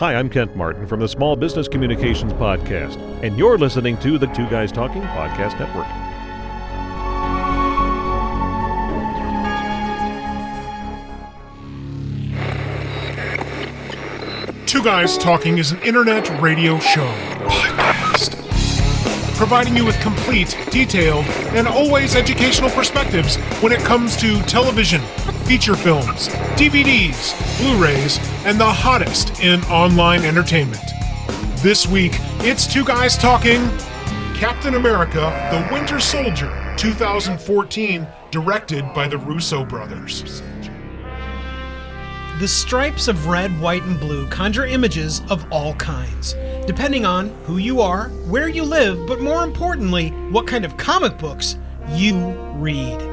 Hi, I'm Kent Martin from the Small Business Communications Podcast, and you're listening to the Two Guys Talking Podcast Network. Two Guys Talking is an internet radio show podcast, providing you with complete, detailed, and always educational perspectives when it comes to television, feature films, DVDs, Blu rays, and the hottest in online entertainment. This week, it's Two Guys Talking Captain America The Winter Soldier 2014, directed by the Russo brothers. The stripes of red, white, and blue conjure images of all kinds, depending on who you are, where you live, but more importantly, what kind of comic books you read.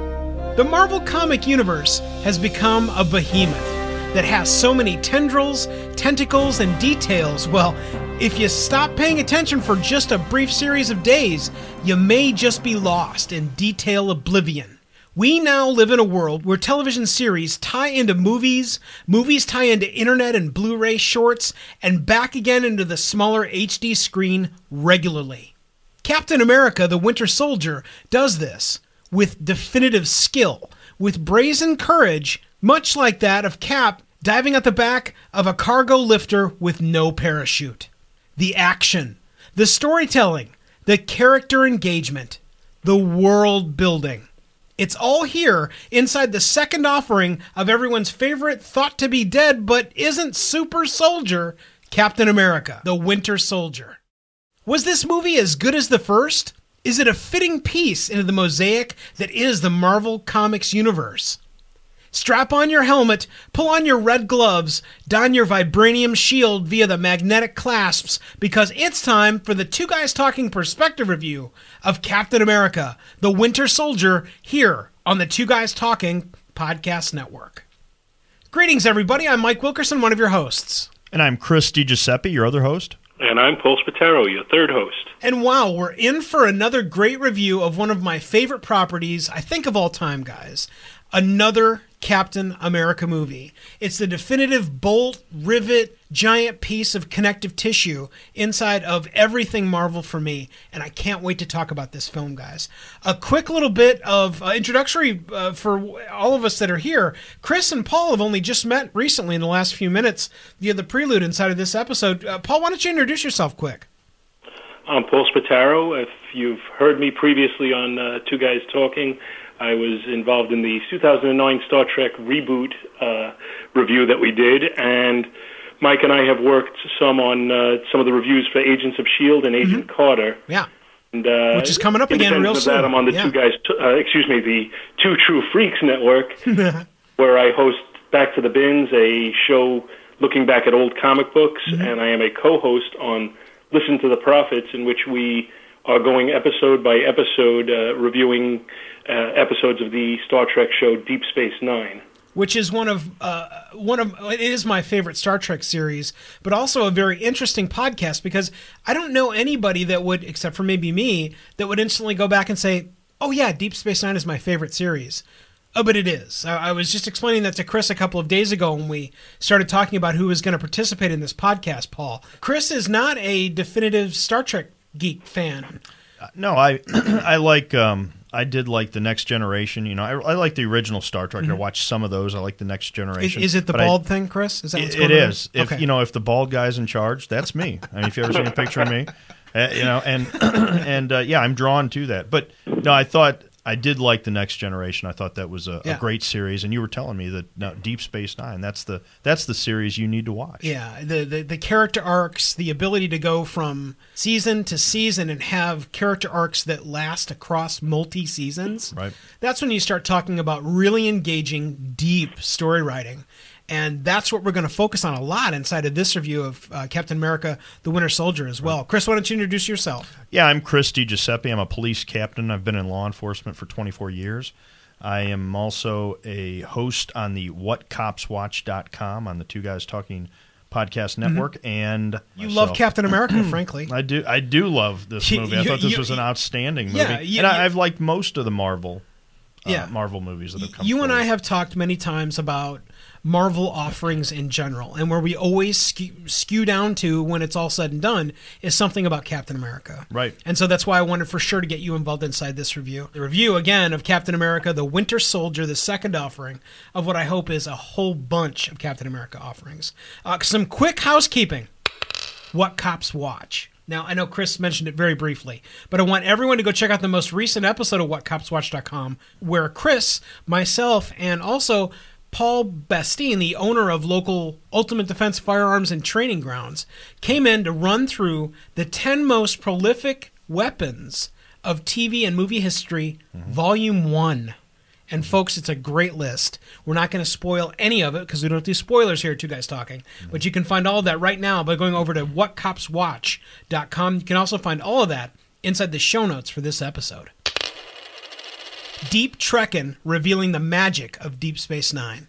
The Marvel Comic Universe has become a behemoth that has so many tendrils, tentacles, and details. Well, if you stop paying attention for just a brief series of days, you may just be lost in detail oblivion. We now live in a world where television series tie into movies, movies tie into internet and Blu ray shorts, and back again into the smaller HD screen regularly. Captain America the Winter Soldier does this with definitive skill, with brazen courage, much like that of Cap diving at the back of a cargo lifter with no parachute. The action, the storytelling, the character engagement, the world building. It's all here inside the second offering of everyone's favorite thought to be dead but isn't super soldier, Captain America, the Winter Soldier. Was this movie as good as the first? Is it a fitting piece into the mosaic that is the Marvel Comics universe? Strap on your helmet, pull on your red gloves, don your vibranium shield via the magnetic clasps, because it's time for the Two Guys Talking Perspective review of Captain America, the Winter Soldier, here on the Two Guys Talking Podcast Network. Greetings, everybody. I'm Mike Wilkerson, one of your hosts. And I'm Chris DiGiuseppe, your other host. And I'm Paul Spataro, your third host. And wow, we're in for another great review of one of my favorite properties, I think, of all time, guys. Another Captain America movie. It's the definitive bolt, rivet, giant piece of connective tissue inside of everything Marvel for me, and I can't wait to talk about this film, guys. A quick little bit of uh, introductory uh, for all of us that are here. Chris and Paul have only just met recently in the last few minutes via the prelude inside of this episode. Uh, Paul, why don't you introduce yourself quick? I'm Paul Spataro. If you've heard me previously on uh, Two Guys Talking, I was involved in the 2009 Star Trek reboot uh, review that we did, and Mike and I have worked some on uh, some of the reviews for Agents of Shield and Agent mm-hmm. Carter. Yeah. And, uh, Which is coming up again real soon. That, I'm on the yeah. two guys, t- uh, excuse me, the Two True Freaks Network, where I host Back to the Bins, a show looking back at old comic books, mm-hmm. and I am a co-host on Listen to the Prophets, in which we are going episode by episode uh, reviewing uh, episodes of the Star Trek show Deep Space Nine. Which is one of uh, one of it is my favorite Star Trek series, but also a very interesting podcast because I don't know anybody that would, except for maybe me, that would instantly go back and say, "Oh yeah, Deep Space Nine is my favorite series." Oh, but it is. I, I was just explaining that to Chris a couple of days ago when we started talking about who was going to participate in this podcast. Paul, Chris is not a definitive Star Trek geek fan. Uh, no, I I like um, I did like the Next Generation. You know, I, I like the original Star Trek. Mm-hmm. I watched some of those. I like the Next Generation. Is, is it the bald I, thing, Chris? Is that it, it is? If okay. you know, if the bald guy's in charge, that's me. I mean, if you ever seen a picture of me, uh, you know, and and uh, yeah, I'm drawn to that. But no, I thought I did like the Next Generation. I thought that was a, yeah. a, great series, and you were telling me that no, Deep Space Nine. That's the that's the series you need to watch. Yeah, the, the the character arcs, the ability to go from season to season and have character arcs that last across multi seasons. Right. That's when you start talking about really engaging, deep story writing. And that's what we're going to focus on a lot inside of this review of uh, Captain America: The Winter Soldier as well. Chris, why don't you introduce yourself? Yeah, I'm Chris Giuseppe. I'm a police captain. I've been in law enforcement for 24 years. I am also a host on the WhatCopsWatch.com on the Two Guys Talking podcast mm-hmm. network mm-hmm. and you myself. love captain america frankly i do i do love this movie i thought this you, was an outstanding movie yeah, you, and I, have liked most of the marvel uh, Yeah. Marvel movies that have come. you and. I have talked many times about Marvel offerings in general, and where we always skew, skew down to when it's all said and done is something about Captain America. Right. And so that's why I wanted for sure to get you involved inside this review. The review, again, of Captain America, the Winter Soldier, the second offering of what I hope is a whole bunch of Captain America offerings. Uh, some quick housekeeping what cops watch. Now, I know Chris mentioned it very briefly, but I want everyone to go check out the most recent episode of whatcopswatch.com where Chris, myself, and also Paul Bastine, the owner of local Ultimate Defense Firearms and Training Grounds, came in to run through the 10 most prolific weapons of TV and movie history, mm-hmm. Volume 1. And folks, it's a great list. We're not going to spoil any of it because we don't do spoilers here, two guys talking. But you can find all of that right now by going over to whatcopswatch.com. You can also find all of that inside the show notes for this episode. Deep Trekkin' revealing the magic of Deep Space Nine.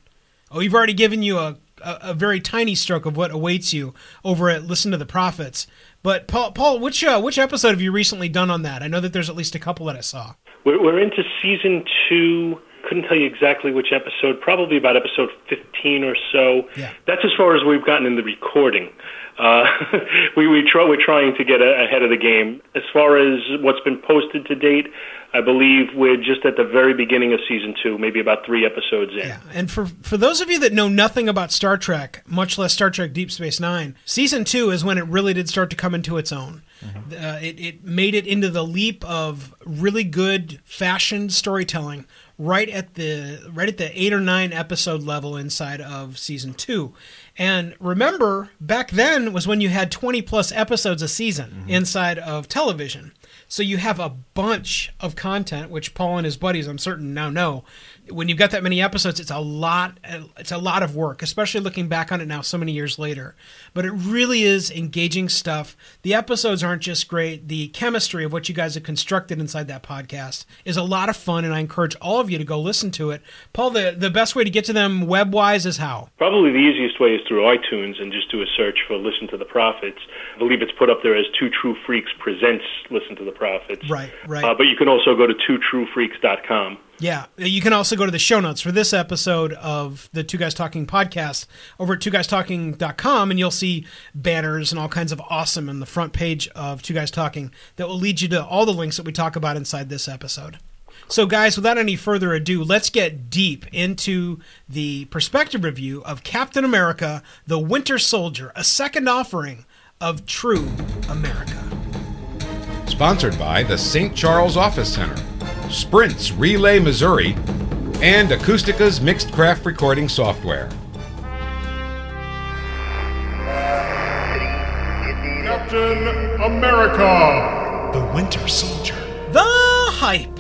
Oh, we've already given you a, a, a very tiny stroke of what awaits you over at Listen to the Prophets. But Paul, Paul, which uh, which episode have you recently done on that? I know that there's at least a couple that I saw. We're, we're into season two. Couldn't tell you exactly which episode. Probably about episode 15 or so. Yeah. That's as far as we've gotten in the recording. Uh, we we try we're trying to get a, ahead of the game. As far as what's been posted to date, I believe we're just at the very beginning of season two, maybe about three episodes in. Yeah, and for for those of you that know nothing about Star Trek, much less Star Trek Deep Space Nine, season two is when it really did start to come into its own. Uh, it it made it into the leap of really good fashioned storytelling right at the right at the eight or nine episode level inside of season two. And remember, back then was when you had 20 plus episodes a season mm-hmm. inside of television. So you have a bunch of content, which Paul and his buddies, I'm certain, now know. When you've got that many episodes, it's a lot. It's a lot of work, especially looking back on it now, so many years later. But it really is engaging stuff. The episodes aren't just great. The chemistry of what you guys have constructed inside that podcast is a lot of fun, and I encourage all of you to go listen to it. Paul, the the best way to get to them web wise is how? Probably the easiest way is through iTunes and just do a search for Listen to the Prophets. I believe it's put up there as Two True Freaks Presents Listen to the Prophets. Right, right. Uh, but you can also go to two twotruefreaks.com. Yeah, you can also go to the show notes for this episode of the Two Guys Talking podcast over at twoguystalking.com and you'll see banners and all kinds of awesome on the front page of Two Guys Talking that will lead you to all the links that we talk about inside this episode. So, guys, without any further ado, let's get deep into the perspective review of Captain America, the Winter Soldier, a second offering of True America. Sponsored by the St. Charles Office Center, Sprints Relay Missouri, and Acoustica's Mixcraft Recording Software. Captain America, the Winter Soldier. The hype.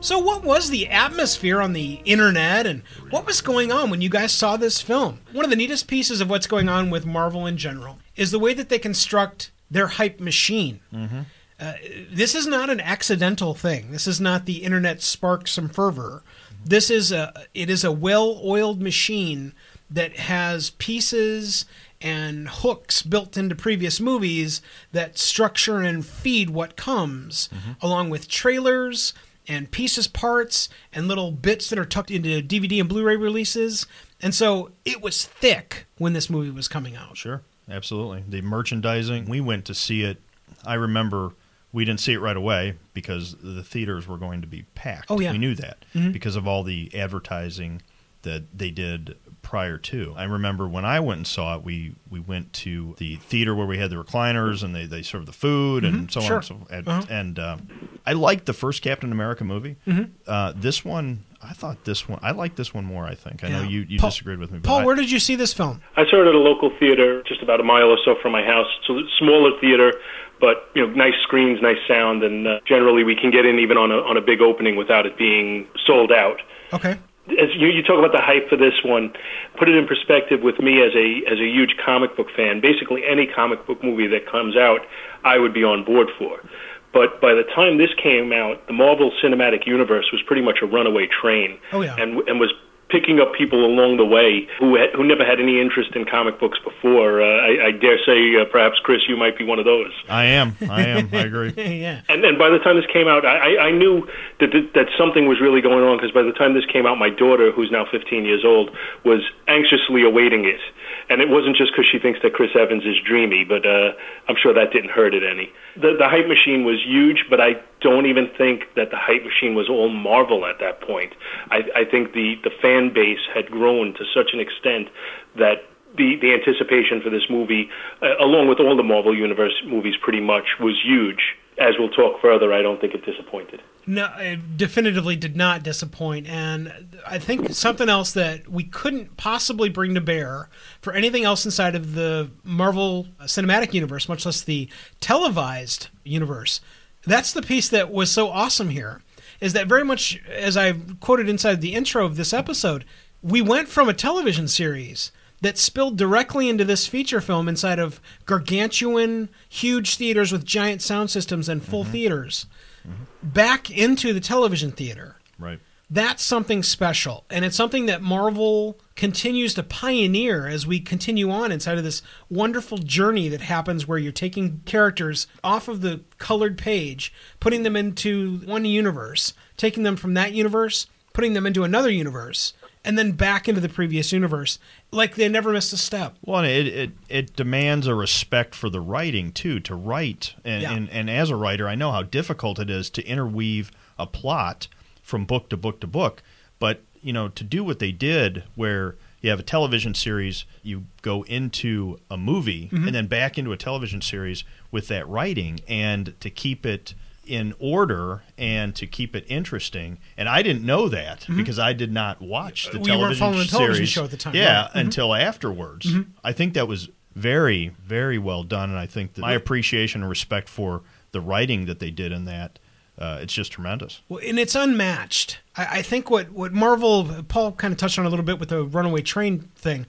So, what was the atmosphere on the internet and what was going on when you guys saw this film? One of the neatest pieces of what's going on with Marvel in general is the way that they construct their hype machine. Mm-hmm. Uh, this is not an accidental thing. This is not the internet spark some fervor. This is a it is a well-oiled machine that has pieces and hooks built into previous movies that structure and feed what comes, along with trailers and pieces parts and little bits that are tucked into DVD and Blu-ray releases. And so it was thick when this movie was coming out. Sure, absolutely. The merchandising, we went to see it. I remember we didn't see it right away because the theaters were going to be packed. Oh, yeah. We knew that because of all the advertising that they did prior to. I remember when I went and saw it, we, we went to the theater where we had the recliners and they, they served the food and so Sure. on and so forth. And, and uh, I liked the first Captain America movie. Uh, this one, I thought this one, I like this one more, I think. I know you, you Paul- disagreed with me. But Paul, I- where did you see this film? I saw it at a local theater just about a mile or so from my house. So it's a smaller theater, but you know, nice screens, nice sound, and uh, generally we can get in even on a on a big opening without it being sold out. Okay. As you, you talk about the hype for this one, put it in perspective with me as a as a huge comic book fan. Basically, any comic book movie that comes out, I would be on board for. But by the time this came out, the Marvel Cinematic Universe was pretty much a runaway train, Oh, yeah. and and was picking up people along the way who had, who never had any interest in comic books before. Uh, I, I dare say, uh, perhaps Chris, you might be one of those. I am. I am. I agree. yeah. And and by the time this came out, I, I- I knew that that, that something was really going on because by the time this came out, my daughter, who's now 15 years old, was anxiously awaiting it. And it wasn't just because she thinks that Chris Evans is dreamy, but uh, I'm sure that didn't hurt it any. The, the hype machine was huge, but I don't even think that the hype machine was all Marvel at that point. I, I think the, the fan base had grown to such an extent that the, the anticipation for this movie, uh, along with all the Marvel Universe movies pretty much, was huge. As we'll talk further, I don't think it disappointed. No, it definitively did not disappoint. And I think something else that we couldn't possibly bring to bear for anything else inside of the Marvel Cinematic Universe, much less the televised universe, that's the piece that was so awesome here. Is that very much, as I quoted inside the intro of this episode, we went from a television series that spilled directly into this feature film inside of gargantuan, huge theaters with giant sound systems and full mm-hmm. theaters mm-hmm. back into the television theater. Right. That's something special. And it's something that Marvel continues to pioneer as we continue on inside of this wonderful journey that happens where you're taking characters off of the colored page, putting them into one universe, taking them from that universe, putting them into another universe, and then back into the previous universe. Like they never missed a step. Well, it, it it demands a respect for the writing too. To write, and, Yeah. and and as a writer, I know how difficult it is to interweave a plot from book to book to book. But you know, to do what they did, where you have a television series, you go into a movie, Mm-hmm. and then back into a television series with that writing, and to keep it in order and to keep it interesting. And I didn't know that because I did not watch the Mm-hmm. We television the television show at the time, Yeah, right. Mhm. until afterwards. I think that was very, very well done, and I think that my appreciation and respect for the writing that they did in that, uh, it's just tremendous. Well, and it's unmatched. I, I think what, what Marvel, Paul kind of touched on a little bit with the runaway train thing,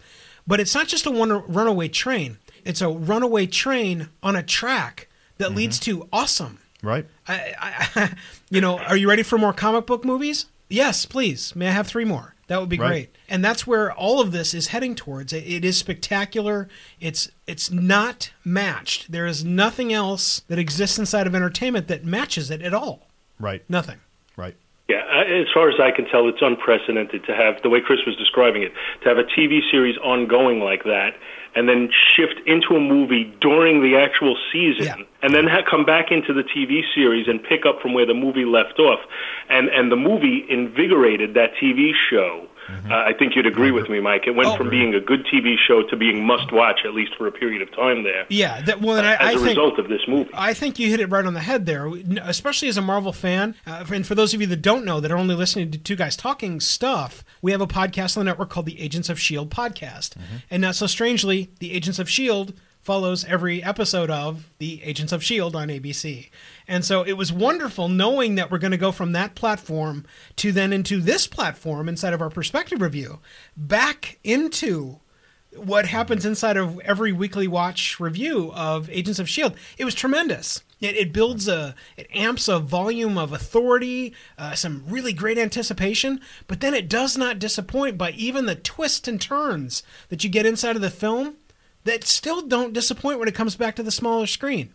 but it's not just a one runaway train. It's a runaway train on a track that leads to awesome. Right? I, I, you know, are you ready for more comic book movies? Yes, please. May I have three more? That would be Right. great. And that's where all of this is heading towards. It, it is spectacular. It's it's not matched. There is nothing else that exists inside of entertainment that matches it at all. Right. Nothing. Right. Yeah, uh, as far as I can tell, it's unprecedented to have the way Chris was describing it, to have a TV series ongoing like that, and then shift into a movie during the actual season, Yeah. and then ha- come back into the TV series and pick up from where the movie left off, and and the movie invigorated that TV show. Uh, I think you'd agree with me, Mike. It went Oh. from being a good TV show to being must watch, at least for a period of time there, Yeah. That, well, I, as I a think result of this movie. I think you hit it right on the head there, especially as a Marvel fan. Uh, and for those of you that don't know, that are only listening to two guys talking stuff, we have a podcast on the network called the Agents of S.H.I.E.L.D. podcast. And not so strangely, the Agents of S.H.I.E.L.D. follows every episode of the Agents of S.H.I.E.L.D. on ABC. And so it was wonderful knowing that we're going to go from that platform to then into this platform inside of our perspective review, back into what happens inside of every weekly watch review of Agents of Shield. It was tremendous. It, it builds a, it amps a volume of authority, uh, some really great anticipation, but then it does not disappoint by even the twists and turns that you get inside of the film that still don't disappoint when it comes back to the smaller screen.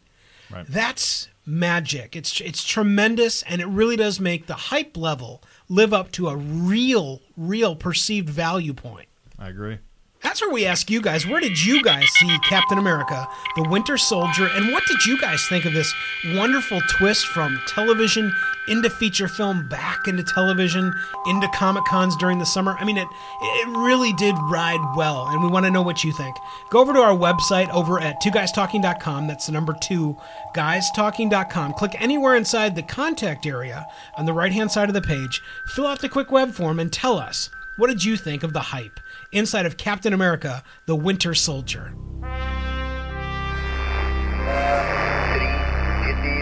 Right. That's magic. It's it's tremendous, and it really does make the hype level live up to a real, real perceived value point. I agree. That's where we ask you guys, where did you guys see Captain America, the Winter Soldier, and what did you guys think of this wonderful twist from television into feature film, back into television, into Comic Cons during the summer? I mean, it it really did ride well, and we want to know what you think. Go over to our website over at twoguystalking.com. That's the number two, guystalking.com. Click anywhere inside the contact area on the right hand side of the page, fill out the quick web form, and tell us what did you think of the hype inside of Captain America, the Winter Soldier?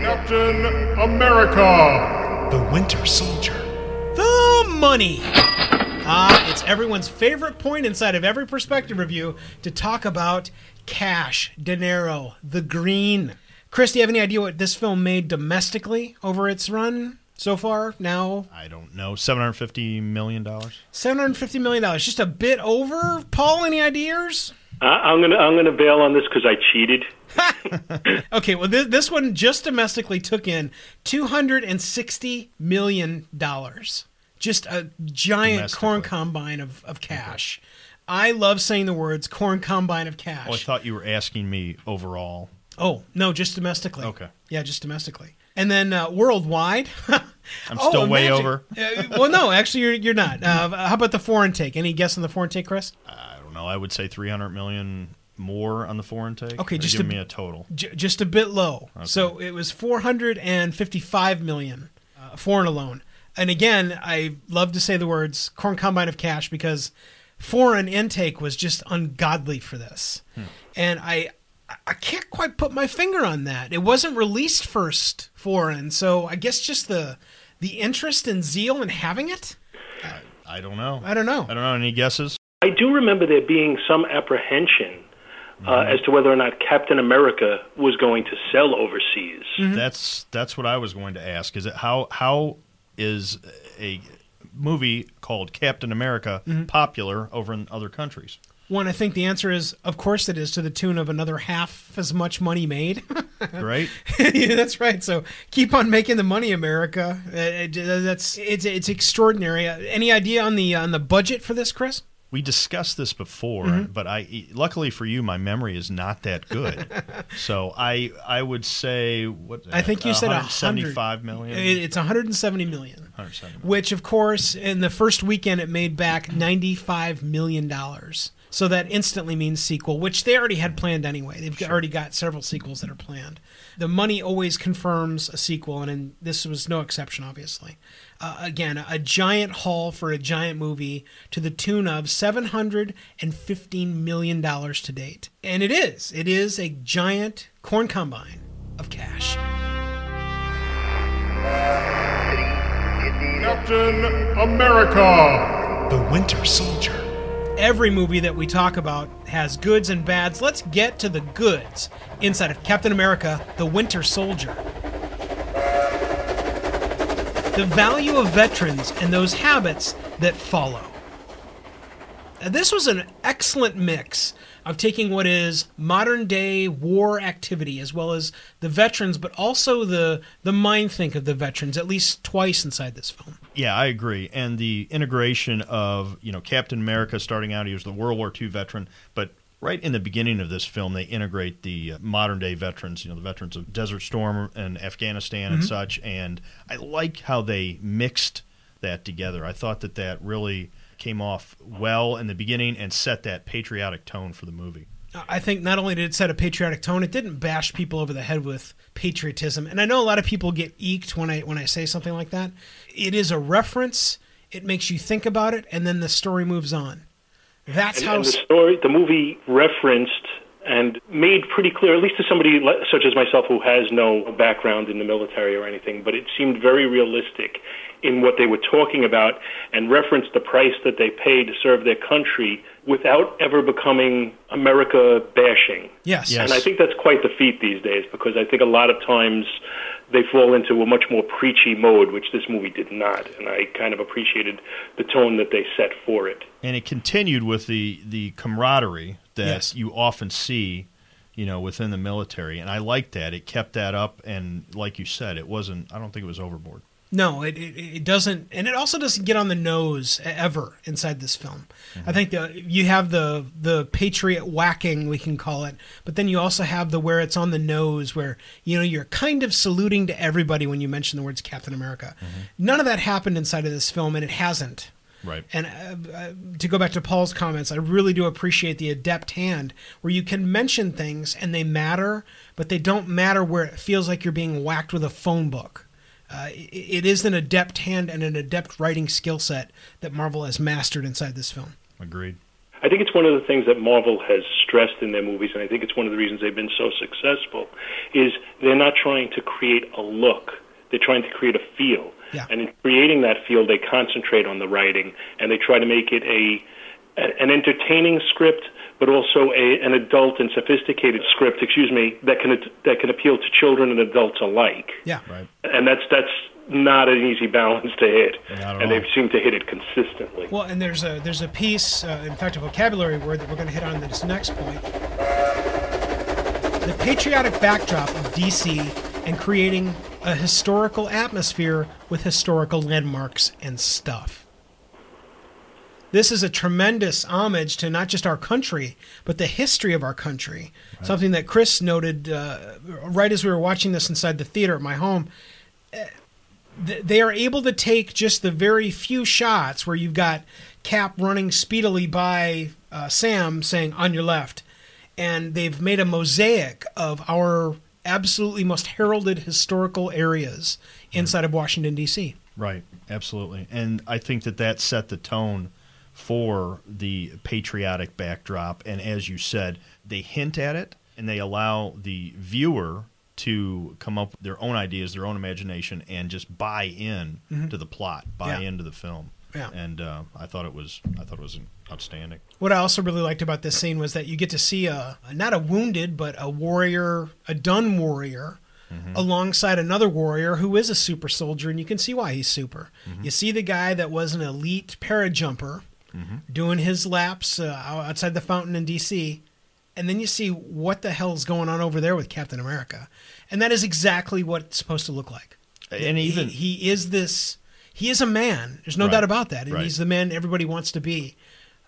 Captain America, the Winter Soldier. The money. Ah, it's everyone's favorite point inside of every perspective review to talk about cash, dinero, the green. Chris, do you have any idea what this film made domestically over its run? So far now? I don't know. Seven hundred fifty million dollars. Seven hundred fifty million dollars, just a bit over. Paul, any ideas? I, I'm gonna I'm gonna bail on this because I cheated. Okay, well, this, this one just domestically took in two hundred and sixty million dollars. Just a giant corn Domestically. combine of, of cash. I love saying the words corn combine of cash. Oh, I thought you were asking me overall. Oh, no, just domestically. Okay. Yeah, just domestically. And then uh, worldwide. I'm still way over. Uh, well, no, actually, you're, you're not. Uh, how about the foreign take? Any guess on the foreign take, Chris? I don't know. I would say three hundred million more on the foreign take. Okay, just give me a total. J- just a bit low. So it was 455 million uh, foreign alone. And again, I love to say the words corn combine of cash because foreign intake was just ungodly for this. And I I can't quite put my finger on that. It wasn't released first foreign, so I guess just the the interest and zeal in having it. I don't know. I don't know. I don't know. Any guesses? I do remember there being some apprehension uh, as to whether or not Captain America was going to sell overseas. That's that's what I was going to ask. Is it how how is a movie called Captain America Mm-hmm. popular over in other countries? One, I think the answer is, of course, it is to the tune of another half as much money made. Right? yeah, that's right. So keep on making the money, America. Uh, it- that's it's it's extraordinary. Uh, any idea on the on the budget for this, Chris? we discussed this before, Mm-hmm. but I luckily for you, my memory is not that good. so I I would say what I think you said a 175 hundred- million. It- It's 170 million. 170 million. Which, of course, in the first weekend, it made back 95 million dollars. So that instantly means sequel, which they already had planned anyway. They've already got several sequels that are planned. The money always confirms a sequel, and in, this was no exception, obviously. Uh, again, a giant haul for a giant movie to the tune of $715 million to date. And it is. It is a giant corn combine of cash. Captain America, the Winter Soldier. Every movie that we talk about has goods and bads. Let's get to the goods inside of Captain America the Winter Soldier. The value of veterans and those habits that follow. This was an excellent mix of taking what is modern day war activity as well as the veterans, but also the the mind think of the veterans at least twice inside this film. Yeah, I agree. And the integration of you know Captain America starting out, he was the World War II veteran, but right in the beginning of this film, they integrate the uh, modern day veterans, you know, the veterans of Desert Storm and Afghanistan and such. And I like how they mixed that together. I thought that that really came off well in the beginning and set that patriotic tone for the movie. I think not only did it set a patriotic tone, it didn't bash people over the head with patriotism. And I know a lot of people get eked when I when I say something like that. It is a reference. It makes you think about it, and then the story moves on. That's And, how. and the story, the movie referenced and made pretty clear, at least to somebody such as myself who has no background in the military or anything, but it seemed very realistic in what they were talking about and referenced the price that they paid to serve their country without ever becoming America bashing. yes. Yes. And I think that's quite the feat these days because I think a lot of times they fall into a much more preachy mode, which this movie did not. And I kind of appreciated the tone that they set for it. and it continued with the the camaraderie that Yes. you often see you know within the military and i liked that it kept that up and like you said it wasn't i don't think it was overboard No, it, it it doesn't, and it also doesn't get on the nose ever inside this film. I think the you have the the patriot whacking we can call it, but then you also have the where it's on the nose, where you know you're kind of saluting to everybody when you mention the words Captain America. None of that happened inside of this film, and it hasn't. right And uh, uh, to go back to Paul's comments, I really do appreciate the adept hand where you can mention things and they matter, but they don't matter where it feels like you're being whacked with a phone book. Uh, it, it is an adept hand and an adept writing skill set that Marvel has mastered inside this film. agreed I think it's one of the things that Marvel has stressed in their movies, and I think it's one of the reasons they've been so successful, is they're not trying to create a look. They're trying to create a feel. Yeah. And in creating that feel, they concentrate on the writing, and they try to make it a a- an entertaining script, but also a, an adult and sophisticated script. Excuse me, that can that can appeal to children and adults alike. Yeah. Right. And that's that's not an easy balance to hit, Not at and all. they've seemed to hit it consistently. Well, and there's a there's a piece, uh, in fact, a vocabulary word that we're going to hit on in this next point. The patriotic backdrop of DC and creating a historical atmosphere with historical landmarks and stuff. This is a tremendous homage to not just our country, but the history of our country. Something that Chris noted uh, right as we were watching this inside the theater at my home they are able to take just the very few shots where you've got Cap running speedily by uh, Sam saying on your left, and they've made a mosaic of our absolutely most heralded historical areas inside of Washington D.C. Right, absolutely. And I think that that set the tone for the patriotic backdrop. And as you said, they hint at it and they allow the viewer to come up with their own ideas, their own imagination, and just buy in to the plot, buy Mm-hmm. Yeah. into the film. Yeah. And uh, I thought it was, I thought it was outstanding. What I also really liked about this scene was that you get to see a not a wounded, but a warrior, a done warrior, alongside another warrior who is a super soldier, and you can see why he's super. You see the guy that was an elite parajumper doing his laps uh, outside the fountain in D.C., and then you see what the hell's going on over there with Captain America, and that is exactly what it's supposed to look like. And He- even he, is this he is a man there's no Right. doubt about that and Right. he's the man everybody wants to be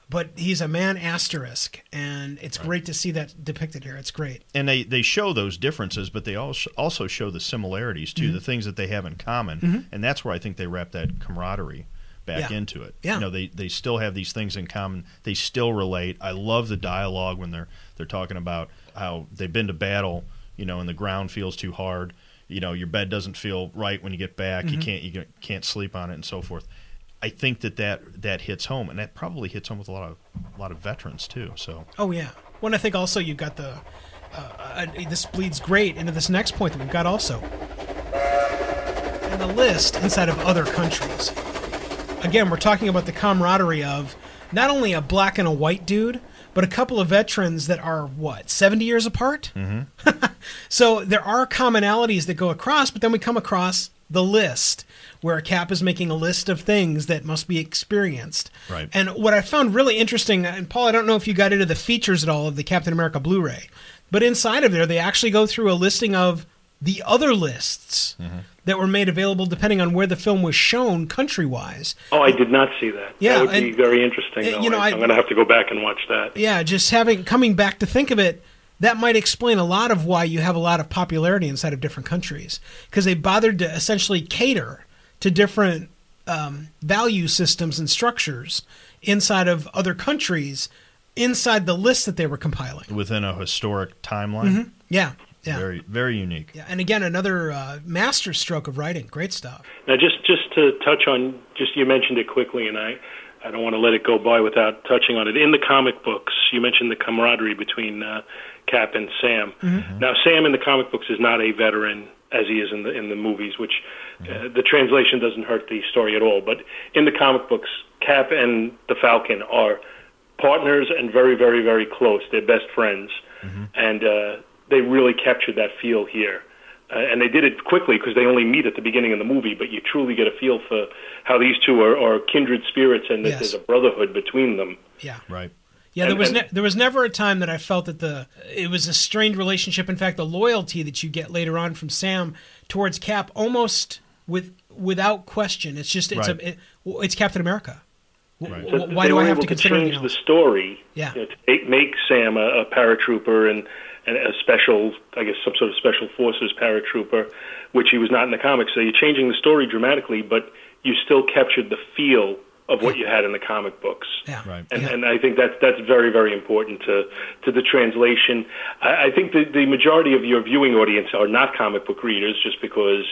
but he's a man asterisk and it's great to see that depicted here it's great and they, they show those differences, but they also also show the similarities too, Mm-hmm. the things that they have in common, and that's where I think they wrap that camaraderie back Yeah. into it. Yeah. You know, they they still have these things in common. They still relate. I love the dialogue when they're they're talking about how they've been to battle, you know, and the ground feels too hard. You know, your bed doesn't feel right when you get back. Mm-hmm. You can't you can't sleep on it and so forth. I think that, that that hits home, and that probably hits home with a lot of a lot of veterans too. So oh yeah well and i think also you've got the uh, uh, this bleeds great into this next point that we've got also and the list inside of other countries again we're talking about the camaraderie of not only a black and a white dude but a couple of veterans that are what 70 years apart mm-hmm. So there are commonalities that go across, but then we come across the list where Cap is making a list of things that must be experienced. Right. And what I found really interesting, and Paul, I don't know if you got into the features at all of the Captain America Blu-ray, but inside of there they actually go through a listing of the other lists that were made available depending on where the film was shown country-wise. Oh, I did not see that. Yeah, that would be very interesting. uh, Though. you know, I, I- am going to have to go back and watch that. yeah, just having coming back to think of it, that might explain a lot of why you have a lot of popularity inside of different countries because they bothered to essentially cater to different um, value systems and structures inside of other countries inside the list that they were compiling. within a historic timeline, Yeah, yeah, very very unique. yeah. And again, another uh, master stroke of writing. Great stuff. Now, just just to touch on, just you mentioned it quickly, and I, I don't want to let it go by without touching on it. In the comic books, you mentioned the camaraderie between uh, Cap and Sam. Now, Sam in the comic books is not a veteran as he is in the in the movies, which uh, the translation doesn't hurt the story at all. But in the comic books, Cap and the Falcon are partners and very, very, very close. They're best friends, and uh, they really captured that feel here. Uh, and they did it quickly because they only meet at the beginning of the movie, but you truly get a feel for how these two are, are kindred spirits and that Yes. there's a brotherhood between them. Yeah. Right. Yeah, there And- was and- ne- there was never a time that I felt that the it was a strained relationship. In fact, the loyalty that you get later on from Sam towards Cap, almost with without question, it's just it's Right. a it, it's Captain America. Right. w- So Why do I have able to consider change the story? Yeah. you know, to make, make Sam a, a paratrooper and, and a special, I guess, some sort of special forces paratrooper, which he was not in the comics. So you're changing the story dramatically, but you still captured the feel of what you had in the comic books. Yeah, Right. And, Yeah. and I think that's that's very very important to to the translation. I, I think the the majority of your viewing audience are not comic book readers, just because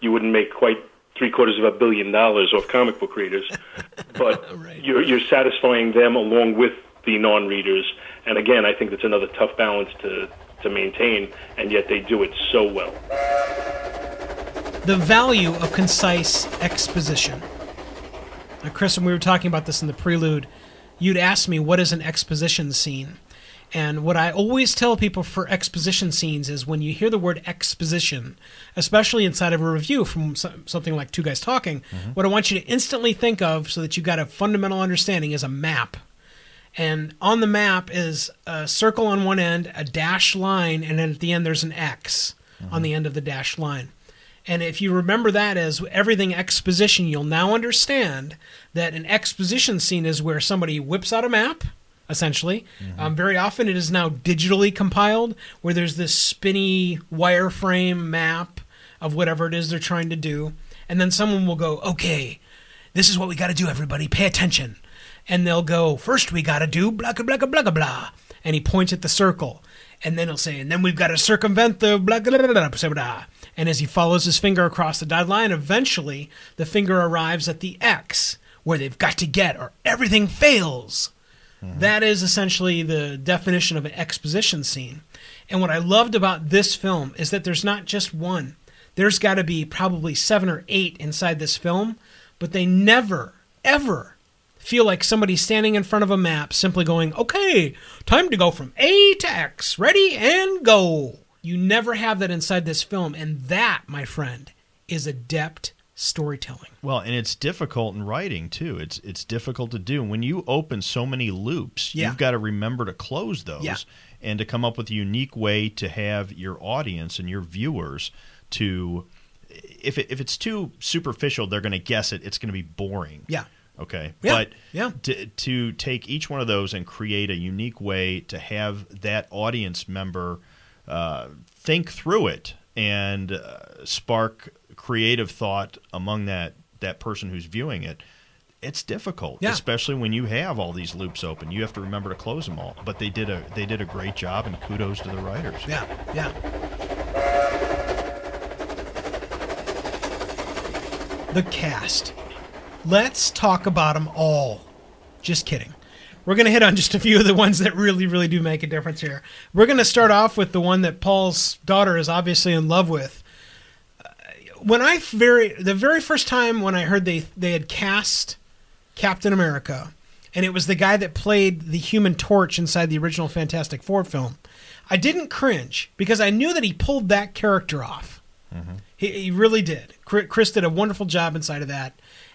you wouldn't make quite three quarters of a billion dollars off comic book readers. But Right. you're you're satisfying them along with the non-readers. And again, I think that's another tough balance to to maintain, and yet they do it so well. the value of concise exposition. Now, Chris, when we were talking about this in the prelude, you'd ask me what is an exposition scene. And what I always tell people for exposition scenes is when you hear the word exposition, especially inside of a review from something like Two Guys Talking, mm-hmm. what I want you to instantly think of so that you've got a fundamental understanding is a map. And on the map is a circle on one end, a dashed line, and then at the end there's an X on the end of the dashed line. And if you remember that as everything exposition, you'll now understand that an exposition scene is where somebody whips out a map, essentially. Um, very often it is now digitally compiled, where there's this spinny wireframe map of whatever it is they're trying to do. And then someone will go, okay, this is what we got to do, everybody. Pay attention. And they'll go, first we got to do blah, blah, blah, blah, blah. And he points at the circle. And then he'll say, and then we've got to circumvent the blah, blah, blah, blah, blah, blah. And as he follows his finger across the dotted line, eventually the finger arrives at the X, where they've got to get, or everything fails. Mm-hmm. That is essentially the definition of an exposition scene. And what I loved about this film is that there's not just one. There's got to be probably seven or eight inside this film, but they never, ever feel like somebody's standing in front of a map simply going, okay, time to go from A to X, ready and go. You never have that inside this film. And that, my friend, is adept storytelling. Well, and it's difficult in writing too. It's it's difficult to do when you open so many loops. Yeah. You've got to remember to close those Yeah. and to come up with a unique way to have your audience and your viewers to. If it, if it's too superficial, they're going to guess it. It's going to be boring. Yeah. Okay. Yeah, But yeah. To, to take each one of those and create a unique way to have that audience member uh, think through it and uh, spark creative thought among that that person who's viewing it. It's difficult, Yeah. especially when you have all these loops open. You have to remember to close them all. But they did a they did a great job, and kudos to the writers. Yeah, yeah. The cast. Let's talk about them all. Just kidding. We're going to hit on just a few of the ones that really, really do make a difference here. We're going to start off with the one that Paul's daughter is obviously in love with. Uh, When I very the very first time when I heard they they had cast Captain America, and it was the guy that played the Human Torch inside the original Fantastic Four film. I didn't cringe because I knew that he pulled that character off. He, he really did. Chris did a wonderful job inside of that,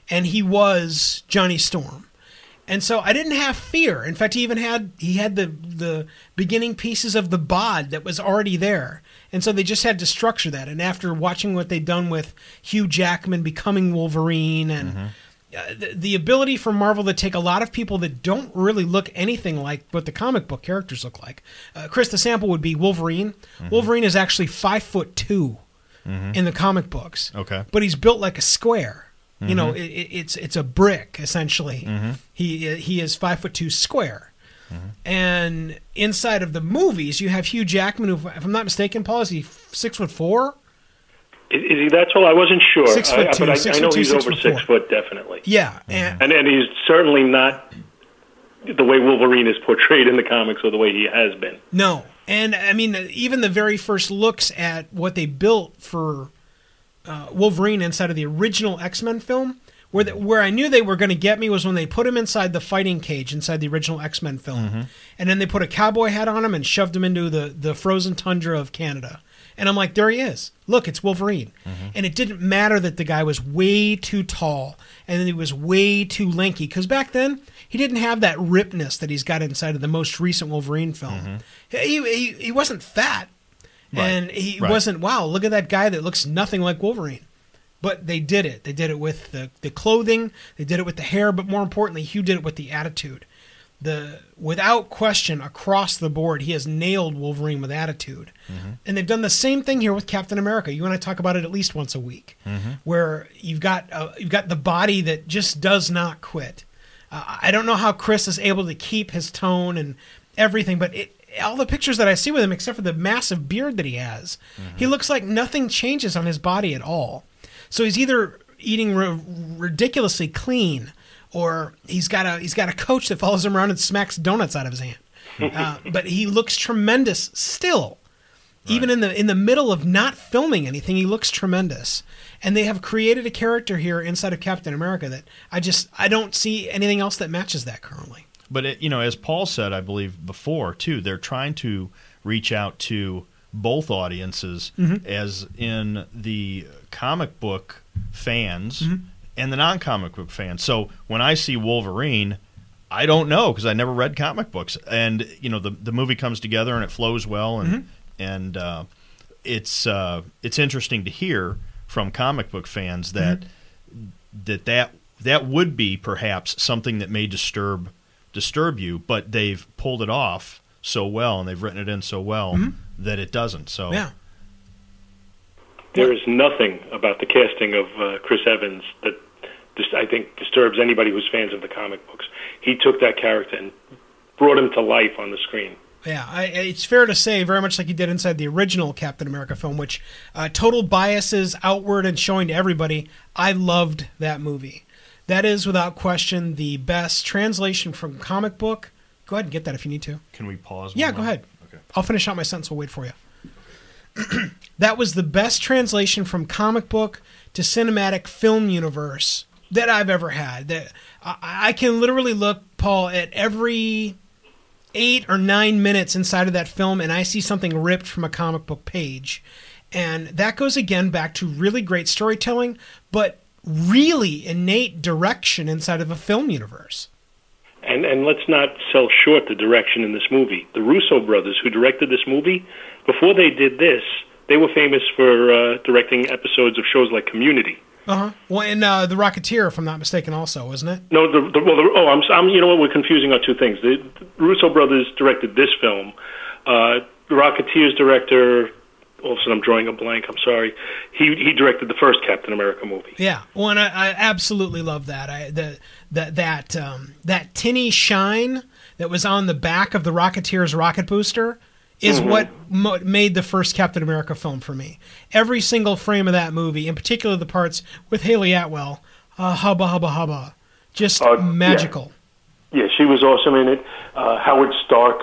and he was Johnny Storm. And so I didn't have fear. In fact, he even had he had the the beginning pieces of the bod that was already there. And so they just had to structure that. And after watching what they'd done with Hugh Jackman becoming Wolverine and uh, the, the ability for Marvel to take a lot of people that don't really look anything like what the comic book characters look like. Uh, Chris, the sample would be Wolverine. Wolverine is actually five foot 2 in the comic books. Okay. but he's built like a square. You know, mm-hmm. it, it, it's it's a brick essentially. Mm-hmm. He he is five foot two square. Mm-hmm. And inside of the movies, you have Hugh Jackman, who, if I'm not mistaken, Paul, is he six foot four? Is, is he that tall? I wasn't sure. Six foot I, two, but I, six I know two, he's six over foot six foot, definitely. Yeah, and And and he's certainly not the way Wolverine is portrayed in the comics or the way he has been. No, and I mean even the very first looks at what they built for uh, Wolverine inside of the original X Men film, where the, where I knew they were going to get me was when they put him inside the fighting cage inside the original X Men film, mm-hmm. and then they put a cowboy hat on him and shoved him into the the frozen tundra of Canada. And I'm like, there he is. Look, it's Wolverine. Mm-hmm. And it didn't matter that the guy was way too tall and he was way too lanky. Because back then, he didn't have that ripness that he's got inside of the most recent Wolverine film. Mm-hmm. He, he, he wasn't fat. And he Right. wasn't, wow, look at that guy that looks nothing like Wolverine. But they did it. They did it with the, the clothing, they did it with the hair, but more importantly, Hugh did it with the attitude. The without question across the board, he has nailed Wolverine with attitude, and they've done the same thing here with Captain America. You and I talk about it at least once a week, where you've got uh, you've got the body that just does not quit. Uh, I don't know how Chris is able to keep his tone and everything, but it, all the pictures that I see with him, except for the massive beard that he has, he looks like nothing changes on his body at all. So he's either eating ri- ridiculously clean, or he's got a he's got a coach that follows him around and smacks donuts out of his hand. Uh, but he looks tremendous still. Even in the in the middle of not filming anything, he looks tremendous. And they have created a character here inside of Captain America that I just I don't see anything else that matches that currently. But it, you know, as Paul said, I believe before too, they're trying to reach out to both audiences, as in the comic book fans and the non-comic book fans. So when I see Wolverine, I don't know because I never read comic books, and you know the the movie comes together and it flows well, and and uh, it's uh, it's interesting to hear from comic book fans that that that that would be perhaps something that may disturb disturb you, but they've pulled it off so well and they've written it in so well that it doesn't. So Yeah. There is nothing about the casting of uh, Chris Evans that just, I think disturbs anybody who's fans of the comic books. He took that character and brought him to life on the screen. Yeah, I, it's fair to say, very much like he did inside the original Captain America film, which uh, total biases outward and showing to everybody. I loved that movie. That is, without question, the best translation from comic book. Go ahead and get that if you need to. can we pause? Yeah, go ahead. Okay. I'll finish out my sentence. We'll wait for you. that was the best translation from comic book to cinematic film universe that I've ever had. That I, I can literally look, Paul, at every eight or nine minutes inside of that film, and I see something ripped from a comic book page, and that goes again back to really great storytelling, but really innate direction inside of a film universe. And and let's not sell short the direction in this movie. The Russo brothers, who directed this movie, before they did this, they were famous for uh, directing episodes of shows like Community. Uh huh. Well, and uh, the Rocketeer, if I'm not mistaken, also, wasn't it? No, the, the well, the, oh, I'm, I'm, you know what? We're confusing our two things. The, the Russo brothers directed this film. Uh, the Rocketeer's director, all of a sudden I'm drawing a blank. I'm sorry. He he directed the first Captain America movie. Yeah. Well, and I, I absolutely love that. I the that that um, that tinny shine that was on the back of the Rocketeer's rocket booster is what mo- made the first Captain America film for me. Every single frame of that movie, in particular the parts with Hayley Atwell, uh, hubba hubba hubba, just Uh, yeah. magical. Yeah, she was awesome in it. Uh, Howard Stark,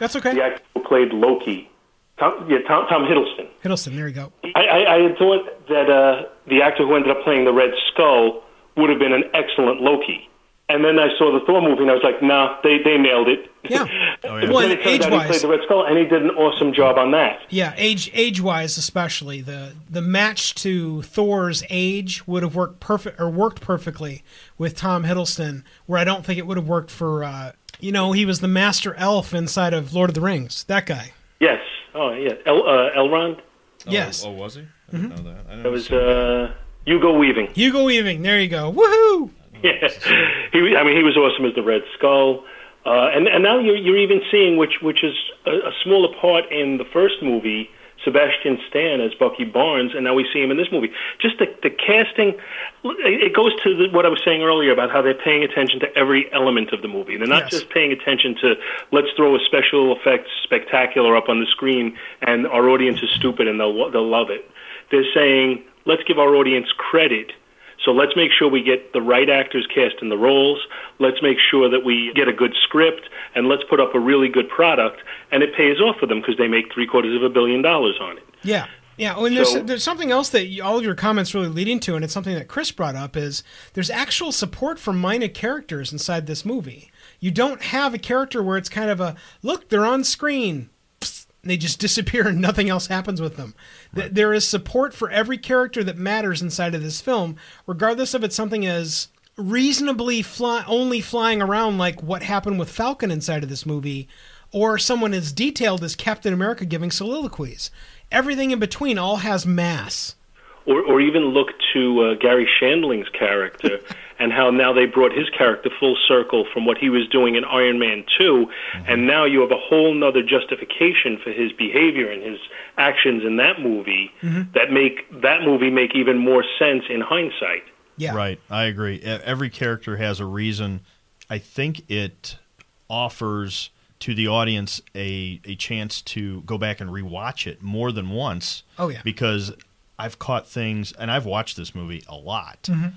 That's okay. the actor who played Loki. Tom, yeah, Tom, Tom Hiddleston. Hiddleston, there you go. I, I, I had thought that uh, the actor who ended up playing the Red Skull would have been an excellent Loki. And then I saw the Thor movie, and I was like, nah, they, they nailed it. Yeah. Oh, yeah. Well, then and it turned out he played the Red Skull, and he did an awesome job on that. Yeah, age age wise especially the the match to Thor's age would have worked perfect or worked perfectly with Tom Hiddleston, where I don't think it would have worked for uh, you know he was the master elf inside of Lord of the Rings. That guy. Yes. Oh, yeah. El, uh, Elrond. yes, Oh, was he? I didn't know that. I didn't It was uh, Hugo Weaving. Hugo Weaving. There you go. Woohoo! Yeah, he. was- I mean, he was awesome as the Red Skull, uh, and and now you're you're even seeing which which is a, a smaller part in the first movie. Sebastian Stan as Bucky Barnes, and now we see him in this movie. Just the the casting, it goes to the, what I was saying earlier about how they're paying attention to every element of the movie. They're not Yes. just paying attention to let's throw a special effects spectacular up on the screen, and our audience is stupid and they'll they'll love it. They're saying let's give our audience credit so let's make sure we get the right actors cast in the roles. Let's make sure that we get a good script, and let's put up a really good product. And it pays off for them because they make three quarters of a billion dollars on it. Yeah. Yeah, oh, and there's, So- there's something else that you, all of your comments really lead into, and it's something that Chris brought up is there's actual support for minor characters inside this movie. You don't have a character where it's kind of a look, they're on screen, they just disappear and nothing else happens with them. Th There is support for every character that matters inside of this film, regardless of it's something as reasonably fly, only flying around like what happened with Falcon inside of this movie, or someone as detailed as Captain America giving soliloquies. Everything in between all has mass. Or, or even look to uh, Garry Shandling's character and how now they brought his character full circle from what he was doing in Iron Man 2, and now you have a whole nother justification for his behavior and his actions in that movie that make that movie make even more sense in hindsight. Yeah. Right, I agree. Every character has a reason. I think it offers to the audience a a chance to go back and rewatch it more than once. Oh, yeah. because I've caught things, and I've watched this movie a lot, Mm-hmm.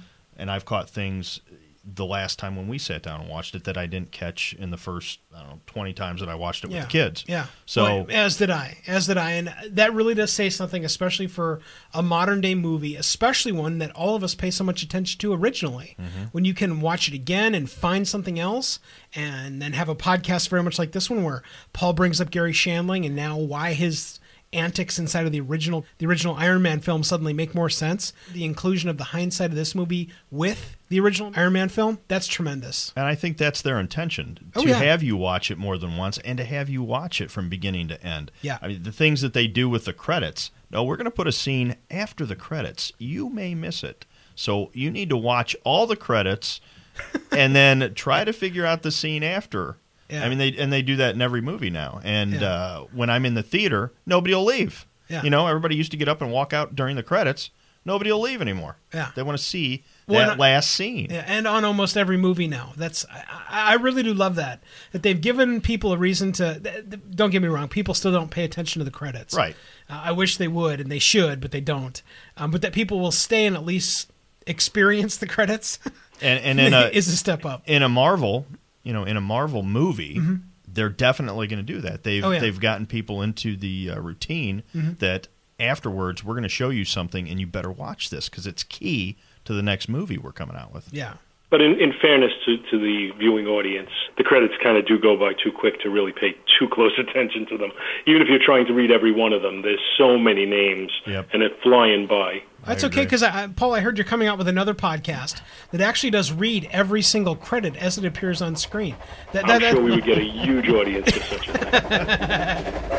And I've caught things the last time when we sat down and watched it that I didn't catch in the first I don't know twenty times that I watched it with the kids. Yeah. So Well, as did I. As did I. And that really does say something, especially for a modern day movie, especially one that all of us pay so much attention to originally. Mm-hmm. When you can watch it again and find something else, and then have a podcast very much like this one where Paul brings up Garry Shandling and now why his antics inside of the original the original Iron Man film suddenly make more sense. The inclusion of the hindsight of this movie with the original Iron Man film, that's tremendous. And I think that's their intention oh, to Oh, yeah. have you watch it more than once and to have you watch it from beginning to end. Yeah. I mean, the things that they do with the credits. No, we're going to put a scene after the credits. You may miss it. So you need to watch all the credits and then try to figure out the scene after. Yeah. I mean, they and they do that in every movie now. And Yeah. uh, when I'm in the theater, nobody will leave. Yeah. You know, everybody used to get up and walk out during the credits. Nobody will leave anymore. Yeah. They want to see Well, that last scene. Yeah, and on almost every movie now. That's I, I I really do love that that they've given people a reason to. th- th- Don't get me wrong, people still don't pay attention to the credits. Right. Uh, I wish they would, and they should, but they don't. Um, but that people will stay and at least experience the credits And and in a is a step up. in a Marvel, you know, in a Marvel movie, they're definitely going to do that. They've Mm-hmm. Oh, yeah. Mm-hmm. they've gotten people into the uh, routine that afterwards we're going to show you something and you better watch this because it's key to the next movie we're coming out with. Yeah. But in, in fairness to, to the viewing audience, the credits kind of do go by too quick to really pay too close attention to them. Even if you're trying to read every one of them, there's so many names, Yep. and it's flying by. That's I okay because I, I- Paul, I heard you're coming out with another podcast that actually does read every single credit as it appears on screen. That, I'm that- that- sure we would get a huge audience for such a thing.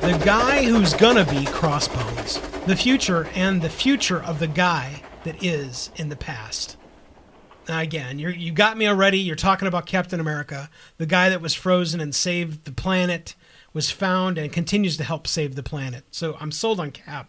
The guy who's gonna be Crossbones. The future and the future of the guy that is in the past. Now again, you you got me already. You're talking about Captain America, the guy that was frozen and saved the planet, was found and continues to help save the planet. So I'm sold on Cap.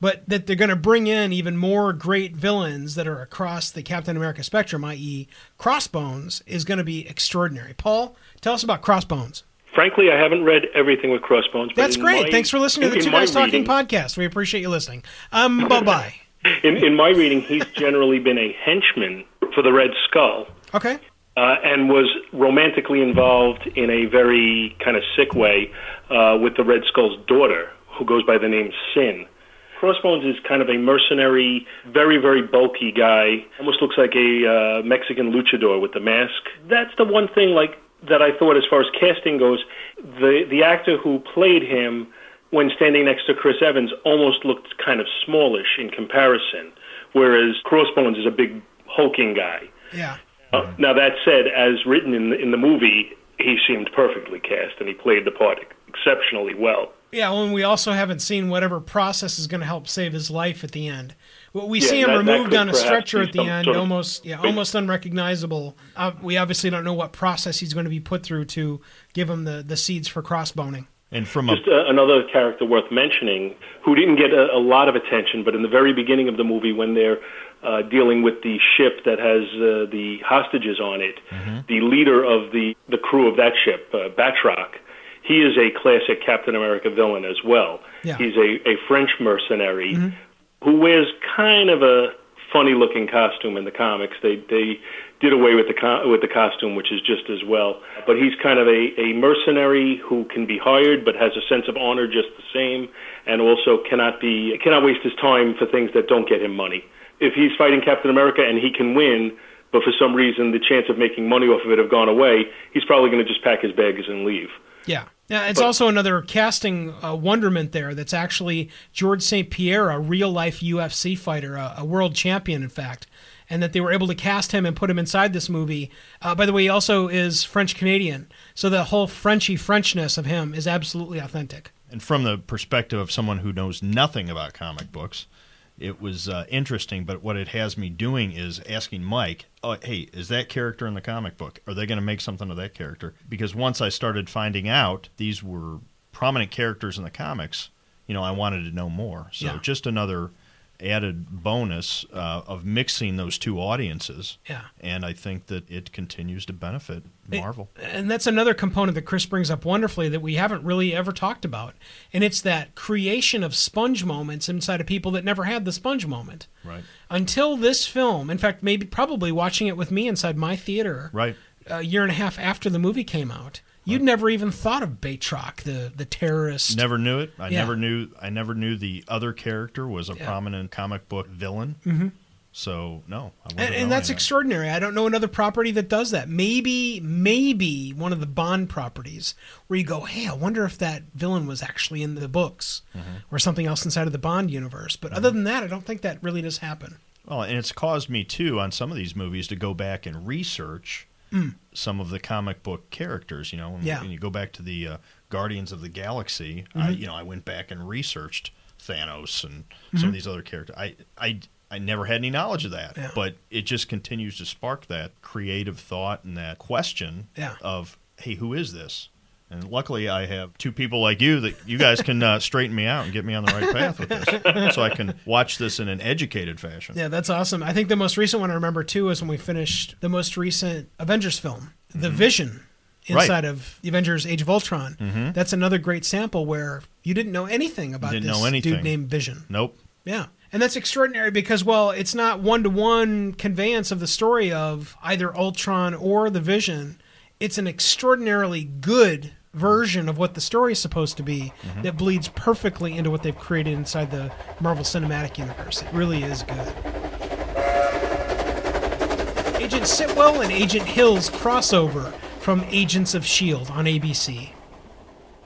But that they're going to bring in even more great villains that are across the Captain America spectrum, i.e., Crossbones, is going to be extraordinary. Paul, tell us about Crossbones. Frankly, I haven't read everything with Crossbones. But That's great. my- Thanks for listening to the Two Guys Talking podcast. We appreciate you listening. Um, bye bye. In, in my reading, he's generally been a henchman for the Red Skull. Okay. uh, and was romantically involved in a very kind of sick way uh, with the Red Skull's daughter, who goes by the name Sin. Crossbones is kind of a mercenary, very, very bulky guy. Almost looks like a uh, Mexican luchador with the mask. That's the one thing, like that I thought, as far as casting goes, the the actor who played him, when standing next to Chris Evans, almost looked kind of smallish in comparison, whereas Crossbones is a big hulking guy. Yeah. Uh, now that said, as written in the, in the movie, he seemed perfectly cast, and he played the part exceptionally well. Yeah, well, and we also haven't seen whatever process is going to help save his life at the end. Well, we Yeah, see him that- that removed could on a stretcher at the end, almost yeah, almost unrecognizable. Uh, we obviously don't know what process he's going to be put through to give him the, the seeds for crossboning. And from a Just uh, another character worth mentioning, who didn't get a, a lot of attention, but in the very beginning of the movie, when they're uh, dealing with the ship that has uh, the hostages on it, the leader of the the crew of that ship, uh, Batroc, he is a classic Captain America villain as well. Yeah. He's a, a French mercenary who wears kind of a funny looking costume in the comics. They they did away with the co- with the costume, which is just as well. But he's kind of a, a mercenary who can be hired, but has a sense of honor just the same, and also cannot be cannot waste his time for things that don't get him money. If he's fighting Captain America and he can win, but for some reason the chance of making money off of it have gone away, he's probably going to just pack his bags and leave. Yeah. Yeah, it's also another casting uh, wonderment there. That's actually Georges St-Pierre, a real life UFC fighter, a, a world champion, in fact, and that they were able to cast him and put him inside this movie. Uh, by the way, he also is French Canadian, so the whole Frenchy Frenchness of him is absolutely authentic. and from the perspective of someone who knows nothing about comic books, it was uh, interesting. But what it has me doing is asking Mike, oh, "Hey, is that character in the comic book? Are they going to make something of that character?" Because once I started finding out these were prominent characters in the comics, you know, I wanted to know more. So Yeah. just another added bonus uh, of mixing those two audiences. Yeah. And I think that it continues to benefit Marvel. And that's another component that Chris brings up wonderfully that we haven't really ever talked about. And it's that creation of sponge moments inside of people that never had the sponge moment. Right. Until this film, in fact, maybe probably watching it with me inside my theater Right. a year and a half after the movie came out, you'd never even thought of Batroc, the, the terrorist. Never knew it. I Yeah. never knew. I never knew the other character was a Yeah. prominent comic book villain. Mm-hmm. So no, I And, and that's that. extraordinary. I don't know another property that does that. Maybe, maybe one of the Bond properties where you go, hey, I wonder if that villain was actually in the books Mm-hmm. or something else inside of the Bond universe. But other than that, I don't think that really does happen. Well, and it's caused me too on some of these movies to go back and research some of the comic book characters. You know, when, Mm. Yeah. when you go back to the uh, Guardians of the Galaxy, I, you know, I went back and researched Thanos and some of these other characters. I, I, I never had any knowledge of that, Yeah. but it just continues to spark that creative thought and that question Yeah. of, hey, who is this? And luckily, I have two people like you that you guys can uh, straighten me out and get me on the right path with this, so I can watch this in an educated fashion. Yeah, that's awesome. I think the most recent one I remember too is when we finished the most recent Avengers film, The Vision Mm-hmm. Right. Mm-hmm. inside of the Avengers Age of Ultron. That's another great sample where you didn't know anything about Didn't this anything. dude named Vision. Nope. Yeah. And that's extraordinary because, well, it's not one to one conveyance of the story of either Ultron or the Vision. It's an extraordinarily good version of what the story is supposed to be mm-hmm. that bleeds perfectly into what they've created inside the Marvel Cinematic Universe. It really is good. Agent Sitwell and Agent Hill's crossover from Agents of S.H.I.E.L.D. On ABC.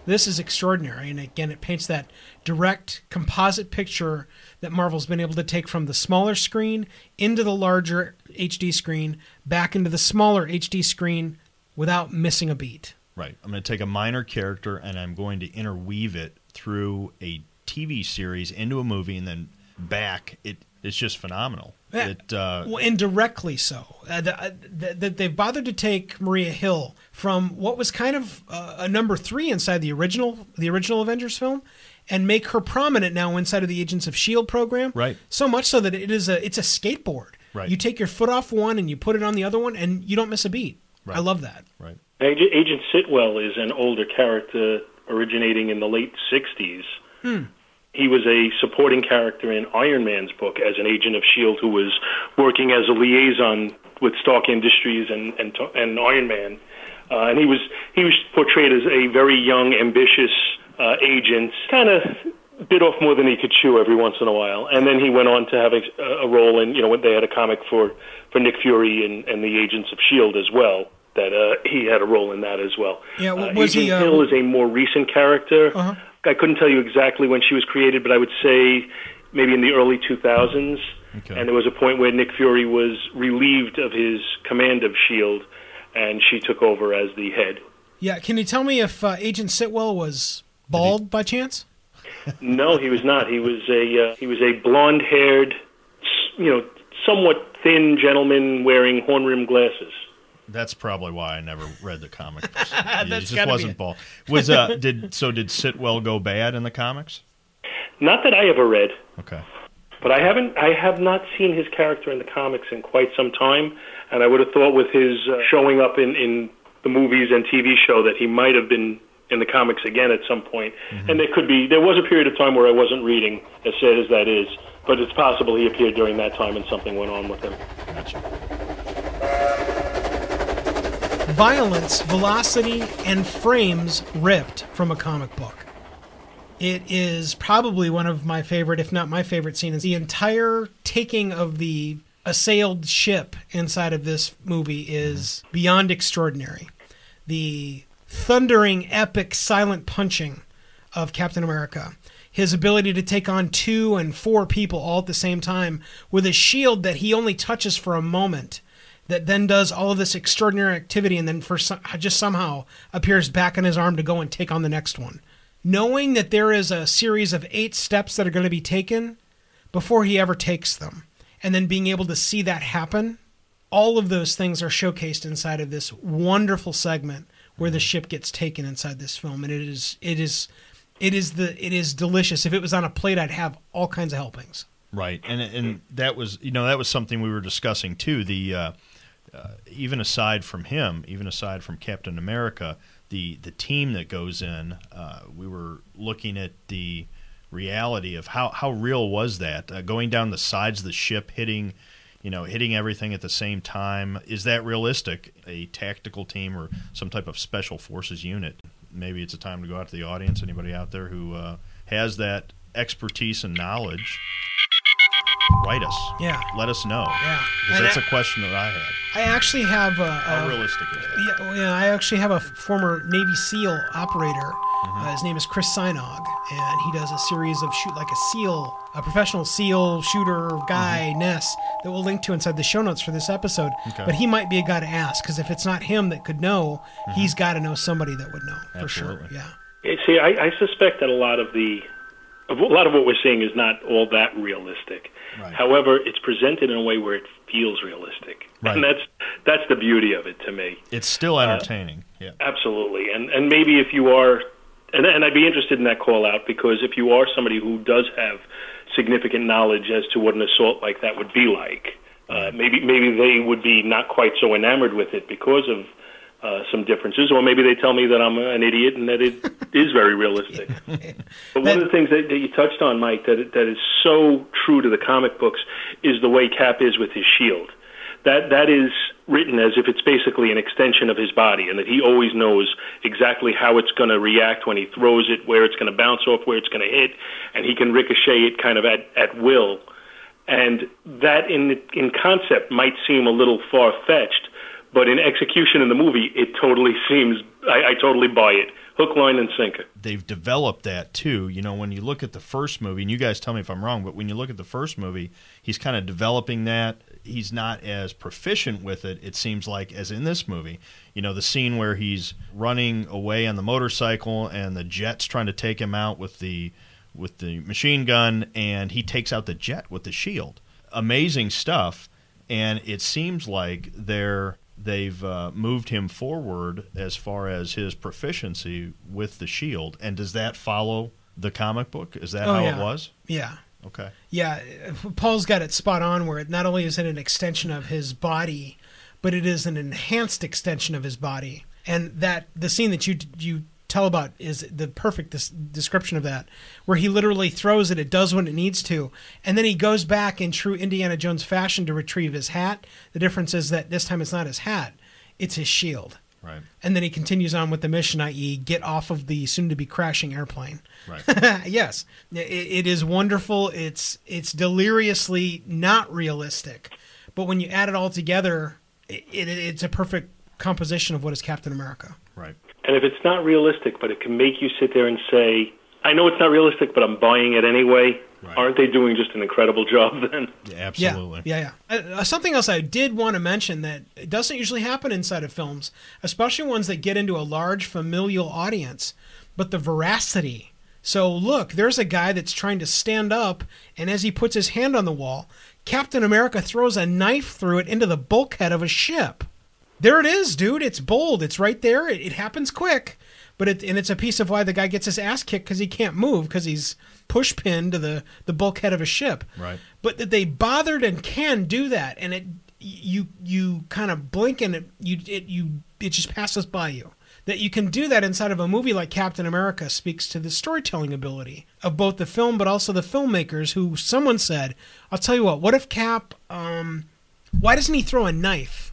This is extraordinary, and again, it paints that direct composite picture that Marvel's been able to take from the smaller screen into the larger HD screen, back into the smaller HD screen without missing a beat. Right. I'm going to take a minor character and I'm going to interweave it through a TV series into a movie and then back. It it's just phenomenal. Yeah. It uh, Well, indirectly so. Uh, the, uh, the, the, they've bothered to take Maria Hill from what was kind of uh, a number three inside the original the original Avengers film, and make her prominent now inside of the Agents of Shield program. Right. So much so that it is a it's a skateboard. Right. You take your foot off one and you put it on the other one, and you don't miss a beat. Right. I love that. right. Agent, Agent Sitwell is an older character originating in the late 60s. He was a supporting character in Iron Man's book as an agent of S.H.I.E.L.D. who was working as a liaison with Stark Industries and, and, and Iron Man. Uh, and he was, he was portrayed as a very young, ambitious uh, agent, kind of bit off more than he could chew every once in a while. And then he went on to have a, a role in, you know, when they had a comic for, for Nick Fury and, and the Agents of S.H.I.E.L.D. as well that uh, he had a role in that as well. Yeah, uh, was Agent he, uh, Hill is a more recent character. Uh-huh. I couldn't tell you exactly when she was created, but I would say maybe in the early 2000s. Okay. And there was a point where Nick Fury was relieved of his command of S.H.I.E.L.D., and she took over as the head. Yeah. Can you tell me if uh, Agent Sitwell was bald by chance? No, he was not. He was a uh, he was a blonde-haired, you know, somewhat thin gentleman wearing horn-rimmed glasses. That's probably why I never read the comic. books. He That's just gotta be wasn't it. bald. Was uh did so did Sitwell go bad in the comics? Not that I ever read. Okay. But I haven't. I have not seen his character in the comics in quite some time, and I would have thought with his uh, showing up in in the movies and TV show that he might have been in the comics again at some point. And there could be. There was a period of time where I wasn't reading, as sad as that is. But it's possible he appeared during that time and something went on with him. Gotcha. Violence, velocity, and frames ripped from a comic book. It is probably one of my favorite, if not my favorite scene, is the entire taking of the assailed ship inside of this movie is mm-hmm. beyond extraordinary. The thundering, epic, silent punching of Captain America. His ability to take on two and four people all at the same time with a shield that he only touches for a moment that then does all of this extraordinary activity and then for some, just somehow appears back on his arm to go and take on the next one. Knowing that there is a series of eight steps that are going to be taken before he ever takes them, and then being able to see that happen, all of those things are showcased inside of this wonderful segment where the ship gets taken inside this film, and it is it is it is the it is delicious. If it was on a plate, I'd have all kinds of helpings. Right, and and that was you know that was something we were discussing too. The uh, uh, even aside from him, even aside from Captain America, the the team that goes in, uh, we were looking at the reality of how how real was that uh, going down the sides of the ship, hitting you know hitting everything at the same time. Is that realistic? A tactical team or some type of special forces unit? Maybe it's a time to go out to the audience. Anybody out there who uh, has that expertise and knowledge? Write us. Yeah. Let us know. Yeah. 'Cause And that's I- a question that I had. I actually have a, How a realistic is that? Yeah, yeah, I actually have a former Navy SEAL operator. Mm-hmm. Uh, his name is Chris Sajnog, and he does a series of shoot like a SEAL, a professional SEAL shooter guy, Ness, that we'll link to inside the show notes for this episode. Mm-hmm. Okay. But he might be a guy to ask because if it's not him that could know, he's got to know somebody that would know for sure. Mm-hmm. Yeah. Yeah, See, I, I suspect that a lot of the of a lot of what we're seeing is not all that realistic. Right. However, it's presented in a way where it feels realistic, Right. and that's that's the beauty of it to me. It's still entertaining. yeah. Absolutely, and and maybe if you are, and and I'd be interested in that call out because if you are somebody who does have significant knowledge as to what an assault like that would be like, uh, maybe maybe they would be not quite so enamored with it because of. Uh, some differences, or maybe they tell me that I'm an idiot and that it is very realistic. But one of the things that, that you touched on, Mike, that that is so true to the comic books is the way Cap is with his shield. That that is written as if it's basically an extension of his body, and that he always knows exactly how it's going to react when he throws it, where it's going to bounce off, where it's going to hit, and he can ricochet it kind of at at will. And that, in in concept, might seem a little far fetched, but in execution in the movie, it totally seems. I, I totally buy it, hook, line, and sinker. They've developed that too. You know, when you look at the first movie, and you guys tell me if I'm wrong, but when you look at the first movie, he's kind of developing that. He's not as proficient with it, it seems like, as in this movie. You know, the scene where he's running away on the motorcycle and the jet's trying to take him out with the with the machine gun and he takes out the jet with the shield. Amazing stuff. And it seems like they're they've uh, moved him forward as far as his proficiency with the shield. And does that follow the comic book? Is that Oh, how yeah. it was? Yeah. Okay. Yeah, Paul's got it spot on. Where it not only is it an extension of his body, but it is an enhanced extension of his body. And that the scene that you you tell about is the perfect des- description of that, where he literally throws it, it does what it needs to, and then he goes back in true Indiana Jones fashion to retrieve his hat. The difference is that this time it's not his hat; it's his shield. Right. And then he continues on with the mission, i.e., get off of the soon-to-be crashing airplane. Right. yes, it, it is wonderful. It's it's deliriously not realistic, but when you add it all together, it, it, it's a perfect composition of what is Captain America. right. And if it's not realistic, but it can make you sit there and say, I know it's not realistic, but I'm buying it anyway, Right. aren't they doing just an incredible job then? Yeah, absolutely. Yeah, yeah, yeah. Uh, something else I did want to mention that it doesn't usually happen inside of films, especially ones that get into a large familial audience, but the veracity. So look, there's a guy that's trying to stand up, and as he puts his hand on the wall, Captain America throws a knife through it into the bulkhead of a ship. There it is, dude. It's bold. It's right there. It, it happens quick, but it and it's a piece of why the guy gets his ass kicked because he can't move because he's push pinned to the the bulkhead of a ship. Right. But that they bothered and can do that, and it you you kind of blink and it you it you it just passes by you. That you can do that inside of a movie like Captain America speaks to the storytelling ability of both the film, but also the filmmakers. Who someone said, "I'll tell you what. What if Cap? Um, why doesn't he throw a knife?"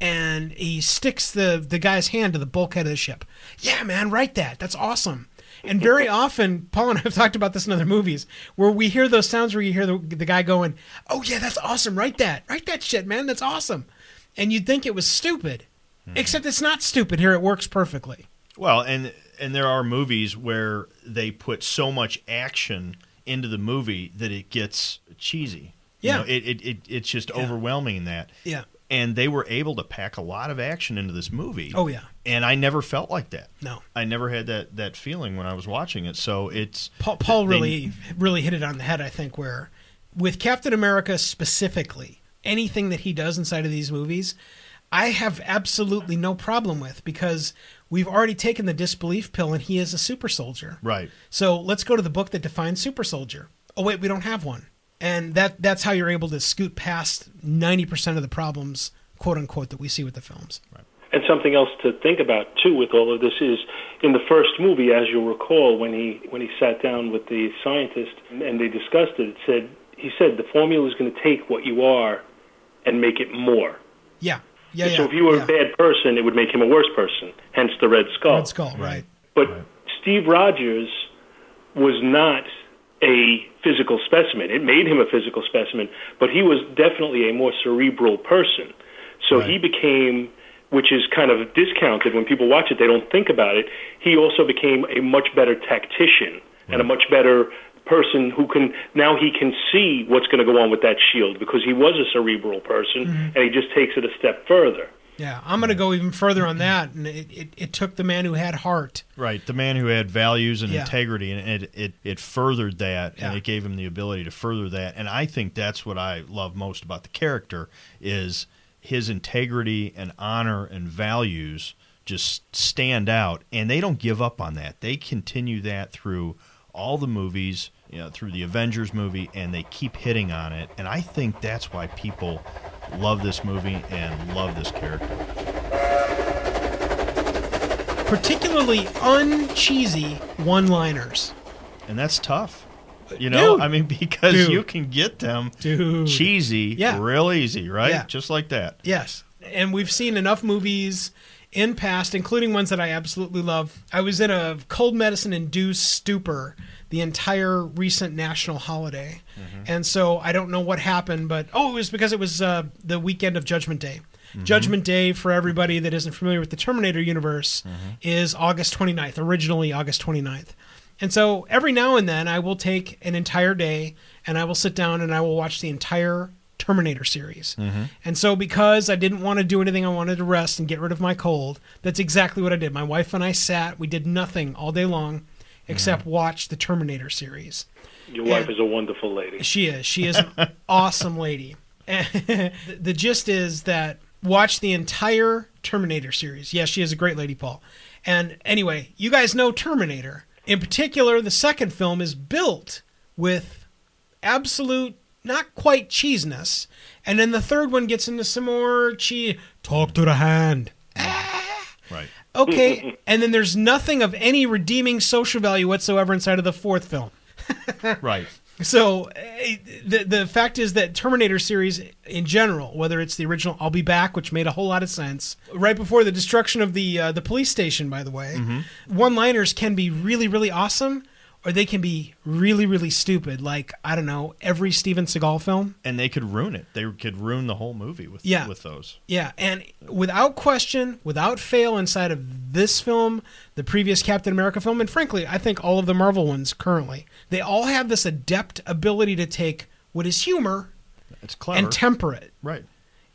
And he sticks the the guy's hand to the bulkhead of the ship. Yeah, man, write that. That's awesome. And very often, Paul and I have talked about this in other movies, where we hear those sounds where you hear the, the guy going, "Oh yeah, that's awesome. Write that. Write that shit, man. That's awesome." And you'd think it was stupid, hmm. except it's not stupid. Here, it works perfectly. Well, and and there are movies where they put so much action into the movie that it gets cheesy. You Yeah. know, it, it, it it's just overwhelming in that. Yeah. And they were able to pack a lot of action into this movie. Oh yeah. And I never felt like that. No. I never had that that feeling when I was watching it. So it's Paul, Paul they- really really hit it on the head. I think where with Captain America specifically, anything that he does inside of these movies, I have absolutely no problem with because we've already taken the disbelief pill, and he is a super soldier. right. So let's go to the book that defines super soldier. Oh wait, we don't have one. And that that's how you're able to scoot past 90% of the problems, quote unquote, that we see with the films. right. And something else to think about too with all of this is in the first movie, as you'll recall, when he when he sat down with the scientist and they discussed it, it said he said the formula is going to take what you are and make it more. Yeah. Yeah, yeah. so if you were yeah. a bad person, it would make him a worse person. Hence the red skull. Red Skull, right. But Steve Rogers was not a physical specimen. It made him a physical specimen, but he was definitely a more cerebral person. So he became, which is kind of discounted when people watch it, they don't think about it. He also became a much better tactician and a mm. much better person who can now he can see what's going to go on with that shield because he was a cerebral person mm-hmm. and he just takes it a step further. Yeah, I'm going to go even further on that. And it, it, it took the man who had heart. Right, the man who had values and Yeah. integrity, and it, it it furthered that, Yeah. and it gave him the ability to further that. And I think that's what I love most about the character is his integrity and honor and values just stand out, and they don't give up on that. They continue that through all the movies, you know, through the Avengers movie, and they keep hitting on it. And I think that's why people love this movie and love this character. Particularly uncheesy one liners. and that's tough. You know, Dude. I mean, because Dude. you can get them Dude. cheesy Yeah. real easy, right? Yeah. Just like that. Yes. And we've seen enough movies in past, including ones that I absolutely love. I was in a cold medicine induced stupor the entire recent national holiday. Mm-hmm. And so I don't know what happened, but oh, it was because it was uh, the weekend of Judgment Day. Mm-hmm. Judgment Day, for everybody that isn't familiar with the Terminator universe, mm-hmm. is August 29th, originally August 29th. And so every now and then I will take an entire day and I will sit down and I will watch the entire Terminator series. And so because I didn't want to do anything, I wanted to rest and get rid of my cold, that's exactly what I did. My wife and I sat, we did nothing all day long except watch the Terminator series. Your wife Yeah. is a wonderful lady. She is. She is an awesome lady. The, the gist is that watch the entire Terminator series. Yes, she is a great lady, Paul. And anyway, you guys know Terminator. In particular, the second film is built with absolute, not quite cheesiness. And then the third one gets into some more cheese. Talk to the hand. Mm. Ah. Right. Okay. and then there's nothing of any redeeming social value whatsoever inside of the fourth film. Right. So eh, the the fact is that Terminator series in general, whether it's the original I'll Be Back, which made a whole lot of sense, right before the destruction of the uh, the police station, by the way, one-liners can be really really awesome, or they can be really really stupid. Like I don't know, every Steven Seagal film. And they could ruin it. They could ruin the whole movie with Yeah. with those. Yeah, and without question, without fail, inside of this film, the previous Captain America film, and frankly, I think all of the Marvel ones currently, they all have this adept ability to take what is humor It's clever. and temper it. right.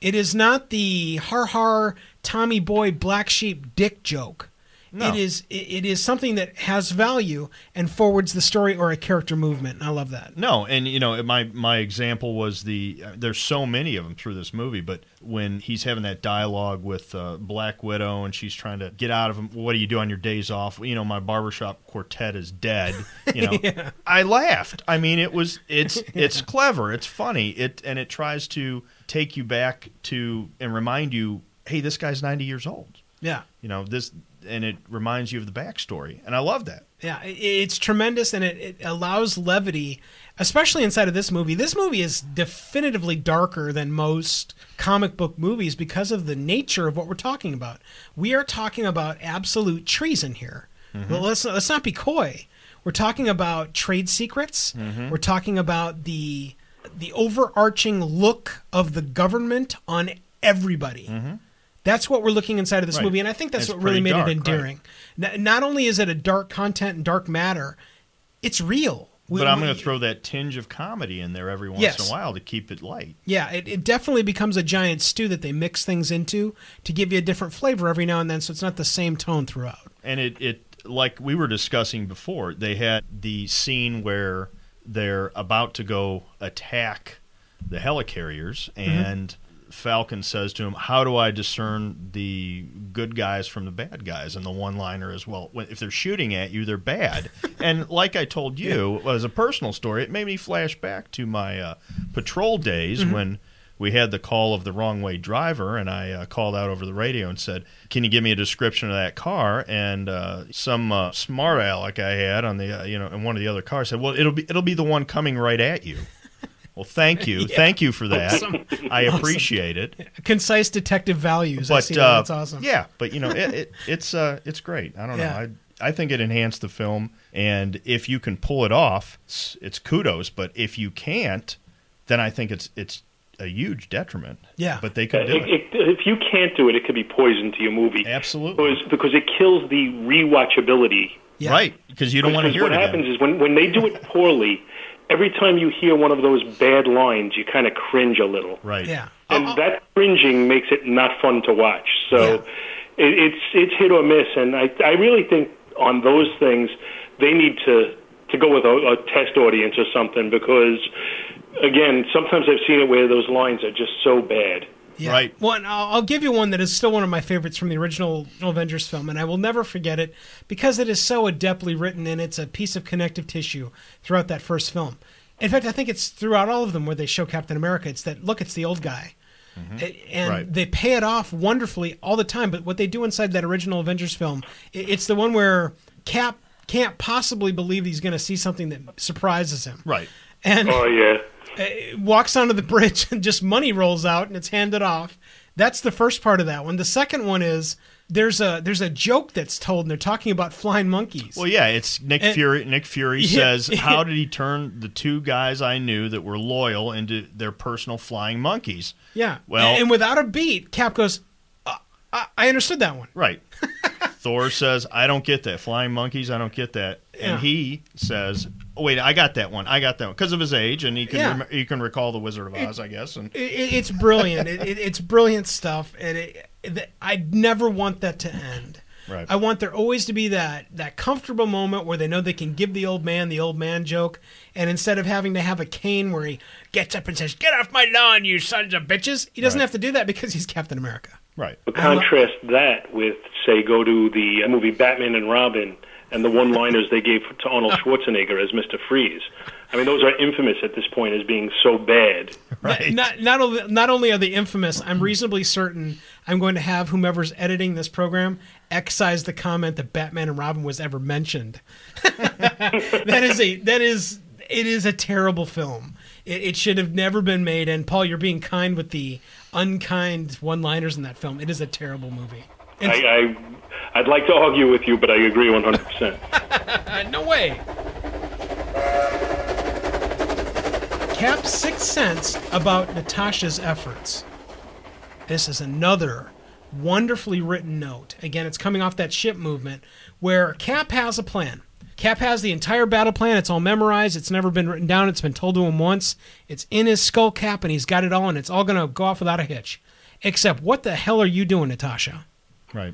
It is not the har har Tommy Boy black sheep dick joke. No. It is it, is something that has value and forwards the story or a character movement. And I love that. No, and you know, my my example was the uh, there's so many of them through this movie, but when he's having that dialogue with uh, Black Widow and she's trying to get out of him, what do you do on your days off? You know, my barbershop quartet is dead. You know, I laughed. I mean, it was it's it's clever, it's funny, it and it tries to take you back to and remind you, hey, this guy's 90 years old. Yeah. You know this, and it reminds you of the backstory, and I love that. Yeah, it's tremendous and it, it allows levity, especially inside of this movie. This movie is definitively darker than most comic book movies because of the nature of what we're talking about. We are talking about absolute treason here. Mm-hmm. Well, let's let's not be coy. We're talking about trade secrets. Mm-hmm. We're talking about the the overarching look of the government on everybody. Mm-hmm. That's what we're looking inside of this Right. movie, and I think that's It's what really made dark, it endearing. N- Not only is it a dark content and dark matter, it's real. We- But I'm going to throw that tinge of comedy in there every once Yes. in a while to keep it light. Yeah, it, it definitely becomes a giant stew that they mix things into to give you a different flavor every now and then, so it's not the same tone throughout. And it, it like we were discussing before, they had the scene where they're about to go attack the helicarriers Mm-hmm. and Falcon says to him, "How do I discern the good guys from the bad guys?" And the one-liner is, "Well, if they're shooting at you, they're bad." and like I told you, as a personal story, it made me flash back to my uh, patrol days when we had the call of the wrong way driver, and I uh, called out over the radio and said, "Can you give me a description of that car?" And uh, some uh, smart aleck I had on the uh, you know in one of the other cars said, "Well, it'll be it'll be the one coming right at you." Well, thank you, thank you for that. I appreciate it. Concise detective values. I But see that. uh, That's awesome. Yeah, but you know, it, it, it's uh, it's great. I don't Yeah. know. I I think it enhanced the film, and if you can pull it off, it's, it's kudos. But if you can't, then I think it's it's a huge detriment. Yeah. but they could do It- it. it- if you can't do it, it could be poison to your movie. Absolutely. Because, because it kills the rewatchability. Yeah. Right, because you don't want to hear what it happens again. is when, when they do it poorly, every time you hear one of those bad lines, you kind of cringe a little. Right. Yeah. And Uh, that cringing makes it not fun to watch. So it, it's it's hit or miss. And I I really think on those things they need to to go with a, a test audience or something because again sometimes I've seen it where those lines are just so bad. Yeah. Right. Well, and I'll, I'll give you one that is still one of my favorites from the original Avengers film, and I will never forget it because it is so adeptly written and it's a piece of connective tissue throughout that first film. In fact, I think it's throughout all of them where they show Captain America. It's that look, it's the old guy. Mm-hmm. A- And Right. they pay it off wonderfully all the time. But what they do inside that original Avengers film, it's the one where Cap can't possibly believe he's going to see something that surprises him. Right. And Oh yeah. Uh, walks onto the bridge and just money rolls out and it's handed off. That's the first part of that one. The second one is there's a there's a joke that's told and they're talking about flying monkeys. Well, yeah, it's Nick And- Fury. Nick Fury Yeah. says, "How did he turn the two guys I knew that were loyal into their personal flying monkeys?" yeah. well- and, and without a beat, Cap goes, uh, I, I understood that one. Right. Thor says, "I don't get that flying monkeys. I don't get that." And Yeah. he says, "Wait, I got that one. I got that one because of his age, and he can Yeah. rem- he can recall the Wizard of Oz, I guess." And It, it- it's brilliant. it, it, it's brilliant stuff, and it, it, I never want that to end. Right. I want there always to be that that comfortable moment where they know they can give the old man the old man joke, and instead of having to have a cane where he gets up and says, "Get off my lawn, you sons of bitches," he doesn't Right. have to do that because he's Captain America. right. But contrast that with, say, go to the uh, movie Batman and Robin and the one-liners they gave to Arnold Schwarzenegger as Mister Freeze. I mean, those are infamous at this point as being so bad. Right. Not not only not only are they infamous, I'm reasonably certain I'm going to have whomever's editing this program excise the comment that Batman and Robin was ever mentioned. that is a that is it is a terrible film. It, it should have never been made. And Paul, you're being kind with the unkind one-liners in that film. It is a terrible movie. I, I I'd like to argue with you, but I agree 100. percent uh, no way. Cap's sixth sense about Natasha's efforts. This is another wonderfully written note. Again, it's coming off that ship movement where Cap has a plan. Cap has the entire battle plan. It's all memorized. It's never been written down. It's been told to him once. It's in his skull cap, and he's got it all, and it's all going to go off without a hitch. Except, what the hell are you doing, Natasha? Right.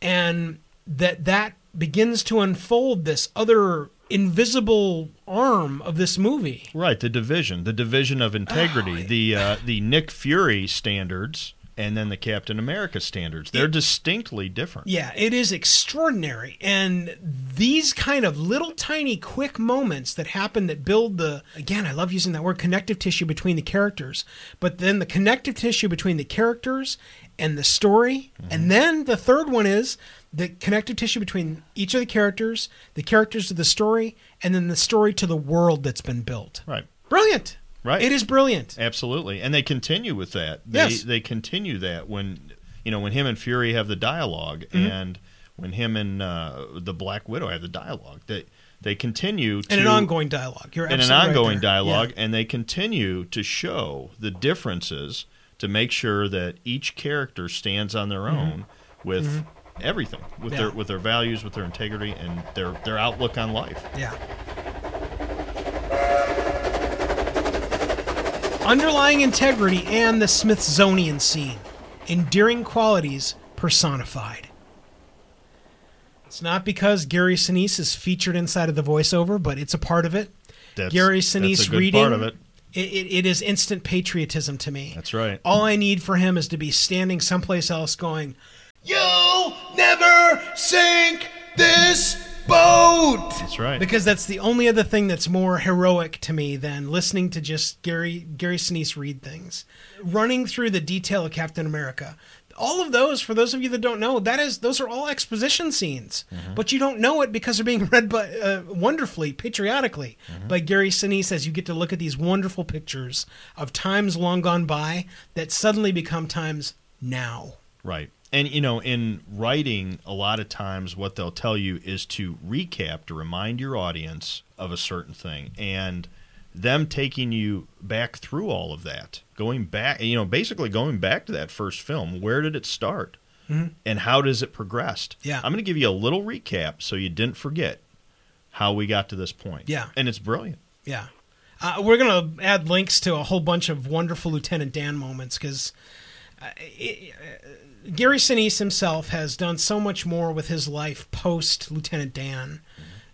and that that begins to unfold this other invisible arm of this movie. Right. The division, the division of integrity, the uh, the Nick Fury standards, and then the Captain America standards. They're distinctly different. Yeah, it is extraordinary. And these kind of little tiny quick moments that happen that build the again, I love using that word connective tissue between the characters, but then the connective tissue between the characters and the story. And then the third one is the connective tissue between each of the characters, the characters to the story, and then the story to the world that's been built. Right. Brilliant. Right. It is brilliant. Absolutely, and they continue with that. They, Yes. they continue that when you know when him and Fury have the dialog Mm-hmm. and when him and uh, the Black Widow have the dialogue. They they continue to And an ongoing dialogue. You're and an absolutely right ongoing dialogue, Yeah. and they continue to show the differences to make sure that each character stands on their own with everything, with Mm-hmm. Yeah. their with their values, with their integrity, and their their outlook on life. Yeah. Underlying integrity and the Smithsonian scene. Endearing qualities personified. It's not because Gary Sinise is featured inside of the voiceover, but it's a part of it. That's, Gary that's Sinise a good reading part of it. It, it, is instant patriotism to me. That's right. All I need for him is to be standing someplace else going, You'll never sink this boat. That's right. Because that's the only other thing that's more heroic to me than listening to just Gary Gary Sinise read things. Running through the detail of Captain America. All of those, for those of you that don't know, that is those are all exposition scenes, but you don't know it because they're being read by uh, wonderfully, patriotically. By Gary Sinise as you get to look at these wonderful pictures of times long gone by that suddenly become times now. Right. And you know, in writing, a lot of times what they'll tell you is to recap to remind your audience of a certain thing, and them taking you back through all of that, going back, you know, basically going back to that first film. Where did it start, and how does it progressed? Mm-hmm. Yeah. I'm going to give you a little recap so you didn't forget how we got to this point. Yeah. and it's brilliant. Yeah. Uh, we're going to add links to a whole bunch of wonderful Lieutenant Dan moments because uh, uh, Gary Sinise himself has done so much more with his life post Lieutenant Dan.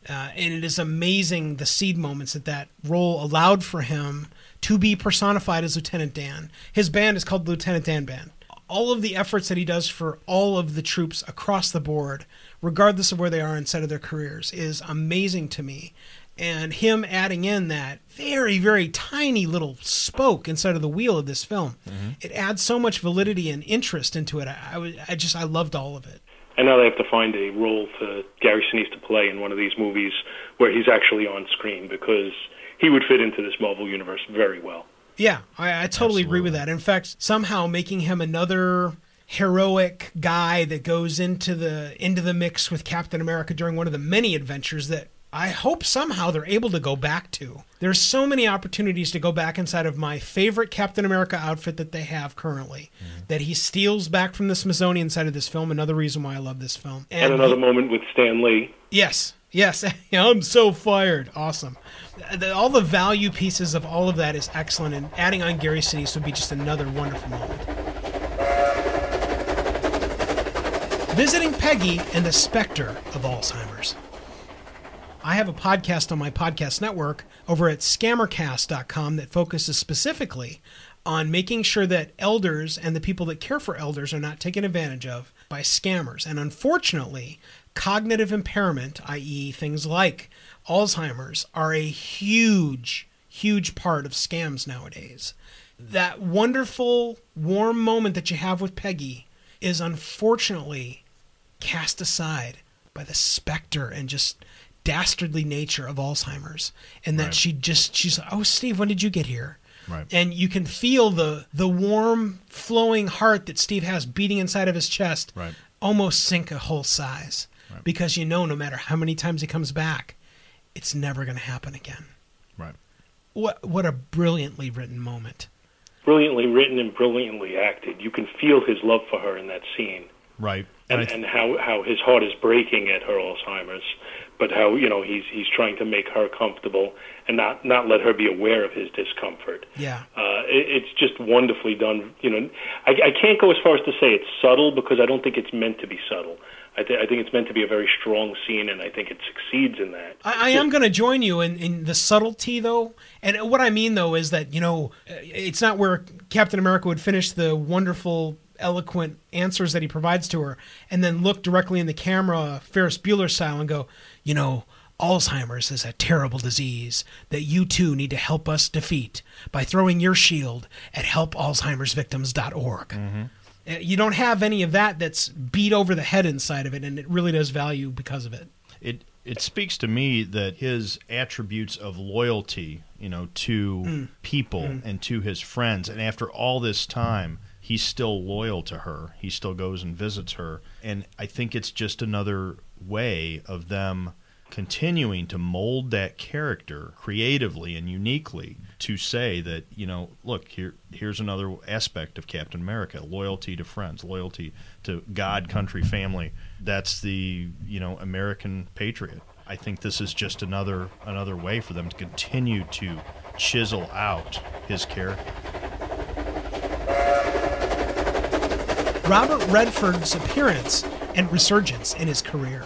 Uh, and it is amazing the seed moments that that role allowed for him to be personified as Lieutenant Dan. His band is called Lieutenant Dan Band. All of the efforts that he does for all of the troops across the board, regardless of where they are inside of their careers, is amazing to me. And him adding in that very, very tiny little spoke inside of the wheel of this film, it adds so much validity and interest into it. I, I, I just, I loved all of it. And now they have to find a role for Gary Sinise to play in one of these movies where he's actually on screen because he would fit into this Marvel universe very well. Yeah, I, I totally agree with that. In fact, somehow making him another heroic guy that goes into the into the mix with Captain America during one of the many adventures that I hope somehow they're able to go back to. There's so many opportunities to go back inside of my favorite Captain America outfit that they have currently mm-hmm. that he steals back from the Smithsonian side of this film. Another reason why I love this film. And, another he- moment with Stan Lee. Yes, yes. I'm so fired. Awesome. All the value pieces of all of that is excellent, and adding on Gary Sinise would be just another wonderful moment. Visiting Peggy and the Spectre of Alzheimer's. I have a podcast on my podcast network over at scammercast.com that focuses specifically on making sure that elders and the people that care for elders are not taken advantage of by scammers. And unfortunately, cognitive impairment, i.e., things like Alzheimer's, are a huge, huge part of scams nowadays. That wonderful, warm moment that you have with Peggy is unfortunately cast aside by the specter and just dastardly nature of Alzheimer's, and that Right. she just she's like, oh Steve, when did you get here? Right. And you can feel the the warm, flowing heart that Steve has beating inside of his chest, Right. almost sink a whole size, because you know no matter how many times he comes back, it's never going to happen again. Right. What what a brilliantly written moment. Brilliantly written and brilliantly acted. You can feel his love for her in that scene. Right. and, I th- and how how his heart is breaking at her Alzheimer's, but how you know he's he's trying to make her comfortable and not not let her be aware of his discomfort. Yeah. Uh, it, it's just wonderfully done. You know, I, I can't go as far as to say it's subtle because I don't think it's meant to be subtle. I, th- I think it's meant to be a very strong scene, and I think it succeeds in that. I, I am going to join you in, in the subtlety, though. And what I mean, though, is that, you know, uh, it's not where Captain America would finish the wonderful, eloquent answers that he provides to her and then look directly in the camera, Ferris Bueller style, and go, you know, Alzheimer's is a terrible disease that you too need to help us defeat by throwing your shield at helpalzheimersvictims.org. Uh, You don't have any of that that's beat over the head inside of it, and it really does value because of it. it it speaks to me that his attributes of loyalty, you know, to Mm. people and to his friends, and after all this time, he's still loyal to her. He still goes and visits her, and I think it's just another way of them continuing to mold that character creatively and uniquely to say that you know look here here's another aspect of Captain America loyalty to friends loyalty to God country family. That's the you know American patriot. I think this is just another another way for them to continue to chisel out his character. Robert Redford's appearance and resurgence in his career.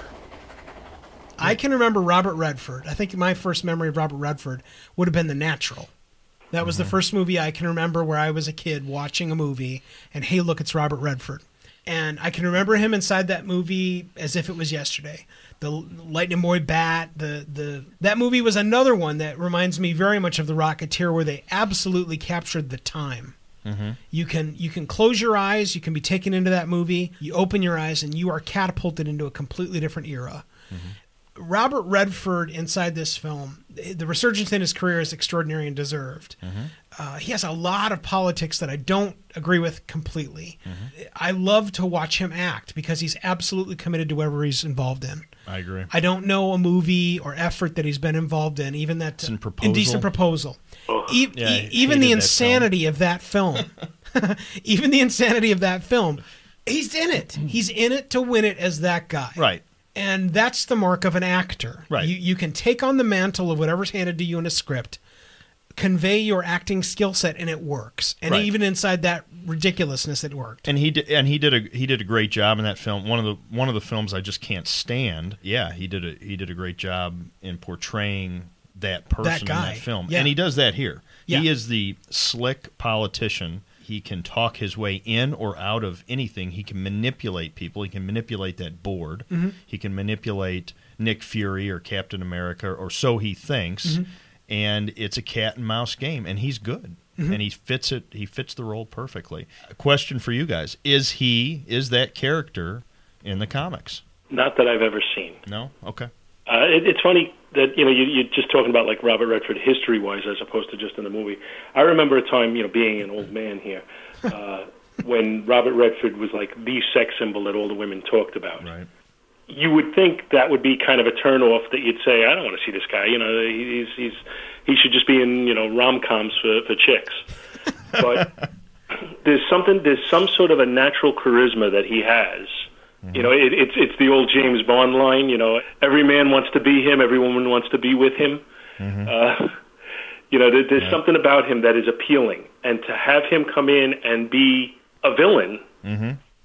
I can remember Robert Redford. I think my first memory of Robert Redford would have been The Natural. That was the mm-hmm. first movie I can remember where I was a kid watching a movie and hey, look, it's Robert Redford. And I can remember him inside that movie as if it was yesterday. The Lightning Boy bat, the the that movie was another one that reminds me very much of The Rocketeer, where they absolutely captured the time. Mm-hmm. You can you can close your eyes, you can be taken into that movie. You open your eyes, and you are catapulted into a completely different era. Mm-hmm. Robert Redford inside this film, the resurgence in his career is extraordinary and deserved. Mm-hmm. Uh, he has a lot of politics that I don't agree with completely. I love to watch him act because he's absolutely committed to whatever he's involved in. I agree. I don't know a movie or effort that he's been involved in, even that Decent Proposal. Indecent Proposal. Oh. E- Yeah, I e- even the hated that insanity of that film, even the insanity of that film, he's in it. He's in it to win it as that guy. Right. And that's the mark of an actor. Right. You, you can take on the mantle of whatever's handed to you in a script, convey your acting skill set, and it works. And Right. even inside that ridiculousness, it worked. and he did, and he did a he did a great job in that film. One of the one of the films I just can't stand. Yeah, he did a he did a great job in portraying that person That in that film, Yeah. and he does that here. Yeah. He is the slick politician. He can talk his way in or out of anything. He can manipulate people. He can manipulate that board. Mm-hmm. He can manipulate Nick Fury or Captain America, or so he thinks. Mm-hmm. And it's a cat and mouse game, and he's good, Mm-hmm. and he fits it. He fits the role perfectly. A question for you guys: Is he is that character in the comics? Not that I've ever seen. No. Okay. Uh, it, it's funny that you know you, you're just talking about like Robert Redford history wise as opposed to just in the movie. I remember a time you know being an old man here uh, when Robert Redford was like the sex symbol that all the women talked about. Right. You would think that would be kind of a turnoff that you'd say I don't want to see this guy. You know he's he's he should just be in you know rom coms for for chicks. But there's something there's some sort of a natural charisma that he has. You know, it, it's it's the old James Bond line. You know, every man wants to be him, every woman wants to be with him. Uh, you know, there, there's something about him that is appealing, and to have him come in and be a villain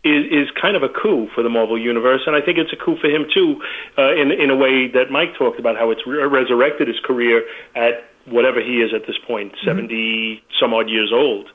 is is kind of a coup for the Marvel universe, and I think it's a coup for him too, uh, in in a way that Mike talked about how it's re- resurrected his career at whatever he is at this point, seventy some odd years old.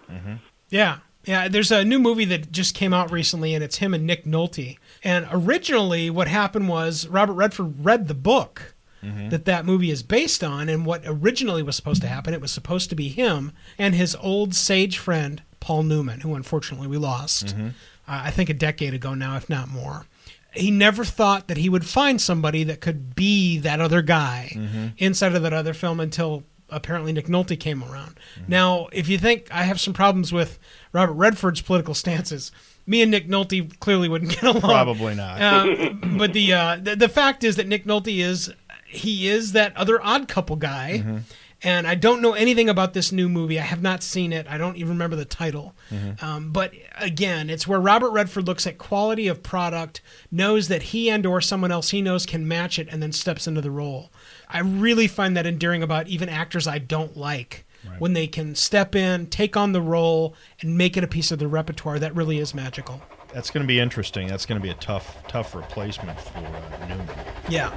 Yeah. Yeah, there's a new movie that just came out recently, and it's him and Nick Nolte. And originally, what happened was Robert Redford read the book mm-hmm. that that movie is based on, and what originally was supposed to happen, it was supposed to be him and his old sage friend Paul Newman, who unfortunately we lost. Mm-hmm. Uh, I think a decade ago now, if not more. He never thought that he would find somebody that could be that other guy mm-hmm. inside of that other film until apparently Nick Nolte came around. Now, if you think I have some problems with Robert Redford's political stances, me and Nick Nolte clearly wouldn't get along. Probably not. Uh, but the, uh, the the fact is that Nick Nolte is he is that other odd couple guy. And I don't know anything about this new movie. I have not seen it. I don't even remember the title. Um, but again, it's where Robert Redford looks at quality of product, knows that he and or someone else he knows can match it, and then steps into the role. I really find that endearing about even actors I don't like. When they can step in, take on the role, and make it a piece of their repertoire, that really is magical. That's going to be interesting. That's going to be a tough, tough replacement for uh, Newman. Yeah.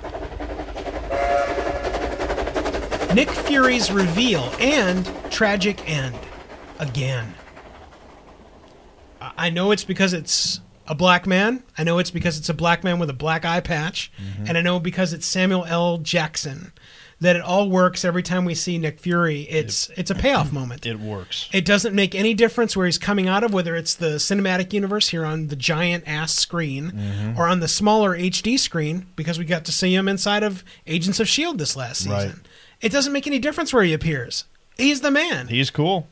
Nick Fury's reveal and tragic end. Again. I I know it's because it's a black man. I know it's because it's a black man with a black eye patch. And I know because it's Samuel L. Jackson that it all works every time we see Nick Fury. It's it's a payoff moment. It works. It doesn't make any difference where he's coming out of, whether it's the cinematic universe here on the giant ass screen Mm-hmm. or on the smaller HD screen, because we got to see him inside of Agents of S.H.I.E.L.D. this last season. Right. It doesn't make any difference where he appears. He's the man. He's cool.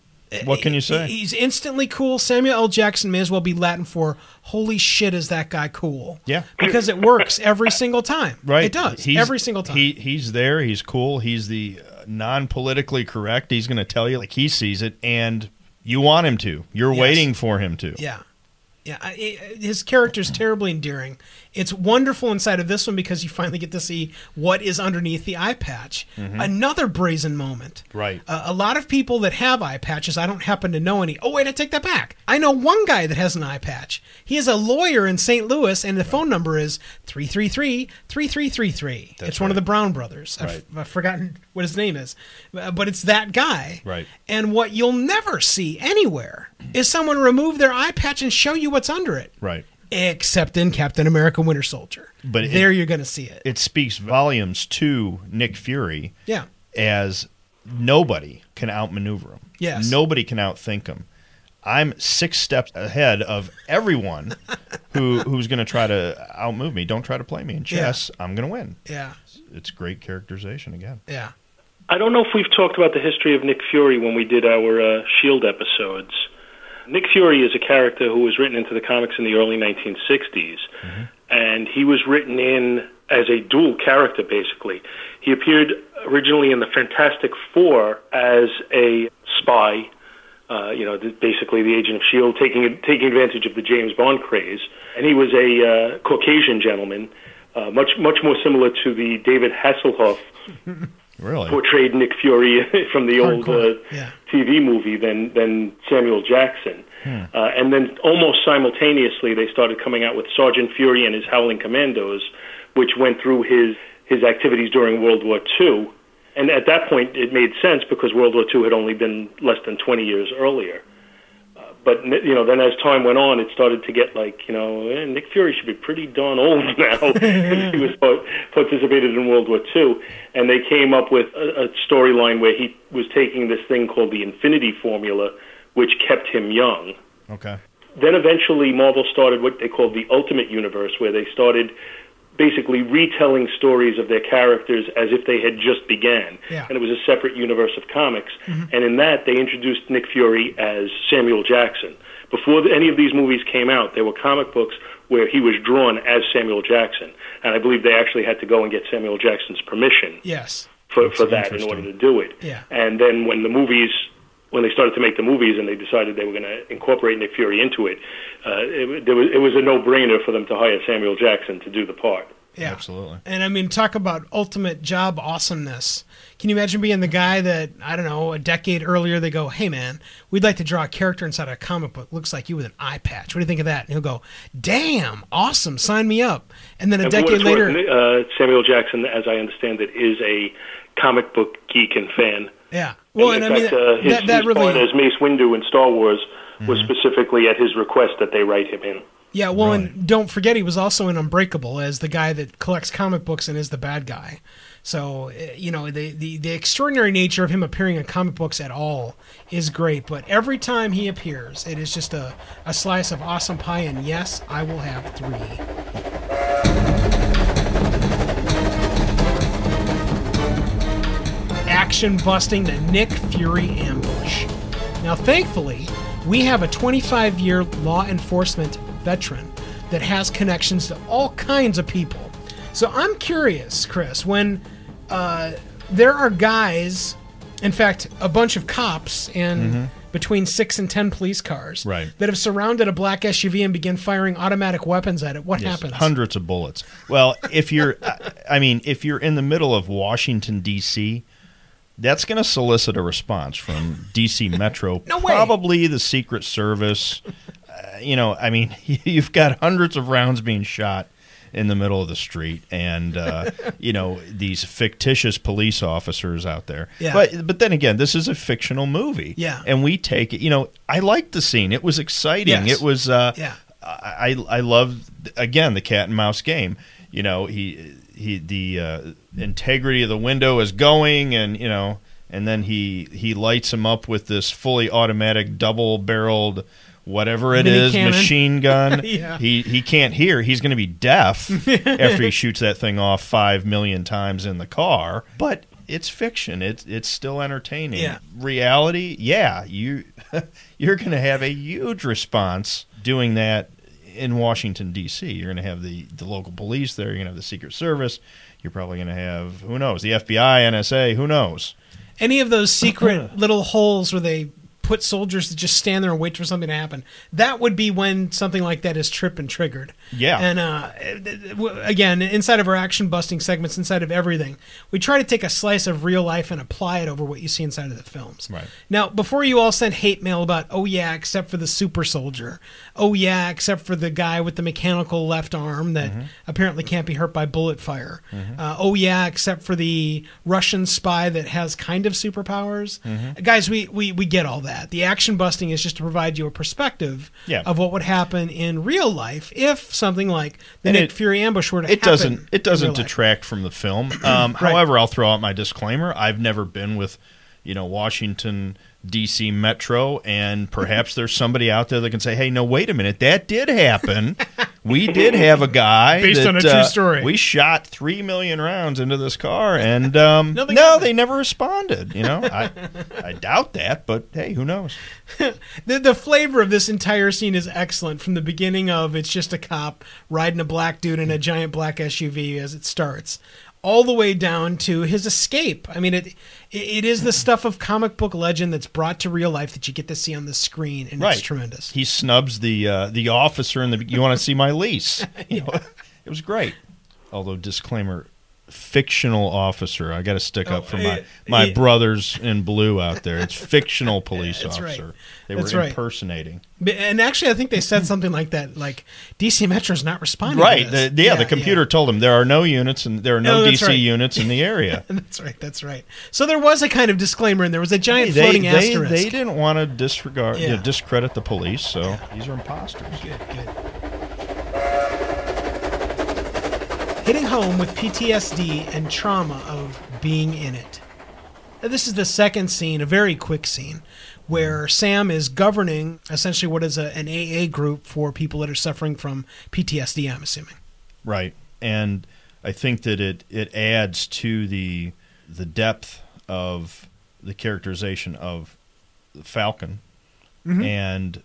What can you say? He's instantly cool. Samuel L. Jackson may as well be Latin for "Holy shit, is that guy cool?" Yeah. because it works every single time. Right. it does He's- every single time. He he's there. He's cool. He's the uh, non-politically correct. He's going to tell you like he sees it, and you want him to. You're Yes. waiting for him to. Yeah, yeah. His character's terribly endearing. It's wonderful inside of this one because you finally get to see what is underneath the eye patch. Another brazen moment. Right. Uh, a lot of people that have eye patches, I don't happen to know any. Oh, wait, I take that back. I know one guy that has an eye patch. He is a lawyer in St. Louis, and the phone number is 333 3333. It's one of the Brown brothers. I've, I've forgotten what his name is, Uh, but it's that guy. Right. And what you'll never see anywhere is someone remove their eye patch and show you what's under it, Right. Except in Captain America Winter Soldier. But it- there you're going to see it. It speaks volumes to Nick Fury yeah. as nobody can outmaneuver him. Yes. Nobody can outthink him. I'm six steps ahead of everyone who who's going to try to outmove me. Don't try to play me in chess. I'm going to win. Yeah. It's great characterization again. Yeah. I don't know if we've talked about the history of Nick Fury when we did our uh, Shield episodes. Nick Fury is a character who was written into the comics in the early 1960s, and he was written in as a dual character, basically. He appeared originally in the Fantastic Four as a spy, uh, you know, basically the agent of Shield, taking taking advantage of the James Bond craze, and he was a uh, Caucasian gentleman, uh, much much more similar to the David Hasselhoff Really? portrayed Nick Fury from the old uh, yeah. TV movie than than Samuel Jackson. Uh, and then almost simultaneously, they started coming out with Sergeant Fury and his Howling Commandos, which went through his his activities during World War II. And at that point, it made sense because World War II had only been less than 20 years earlier. But you know, then as time went on, it started to get like you know, eh, Nick Fury should be pretty darn old now. he was part, participated in World War II, and they came up with a, a storyline where he was taking this thing called the Infinity Formula, which kept him young. Okay. Then eventually, Marvel started what they called the Ultimate Universe, where they started basically retelling stories of their characters as if they had just began. Yeah. And it was a separate universe of comics. Mm-hmm. And in that, they introduced Nick Fury as Samuel Jackson. Before any of these movies came out, there were comic books where he was drawn as Samuel Jackson. And I believe they actually had to go and get Samuel Jackson's permission Yes. for, for that in order to do it. Yeah. And then when the movies, when they started to make the movies and they decided they were going to incorporate Nick Fury into it, uh, it, there was, it was a no-brainer for them to hire Samuel Jackson to do the part. Yeah. Absolutely. And I mean, talk about ultimate job awesomeness. Can you imagine being the guy that, I don't know, a decade earlier, they go, hey, man, we'd like to draw a character inside a comic book. Looks like you with an eye patch. What do you think of that? And he'll go, damn, awesome, sign me up. And then a And decade it's worth, later, uh, Samuel Jackson, as I understand it, is a comic book geek and fan. Yeah. Well, and, in I mean, uh, his, that, that his part really, as Mace Windu in Star Wars was Mm-hmm. specifically at his request that they write him in. yeah, well, and don't forget he was also in Unbreakable as the guy that collects comic books and is the bad guy. So, eh, you know, the, the, the extraordinary nature of him appearing in comic books at all is great. But every time he appears, it is just a, a slice of awesome pie. And yes, I will have three. Action busting the Nick Fury ambush. Now, thankfully, we have a 25 year law enforcement veteran that has connections to all kinds of people. So I'm curious, Chris, when uh, there are guys, in fact, a bunch of cops and between six and ten police cars Right. that have surrounded a black SUV and begin firing automatic weapons at it, what Yes, happens? Hundreds of bullets. Well, if you're, I mean, if you're in the middle of Washington D.C., that's going to solicit a response from D.C. Metro, No probably the Secret Service. Uh, you know, I mean, you've got hundreds of rounds being shot in the middle of the street, and uh, you know these fictitious police officers out there. Yeah. But but then again, this is a fictional movie. Yeah. and we take it. You know, I liked the scene. It was exciting. Yes. It was. Uh, Yeah. I I love again the cat and mouse game. You know, he he the uh, integrity of the window is going, and you know, and then he he lights him up with this fully automatic double barreled whatever it Mini is cannon. machine gun. Yeah. He he can't hear. He's going to be deaf after he shoots that thing off five million times in the car. But it's fiction. It's it's still entertaining. Yeah. Reality, yeah, you you're going to have a huge response doing that in Washington D.C. You're going to have the the local police there. You're going to have the Secret Service. You're probably going to have who knows the FBI, NSA. Who knows? Any of those secret little holes where they put soldiers to just stand there and wait for something to happen. That would be when something like that is tripped and triggered. Yeah. And uh, again, inside of our action busting segments, inside of everything, we try to take a slice of real life and apply it over what you see inside of the films. Right. Now, before you all send hate mail about, oh yeah, except for the super soldier, oh yeah, except for the guy with the mechanical left arm that Mm-hmm. apparently can't be hurt by bullet fire, uh, oh yeah, except for the Russian spy that has kind of superpowers. Mm-hmm. Guys, we, we we get all that. The action busting is just to provide you a perspective Yeah. of what would happen in real life if something like the And Nick it- Fury ambush were to it doesn't it doesn't detract from the film. Um, Right. However, I'll throw out my disclaimer. I've never been with you know Washington D.C. Metro, and perhaps there's somebody out there that can say, "Hey, no, wait a minute, that did happen. we did have a guy Based that, on a true uh, story." We shot three million rounds into this car, and um, no, happened. they never responded. You know, I I doubt that, but hey, who knows? the, the flavor of this entire scene is excellent from the beginning of it's just a cop riding a black dude in a giant black SUV as it starts all the way down to his escape. I mean, it it, it is the stuff of comic book legend that's brought to real life that you get to see on the screen, and Right. it's tremendous. He snubs the uh, the officer in the. You want to see my lease? You know, it was great. Although disclaimer, fictional officer. I got to stick up Oh, for my my yeah. brothers in blue out there. It's fictional police That's right. officer. They were right. impersonating. But- And actually, I think they said something like that, like DC Metro's not responding. Right. The, this. yeah, The computer told them there are no units and there are no that's DC right. units in the area. That's right. That's right. So there was a kind of disclaimer, and there was a giant they, floating they, asterisk. they didn't want to disregard, you know, discredit the police, so these are imposters. Good, good. Hitting home with PTSD and trauma of being in it. Now, This is the second scene, a very quick scene, where Sam is governing essentially what is a, an AA group for people that are suffering from PTSD, I'm assuming. Right. And I think that it, it adds to the the depth of the characterization of Falcon mm-hmm. and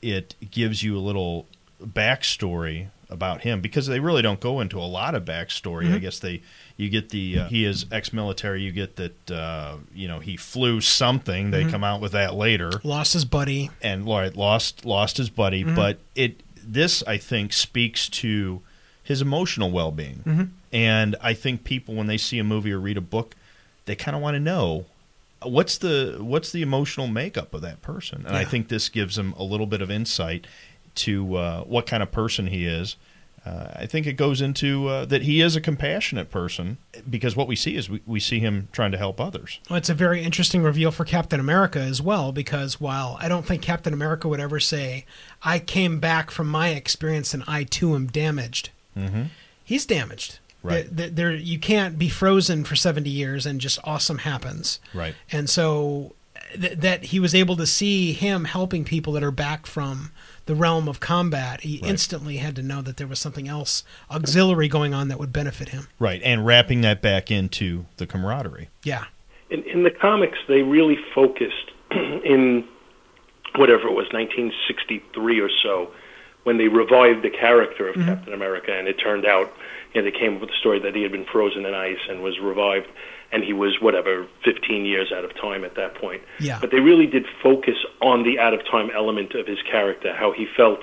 it gives you a little backstory about him because they really don't go into a lot of backstory. I mm-hmm. guess they you get the uh, he is ex-military. You get that uh, you know he flew something. They mm-hmm. come out with that later Lost his buddy. and lost lost his buddy, mm-hmm. but it this I think speaks to his emotional well being, and I think people when they see a movie or read a book, they kind of want to know uh, what's the what's the emotional makeup of that person, and I think this gives them a little bit of insight to uh, what kind of person he is. Uh, I think it goes into uh, that he is a compassionate person because what we see is we, we see him trying to help others. Well, it's a very interesting reveal for Captain America as well, because while I don't think Captain America would ever say, I came back from my experience and I too am damaged, he's damaged. Right. Th- th- There, you can't be frozen for 70 years and just awesome happens. Right. And so th- that he was able to see him helping people that are back from the realm of combat, he Right. instantly had to know that there was something else auxiliary going on that would benefit him. Right, and wrapping that back into the camaraderie. Yeah. in, in the comics, they really focused in whatever it was, 1963 or so, when they revived the character of mm-hmm. Captain America, and it turned out, you know, they came up with the story that he had been frozen in ice and was revived, and he was whatever 15 years out of time at that point. Yeah. But they really did focus on the out of time element of his character, how he felt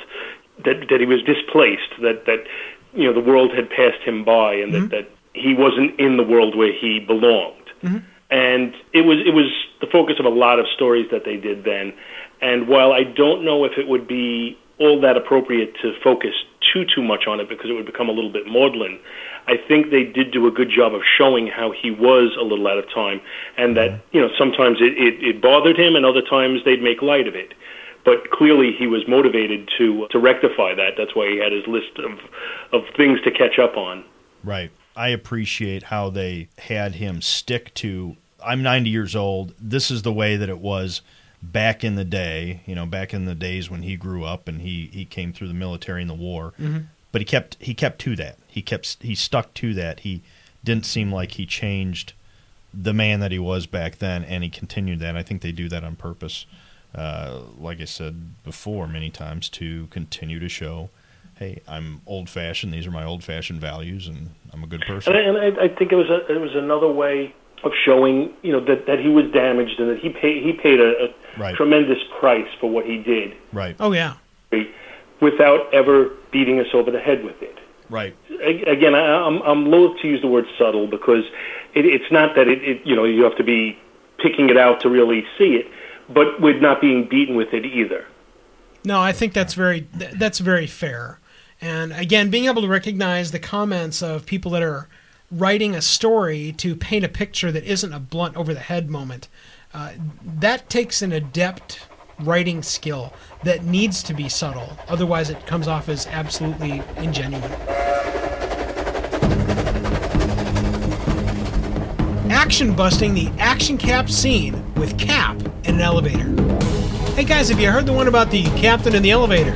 that that he was displaced, that that you know the world had passed him by, and that mm-hmm. that he wasn't in the world where he belonged mm-hmm. and it was it was the focus of a lot of stories that they did then. And while I don't know if it would be all that appropriate to focus too too much on it because it would become a little bit maudlin, I think they did do a good job of showing how he was a little out of time, and that mm-hmm. you know sometimes it, it, it bothered him, and other times they'd make light of it. But clearly, he was motivated to to rectify that. That's why he had his list of of things to catch up on. Right. I appreciate how they had him stick to I'm 90 years old. This is the way that it was back in the day, you know, back in the days when he grew up and he he came through the military and the war. Mm-hmm. But he kept he kept to that. He kept he stuck to that. He didn't seem like he changed the man that he was back then and he continued that. I think they do that on purpose. Uh, like I said before many times to continue to show hey, I'm old fashioned. These are my old fashioned values, and I'm a good person. And I, and I, I think it was a, it was another way of showing you know that, that he was damaged and that he paid he paid a, a Right. tremendous price for what he did Right. Oh yeah. without ever beating us over the head with it. Right. Again, I, I'm I'm loath to use the word subtle because it, it's not that it, it you know you have to be picking it out to really see it, but with not being beaten with it either. No, I think that's very that's very fair. And again, being able to recognize the comments of people that are writing a story to paint a picture that isn't a blunt over the head moment, uh, that takes an adept writing skill that needs to be subtle. Otherwise, it comes off as absolutely ingenuine. Action busting the action cap scene with Cap in an elevator. Hey guys, have you heard the one about the captain in the elevator?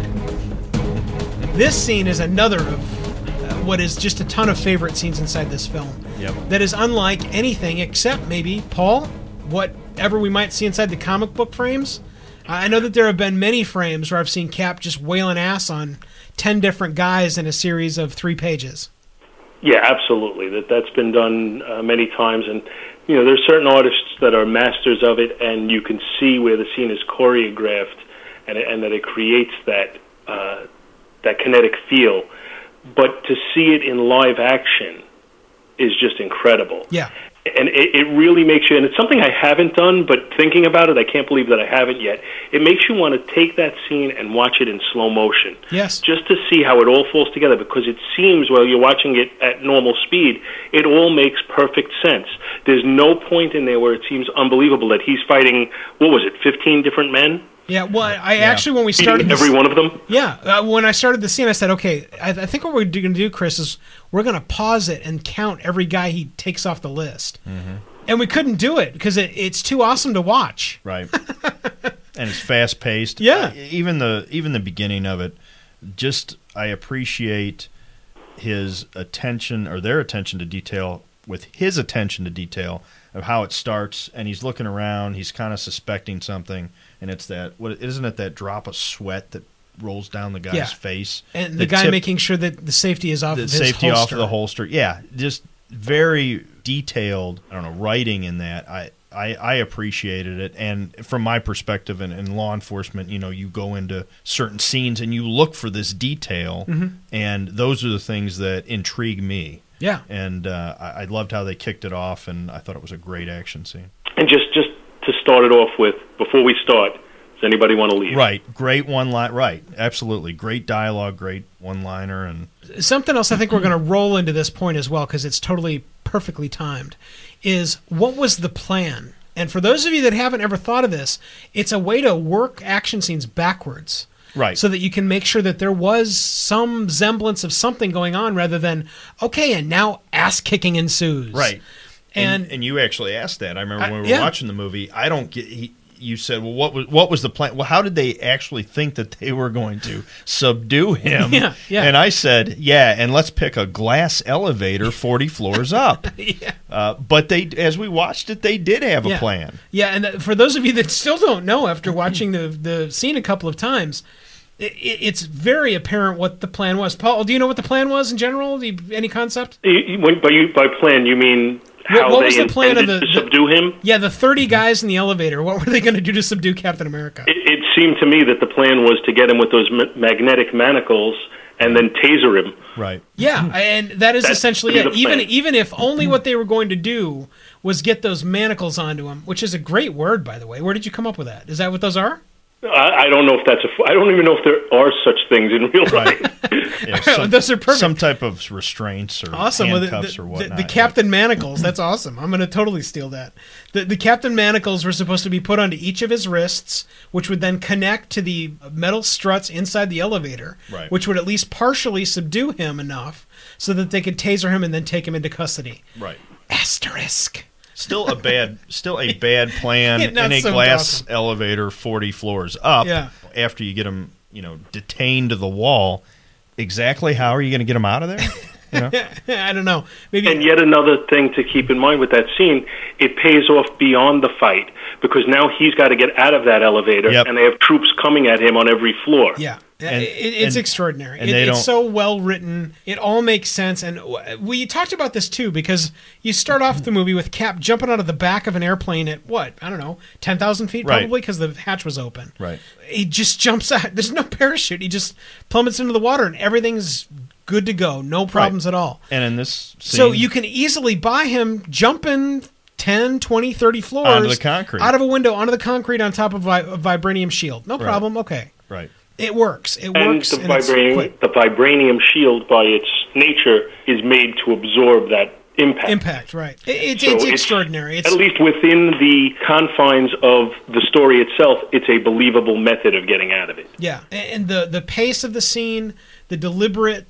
This scene is another of uh, what is just a ton of favorite scenes inside this film. Yep. That is unlike anything except maybe, Paul, whatever we might see inside the comic book frames. I know that there have been many frames where I've seen Cap just wailing ass on 10 different guys in a series of three pages. Yeah, absolutely. That that's been done uh, many times, and you know there's certain artists that are masters of it, and you can see where the scene is choreographed, and and that it creates that uh, that kinetic feel. But to see it in live action is just incredible. Yeah. and it, it really makes you and it's something i haven't done but thinking about it i can't believe that i haven't yet it makes you want to take that scene and watch it in slow motion Yes. just to see how it all falls together because it seems while you're watching it at normal speed it all makes perfect sense there's no point in there where it seems unbelievable that he's fighting what was it 15 different men Yeah, well, I I actually, when we started beating this, every one of them Yeah, uh, when I started the scene, I said, okay, I, I think what we're going to do, Chris, is we're going to pause it and count every guy he takes off the list. And we couldn't do it because it, it's too awesome to watch. Right. and it's fast paced. Yeah. Even the even the beginning of it, just I appreciate his attention or their attention to detail with his attention to detail of how it starts and he's looking around, he's kind of suspecting something and it's that what isn't it that drop of sweat that rolls down the guy's Yeah. face And the, guy tip- making sure that the safety is off the of his safety holster. off of the holster. Yeah, just very detailed. I don't know writing in that. I. I, I appreciated it, and from my perspective in, in law enforcement, you know, you go into certain scenes and you look for this detail, Mm-hmm. and those are the things that intrigue me. Yeah. And uh, I, I loved how they kicked it off, and I thought it was a great action scene. and just just to start it off with before we start does anybody want to leave Right, great one line. Right, absolutely, great dialogue, great one liner, and Something else I think we're going to roll into this point as well because it's totally perfectly timed is what was the plan? And for those of you that haven't ever thought of this, it's a way to work action scenes backwards. right. so that you can make sure that there was some semblance of something going on rather than okay and now ass kicking ensues Right. And, and, and you actually asked that. I remember I- when we were yeah. watching the movie. I don't get. He, you said, "Well, what was what was the plan? Well, how did they actually think that they were going to subdue him?" Yeah, yeah. And I said, "Yeah, and let's pick a glass elevator forty floors up." yeah. Uh, but they, as we watched it, they did have a Yeah. plan. yeah and th- for those of you that still don't know after watching the the scene a couple of times i i- it's very apparent what the plan was paul do you know what the plan was in general you, any concept You- you- when- by you by plan, you mean What- how what they was the plan of the- to the- subdue him? yeah the 30 guys in the elevator what were they going to do to subdue captain america It, it seemed to me that the plan was to get him with those ma- magnetic manacles and then taser him. Right. Yeah, and that is That's essentially it. Even even if only what they were going to do was get those manacles onto him, which is a great word, by the way. Where did you come up with that? Is that what those are? I, I don't know if that's a. f- I don't even know if there are such things in real life. Yeah, some, Those are perfect. Some type of restraints or Awesome. Well, the, handcuffs the, or the, whatnot. the Captain Manacles. That's awesome. I'm going to totally steal that. The, the Captain Manacles were supposed to be put onto each of his wrists, which would then connect to the metal struts inside the elevator, Right. which would at least partially subdue him enough so that they could taser him and then take him into custody. Right. Asterisk. Still a bad, still a bad plan in a so glass awesome. elevator forty floors up. Yeah. After you get them, you know, detained to the wall, exactly how are you going to get them out of there? I don't know. Maybe And yet another thing to keep in mind with that scene, it pays off beyond the fight because now he's got to get out of that elevator, Yep. and they have troops coming at him on every floor. Yeah, And- it, it's and- extraordinary. and It- it's so well written. It all makes sense. And we talked about this too because you start off the movie with Cap jumping out of the back of an airplane at what I don't know, ten thousand feet Right. probably because the hatch was open. Right. He just jumps out. There's no parachute. He just plummets into the water and everything's good to go. No problems at all. And in this scene, So you can easily buy him jumping 10, 20, 30 floors Onto the concrete. out of a window onto the concrete on top of vi- a vibranium shield. No Right. problem. Okay. right. It works. It And works. the and vibranium, the vibranium shield, by its nature, is made to absorb that impact. Impact, right. It, it's, So it's extraordinary. It's, at least within the confines of the story itself, it's a believable method of getting out of it. yeah. And the, the pace of the scene, the deliberate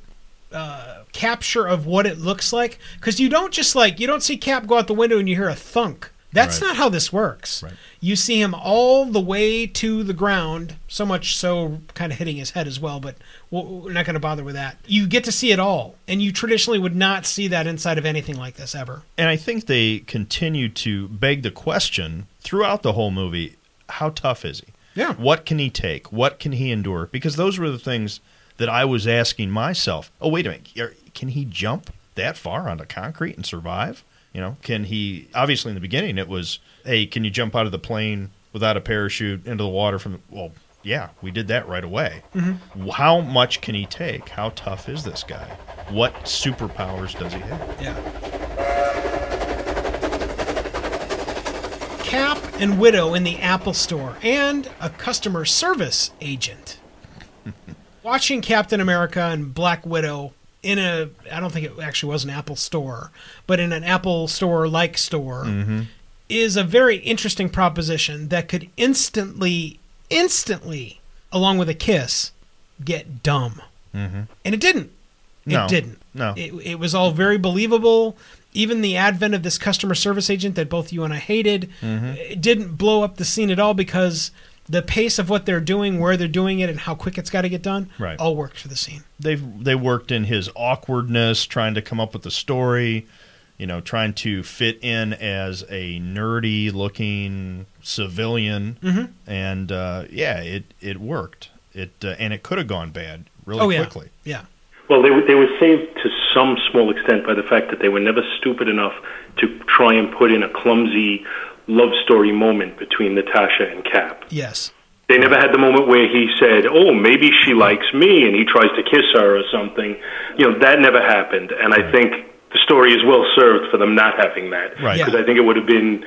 uh, capture of what it looks like. Because you don't just like, you don't see Cap go out the window and you hear a thunk. That's Right. not how this works. Right. You see him all the way to the ground, so much so kind of hitting his head as well, but we're not going to bother with that. You get to see it all, and you traditionally would not see that inside of anything like this ever. And I think they continue to beg the question throughout the whole movie: How tough is he? Yeah. What can he take? What can he endure? Because those were the things that I was asking myself. Oh, wait a minute. Can he jump that far onto concrete and survive? You know, can he? Obviously, in the beginning, it was, hey, can you jump out of the plane without a parachute into the water from? Well, yeah, we did that right away. Mm-hmm. How much can he take? How tough is this guy? What superpowers does he have? Yeah. Cap and Widow in the Apple Store, and a customer service agent. Watching Captain America and Black Widow in a, I don't think it actually was an Apple store, but in an Apple store like store, is a very interesting proposition that could instantly, instantly, along with a kiss, get dumb. Mm-hmm. And it didn't. It No. didn't. No. It, it was all very believable. Even the advent of this customer service agent that both you and I hated, Mm-hmm. it didn't blow up the scene at all because the pace of what they're doing, where they're doing it, and how quick it's got to get done, Right. all worked for the scene. they've they worked in his awkwardness, trying to come up with a story, you know, trying to fit in as a nerdy looking civilian, Mm-hmm. and uh, yeah, it it worked. It uh, and it could have gone bad really oh yeah, quickly. yeah, Well, they were, they were saved to some small extent by the fact that they were never stupid enough to try and put in a clumsy love story moment between Natasha and Cap. yes, They never had the moment where he said, "Oh, maybe she likes me," and he tries to kiss her or something. You know, that never happened, and I think the story is well served for them not having that. Right. Because Yeah. I think it would have been,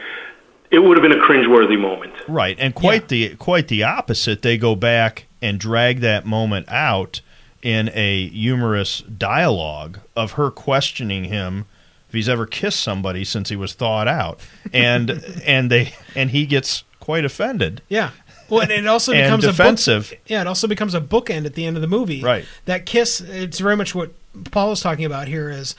it would have been a cringeworthy moment. Right, and quite the quite the opposite. They go back and drag that moment out in a humorous dialogue of her questioning him if he's ever kissed somebody since he was thawed out, and and they and he gets quite offended. yeah. Well, and it also And becomes defensive. A book, yeah, it also becomes a bookend at the end of the movie. Right. That kiss. It's very much what Paul is talking about here. Is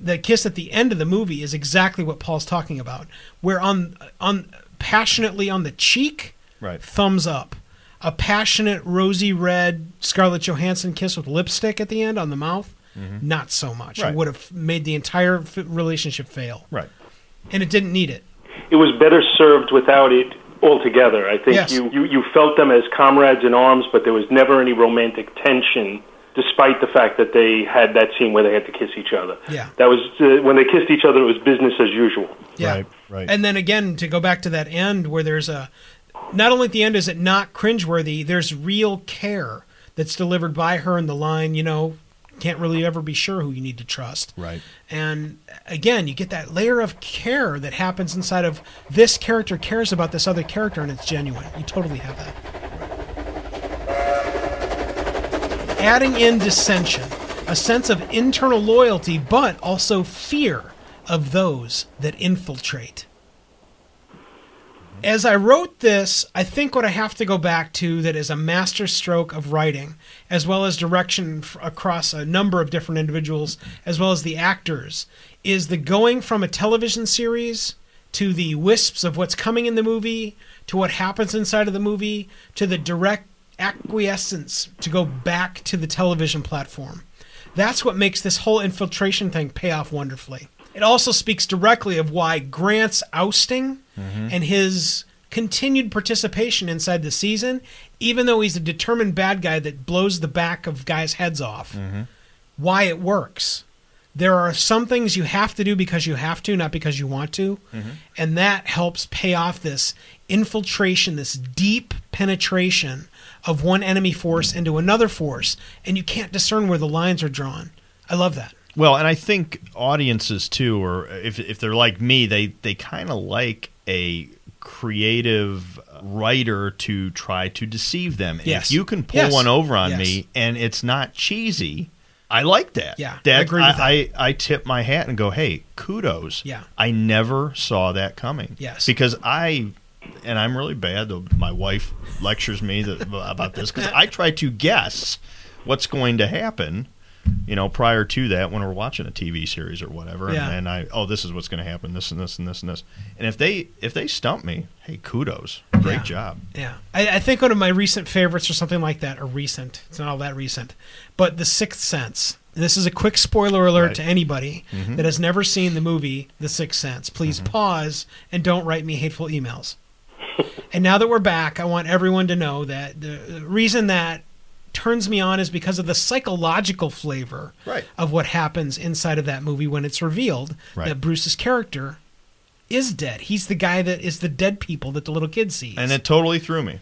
the kiss at the end of the movie is exactly what Paul's talking about. Where on on passionately on the cheek, Right. thumbs up. A passionate rosy red Scarlett Johansson kiss with lipstick at the end on the mouth, not so much. Mm-hmm. Right. It would have made the entire f- relationship fail, Right. and it didn't need it. It was better served without it altogether. I think Yes. you, you, you felt them as comrades in arms, but there was never any romantic tension, despite the fact that they had that scene where they had to kiss each other. Yeah. That was uh, when they kissed each other. It was business as usual. Yeah. Right, right. And then again, to go back to that end where there's a, not only at the end is it not cringeworthy, there's real care that's delivered by her in the line, you know, can't really ever be sure who you need to trust. Right. And again, you get that layer of care that happens inside of this character cares about this other character and it's genuine. You totally have that. Adding in dissension, a sense of internal loyalty, but also fear of those that infiltrate. As I wrote this, I think what I have to go back to that is a master stroke of writing, as well as direction f- across a number of different individuals, as well as the actors, is the going from a television series to the wisps of what's coming in the movie, to what happens inside of the movie, to the direct acquiescence to go back to the television platform. That's what makes this whole infiltration thing pay off wonderfully. It also speaks directly of why Grant's ousting Mm-hmm. and his continued participation inside the season, even though he's a determined bad guy that blows the back of guys' heads off, mm-hmm. why it works. There are some things you have to do because you have to, not because you want to. Mm-hmm. And that helps pay off this infiltration, this deep penetration of one enemy force into another force. And you can't discern where the lines are drawn. I love that. Well, and I think audiences too, or if if they're like me, they they kind of like a creative writer to try to deceive them. Yes. If you can pull Yes. one over on Yes. me and it's not cheesy, I like that. Yeah, I that, agree with that. I, I tip my hat and go, hey, kudos. Yeah. I never saw that coming. Yes. Because I, and I'm really bad, though my wife lectures me that, about this, because I try to guess what's going to happen you know, prior to that when we're watching a TV series or whatever, Yeah. and, and I, oh, this is what's going to happen, this and this and this and this, and if they if they stump me, hey, kudos, great Yeah. job. Yeah, I, I think one of my recent favorites or something like that, or recent, it's not all that recent, but The Sixth Sense. And this is a quick spoiler alert Right. to anybody mm-hmm. that has never seen the movie The Sixth Sense. Please mm-hmm. pause and don't write me hateful emails. and now that we're back, I want everyone to know that the reason that turns me on is because of the psychological flavor Right. of what happens inside of that movie when it's revealed Right. that Bruce's character is dead. He's the guy that is the dead people that the little kid sees. And it totally threw me.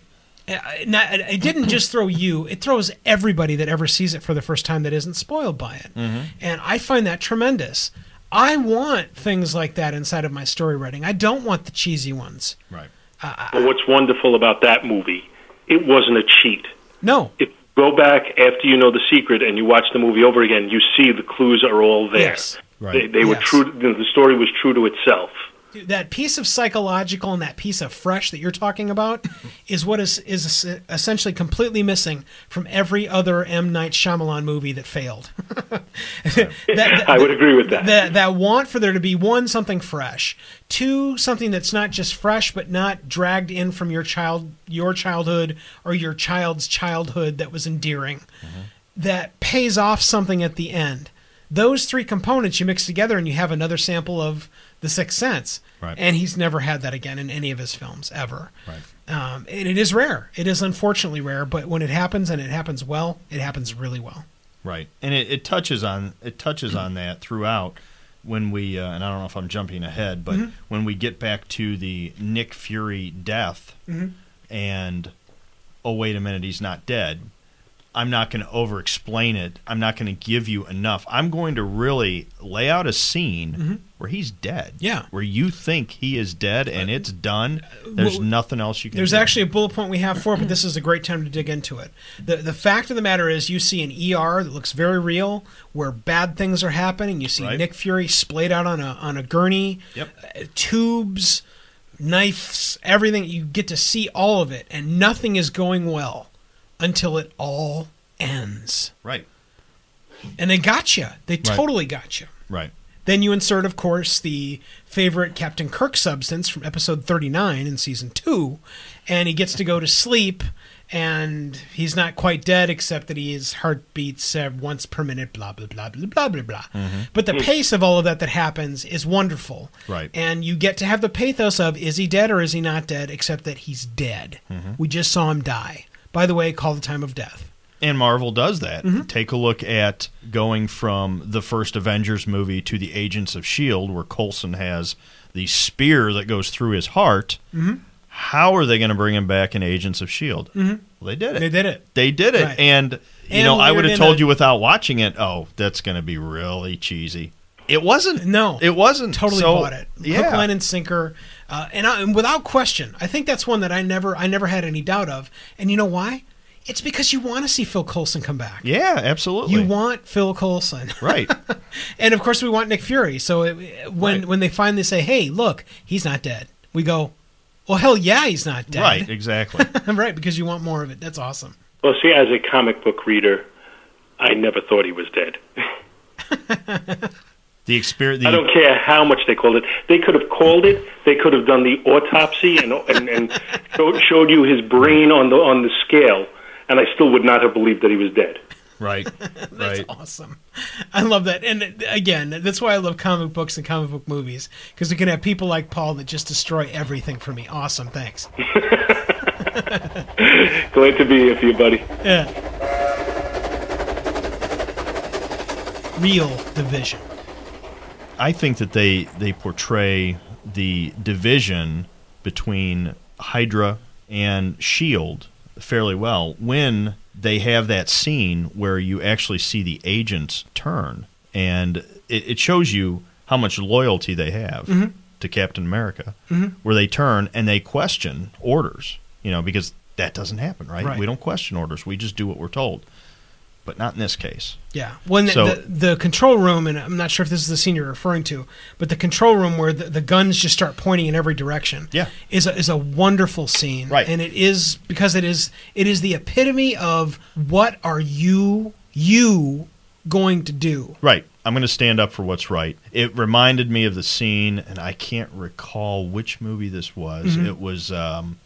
Uh, not- it didn't just throw you; it throws everybody that ever sees it for the first time that isn't spoiled by it. Mm-hmm. And I find that tremendous. I want things like that inside of my story writing. I don't want the cheesy ones. Right. But what's wonderful about that movie, it wasn't a cheat. No. If you go back after you know the secret and you watch the movie over again, you see the clues are all there. Yes. Right. They, they were Yes. true. To, the story was true to itself. That piece of psychological and that piece of fresh that you're talking about is what is is essentially completely missing from every other M Night Shyamalan movie that failed. That- that- I would agree with that. that that want for there to be one something fresh, two something that's not just fresh but not dragged in from your child your childhood or your child's childhood that was endearing, mm-hmm. that pays off something at the end. Those three components you mix together and you have another sample of the Sixth Sense. Right. And he's never had that again in any of his films ever. Right. Um, and it is rare. It is unfortunately rare, but when it happens and it happens well, it happens really well. Right, and it, it touches on it touches on that throughout when we uh, and I don't know if I'm jumping ahead, but Mm-hmm. when we get back to the Nick Fury death, Mm-hmm. and oh wait a minute, he's not dead. I'm not going to over explain it. I'm not going to give you enough. I'm going to really lay out a scene where he's dead. Mm-hmm. Yeah. where you think he is dead and it's done. There's well, nothing else you can. There's do. actually a bullet point we have for it, but this is a great time to dig into it. The the fact of the matter is you see an ER that looks very real where bad things are happening. You see Right. Nick Fury splayed out on a on a gurney, Yep. uh, tubes, knives, everything. You get to see all of it and nothing is going well until it all ends. right, And they got you. They totally got you. right. Then you insert, of course, the favorite Captain Kirk substance from episode 39 in season 2, and he gets to go to sleep, and he's not quite dead, except that his heart beats uh, once per minute, blah, blah, blah, blah, blah, blah, blah. But the pace of all of that that happens is wonderful. Right. And you get to have the pathos of, is he dead or is he not dead, except that he's dead. We just saw him die. By the way, call the time of death. And Marvel does that. Mm-hmm. Take a look at going from the first Avengers movie to the Agents of S.H.I.E.L.D., where Coulson has the spear that goes through his heart. Mm-hmm. How are they going to bring him back in Agents of S.H.I.E.L.D.? Mm-hmm. Well, they did it. They did it. They did it. Right. And, you And know, I would have told a- you without watching it, oh, that's going to be really cheesy. It wasn't. No, It wasn't. Totally So, bought it. Yeah. Hook, line, and sinker, uh, and, I, and without question, I think that's one that I never, I never had any doubt of. And you know why? It's because you want to see Phil Coulson come back. yeah, absolutely. You want Phil Coulson, right. and of course we want Nick Fury. So it, when Right. when they finally say, "Hey, look, he's not dead," we go, "Well, hell yeah, he's not dead." right, exactly. right, because you want more of it. That's awesome. Well, see, as a comic book reader, I never thought he was dead. The experience. I don't care how much they called it. They could have called it. They could have done the autopsy and and, and showed, showed you his brain on the on the scale, and I still would not have believed that he was dead. Right. That's right. awesome. I love that. And again, that's why I love comic books and comic book movies because we can have people like Paul that just destroy everything for me. Awesome. Thanks. Glad to be with you, buddy. Yeah. Real division. I think that they they portray the division between Hydra and Shield fairly well when they have that scene where you actually see the agents turn, and it, it shows you how much loyalty they have mm-hmm. to Captain America, mm-hmm. where they turn and they question orders, you know, because that doesn't happen, right? Right. We don't question orders; we just do what we're told. But not in this case. Yeah. When the, So- the, the control room, and I'm not sure if this is the scene you're referring to, but the control room where the, the guns just start pointing in every direction. Yeah. Is a, is a wonderful scene. Right. And it is because it is it is the epitome of what are you you going to do? Right. I'm going to stand up for what's right. It reminded me of the scene, and I can't recall which movie this was. It was. Um,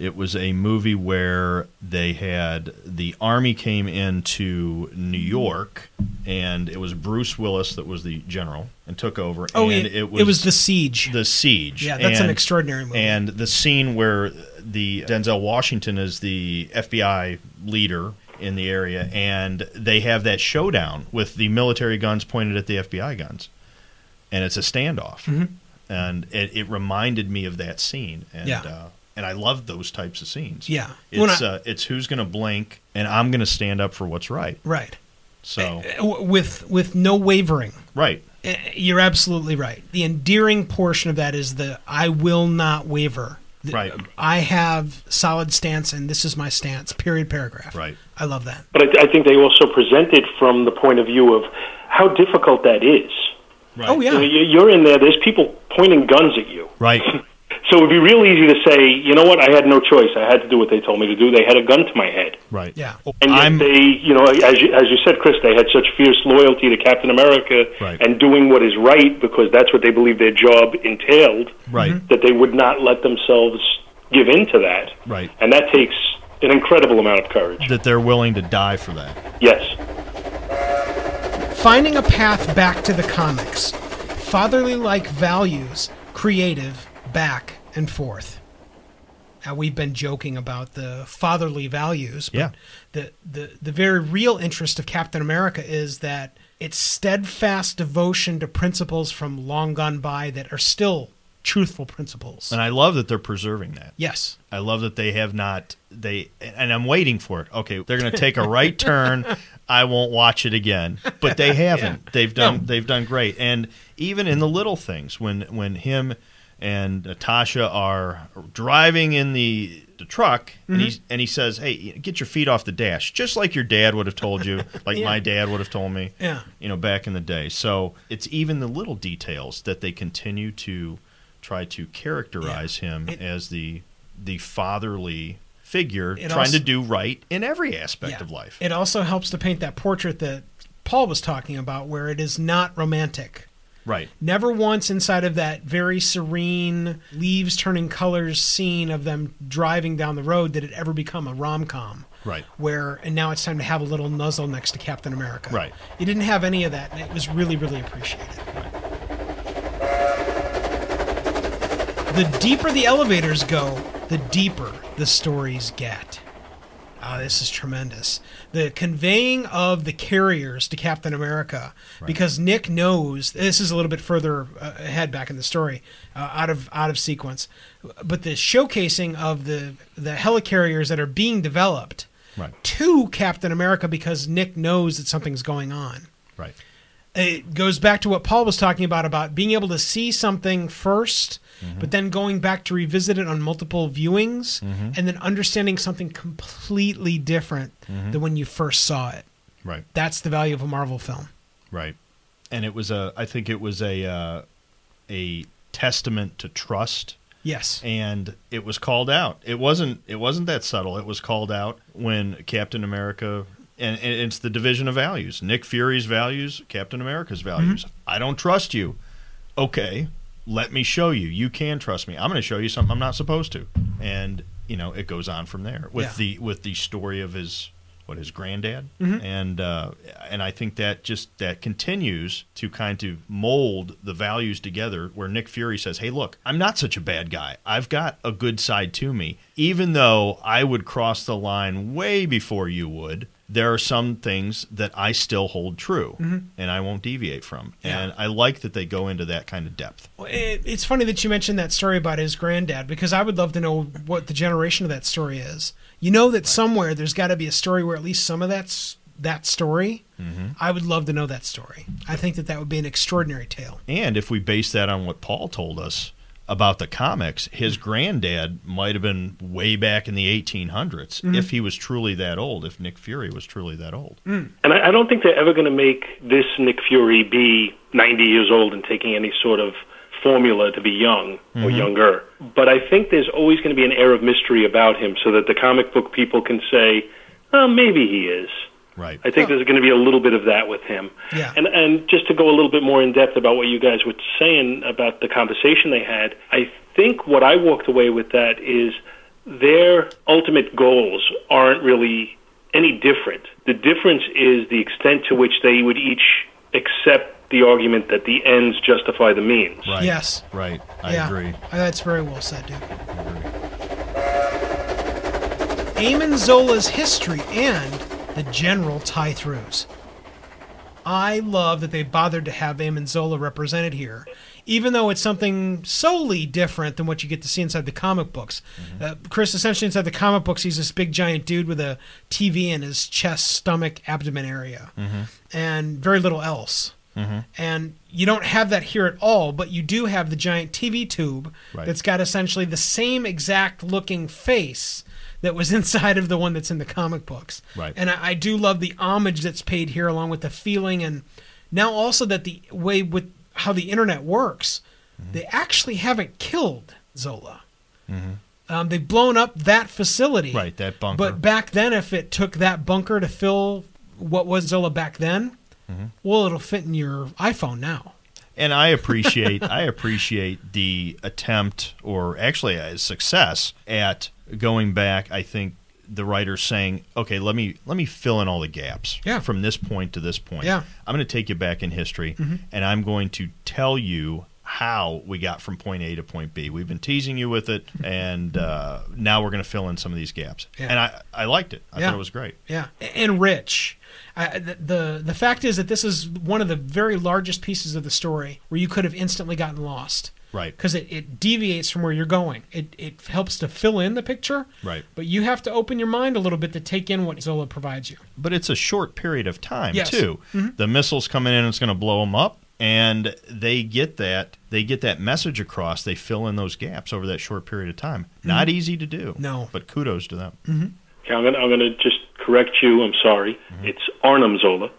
it was a movie where they had the army came into New York, and it was Bruce Willis that was the general and took over. Oh, and it, it was it was the siege. the siege. Yeah, that's an And- extraordinary movie. And the scene where the Denzel Washington is the FBI leader in the area, and they have that showdown with the military guns pointed at the FBI guns, and it's a standoff. Mm-hmm. And it, it reminded me of that scene, and Yeah. uh, and I love those types of scenes. Yeah. It's I- uh, it's who's going to blink, and I'm going to stand up for what's right. right. So With with no wavering. right, Eh, You're absolutely right. The endearing portion of that is the I will not waver. Right. I have solid stance, and this is my stance. Period. Paragraph. right. I love that. But I, I think they also present it from the point of view of how difficult that is. Right. Oh You know, yeah. You're in there. There's people pointing guns at you. Right. So it would be real easy to say, you know what? I had no choice. I had to do what they told me to do. They had a gun to my head. Right. Yeah. And yet I'm- they, you know, as you, as you said, Chris, they had such fierce loyalty to Captain America Right. and doing what is right because that's what they believed their job entailed. Right. That they would not let themselves give in to that. Right. And that takes an incredible amount of courage. That they're willing to die for that. Yes. Finding a path back to the comics. Fatherly like values, creative, back and forth. Now we've been joking about the fatherly values, but Yeah. the, the the very real interest of Captain America is that it's steadfast devotion to principles from long gone by that are still truthful principles. And I love that they're preserving that. yes. I love that they have not they and I'm waiting for it. Okay, they're going to take a right turn. I won't watch it again. But they haven't. They've done No. they've done great. And even in the little things when when him and Natasha are driving in the the truck and Mm-hmm. he and he says, "Hey, get your feet off the dash," just like your dad would have told you, like Yeah. my dad would have told me. Yeah. you know, back in the day. So it's even the little details that they continue to try to characterize him It- as the the fatherly figure trying also- to do right in every aspect Yeah. of life. It also helps to paint that portrait that Paul was talking about where it is not romantic. Right. Never once inside of that very serene leaves turning colors scene of them driving down the road did it ever become a rom com. Right. Where and now it's time to have a little nuzzle next to Captain America. Right. You didn't have any of that, and it was really, really appreciated. The deeper the elevators go, the deeper the stories get. Ah, this is tremendous. The conveying of the carriers to Captain America, because Nick knows this is a little bit further uh, ahead back in the story, uh, out of out of sequence, but the showcasing of the the helicarriers that are being developed Right. to Captain America because Nick knows that something's going on Right. it goes back to what Paul was talking about about being able to see something 1st but then going back to revisit it on multiple viewings, mm-hmm. and then understanding something completely different mm-hmm. than when you first saw it. Right. That's the value of a Marvel film. Right. And it was a I think it was a uh, a testament to trust Yes. and it was called out. It wasn't. It wasn't that subtle. It was called out when Captain America, and, and it's the division of values. Nick Fury's values, Captain America's values. Mm-hmm. I don't trust you. Okay, let me show you. You can trust me. I'm going to show you something I'm not supposed to, and you know it goes on from there with Yeah. the with the story of his what his granddad, Mm-hmm. and uh, and I think that just that continues to kind of mold the values together. Where Nick Fury says, "Hey, look, I'm not such a bad guy. I've got a good side to me, even though I would cross the line way before you would." There are some things that I still hold true, and I won't deviate from. Mm-hmm. Yeah. And I like that they go into that kind of depth. Well, It, it's funny that you mentioned that story about his granddad because I would love to know what the generation of that story is. You know that somewhere there's got to be a story where at least some of that's that story. I would love to know that story. I think that that would be an extraordinary tale. And if we base that on what Paul told us about the comics, his granddad might have been way back in the 1800s mm-hmm. if he was truly that old, if Nick Fury was truly that old. Mm. And I, I don't think they're ever going to make this Nick Fury be 90 years old and taking any sort of formula to be young or mm-hmm. younger. But I think there's always going to be an air of mystery about him so that the comic book people can say, oh, maybe he is. Right. I think there's going to be a little bit of that with him. Yeah. And and just to go a little bit more in depth about what you guys were saying about the conversation they had, I think what I walked away with that is their ultimate goals aren't really any different. The difference is the extent to which they would each accept the argument that the ends justify the means. Right. Yes. Right. I yeah, agree. That's very well said, dude. Eamon Zola's history and the general tie throughs. I love that they bothered to have Eamon Zola represented here, even though it's something solely different than what you get to see inside the comic books. Mm-hmm. Uh, Chris, essentially inside the comic books, he's this big giant dude with a TV in his chest, stomach, abdomen area, mm-hmm. and very little else. Mm-hmm. And you don't have that here at all, but you do have the giant TV tube Right. that's got essentially the same exact looking face that was inside of the one that's in the comic books. Right. And I, I do love the homage that's paid here, along with the feeling, and now also that the way with how the internet works, Mm-hmm. they actually haven't killed Zola. Um, they've blown up that facility. Right, that bunker. But back then, if it took that bunker to fill what was Zola back then, Mm-hmm. well, it'll fit in your iPhone now. and I appreciate I appreciate the attempt or actually a success at going back. I think the writer's saying, "Okay, let me let me fill in all the gaps Yeah. from this point to this point. Yeah. Mm-hmm. I'm going to take you back in history, and I'm going to tell you." How we got from point A to point B. We've been teasing you with it, and uh, now we're going to fill in some of these gaps. Yeah. And I, I liked it. I Yeah. thought it was great. Yeah, and rich. I, the, the the fact is that this is one of the very largest pieces of the story where you could have instantly gotten lost. Right. Because it, it deviates from where you're going. It, it helps to fill in the picture. Right. But you have to open your mind a little bit to take in what Zola provides you. but it's a short period of time Yes. too. Mm-hmm. The missiles coming in, it's going to blow them up, and they get that they get that message across. They fill in those gaps over that short period of time. Mm-hmm. Not easy to do. No. but kudos to them. Mm-hmm. Okay, I'm going I'm to just correct you. I'm sorry. It's Arnim Zola.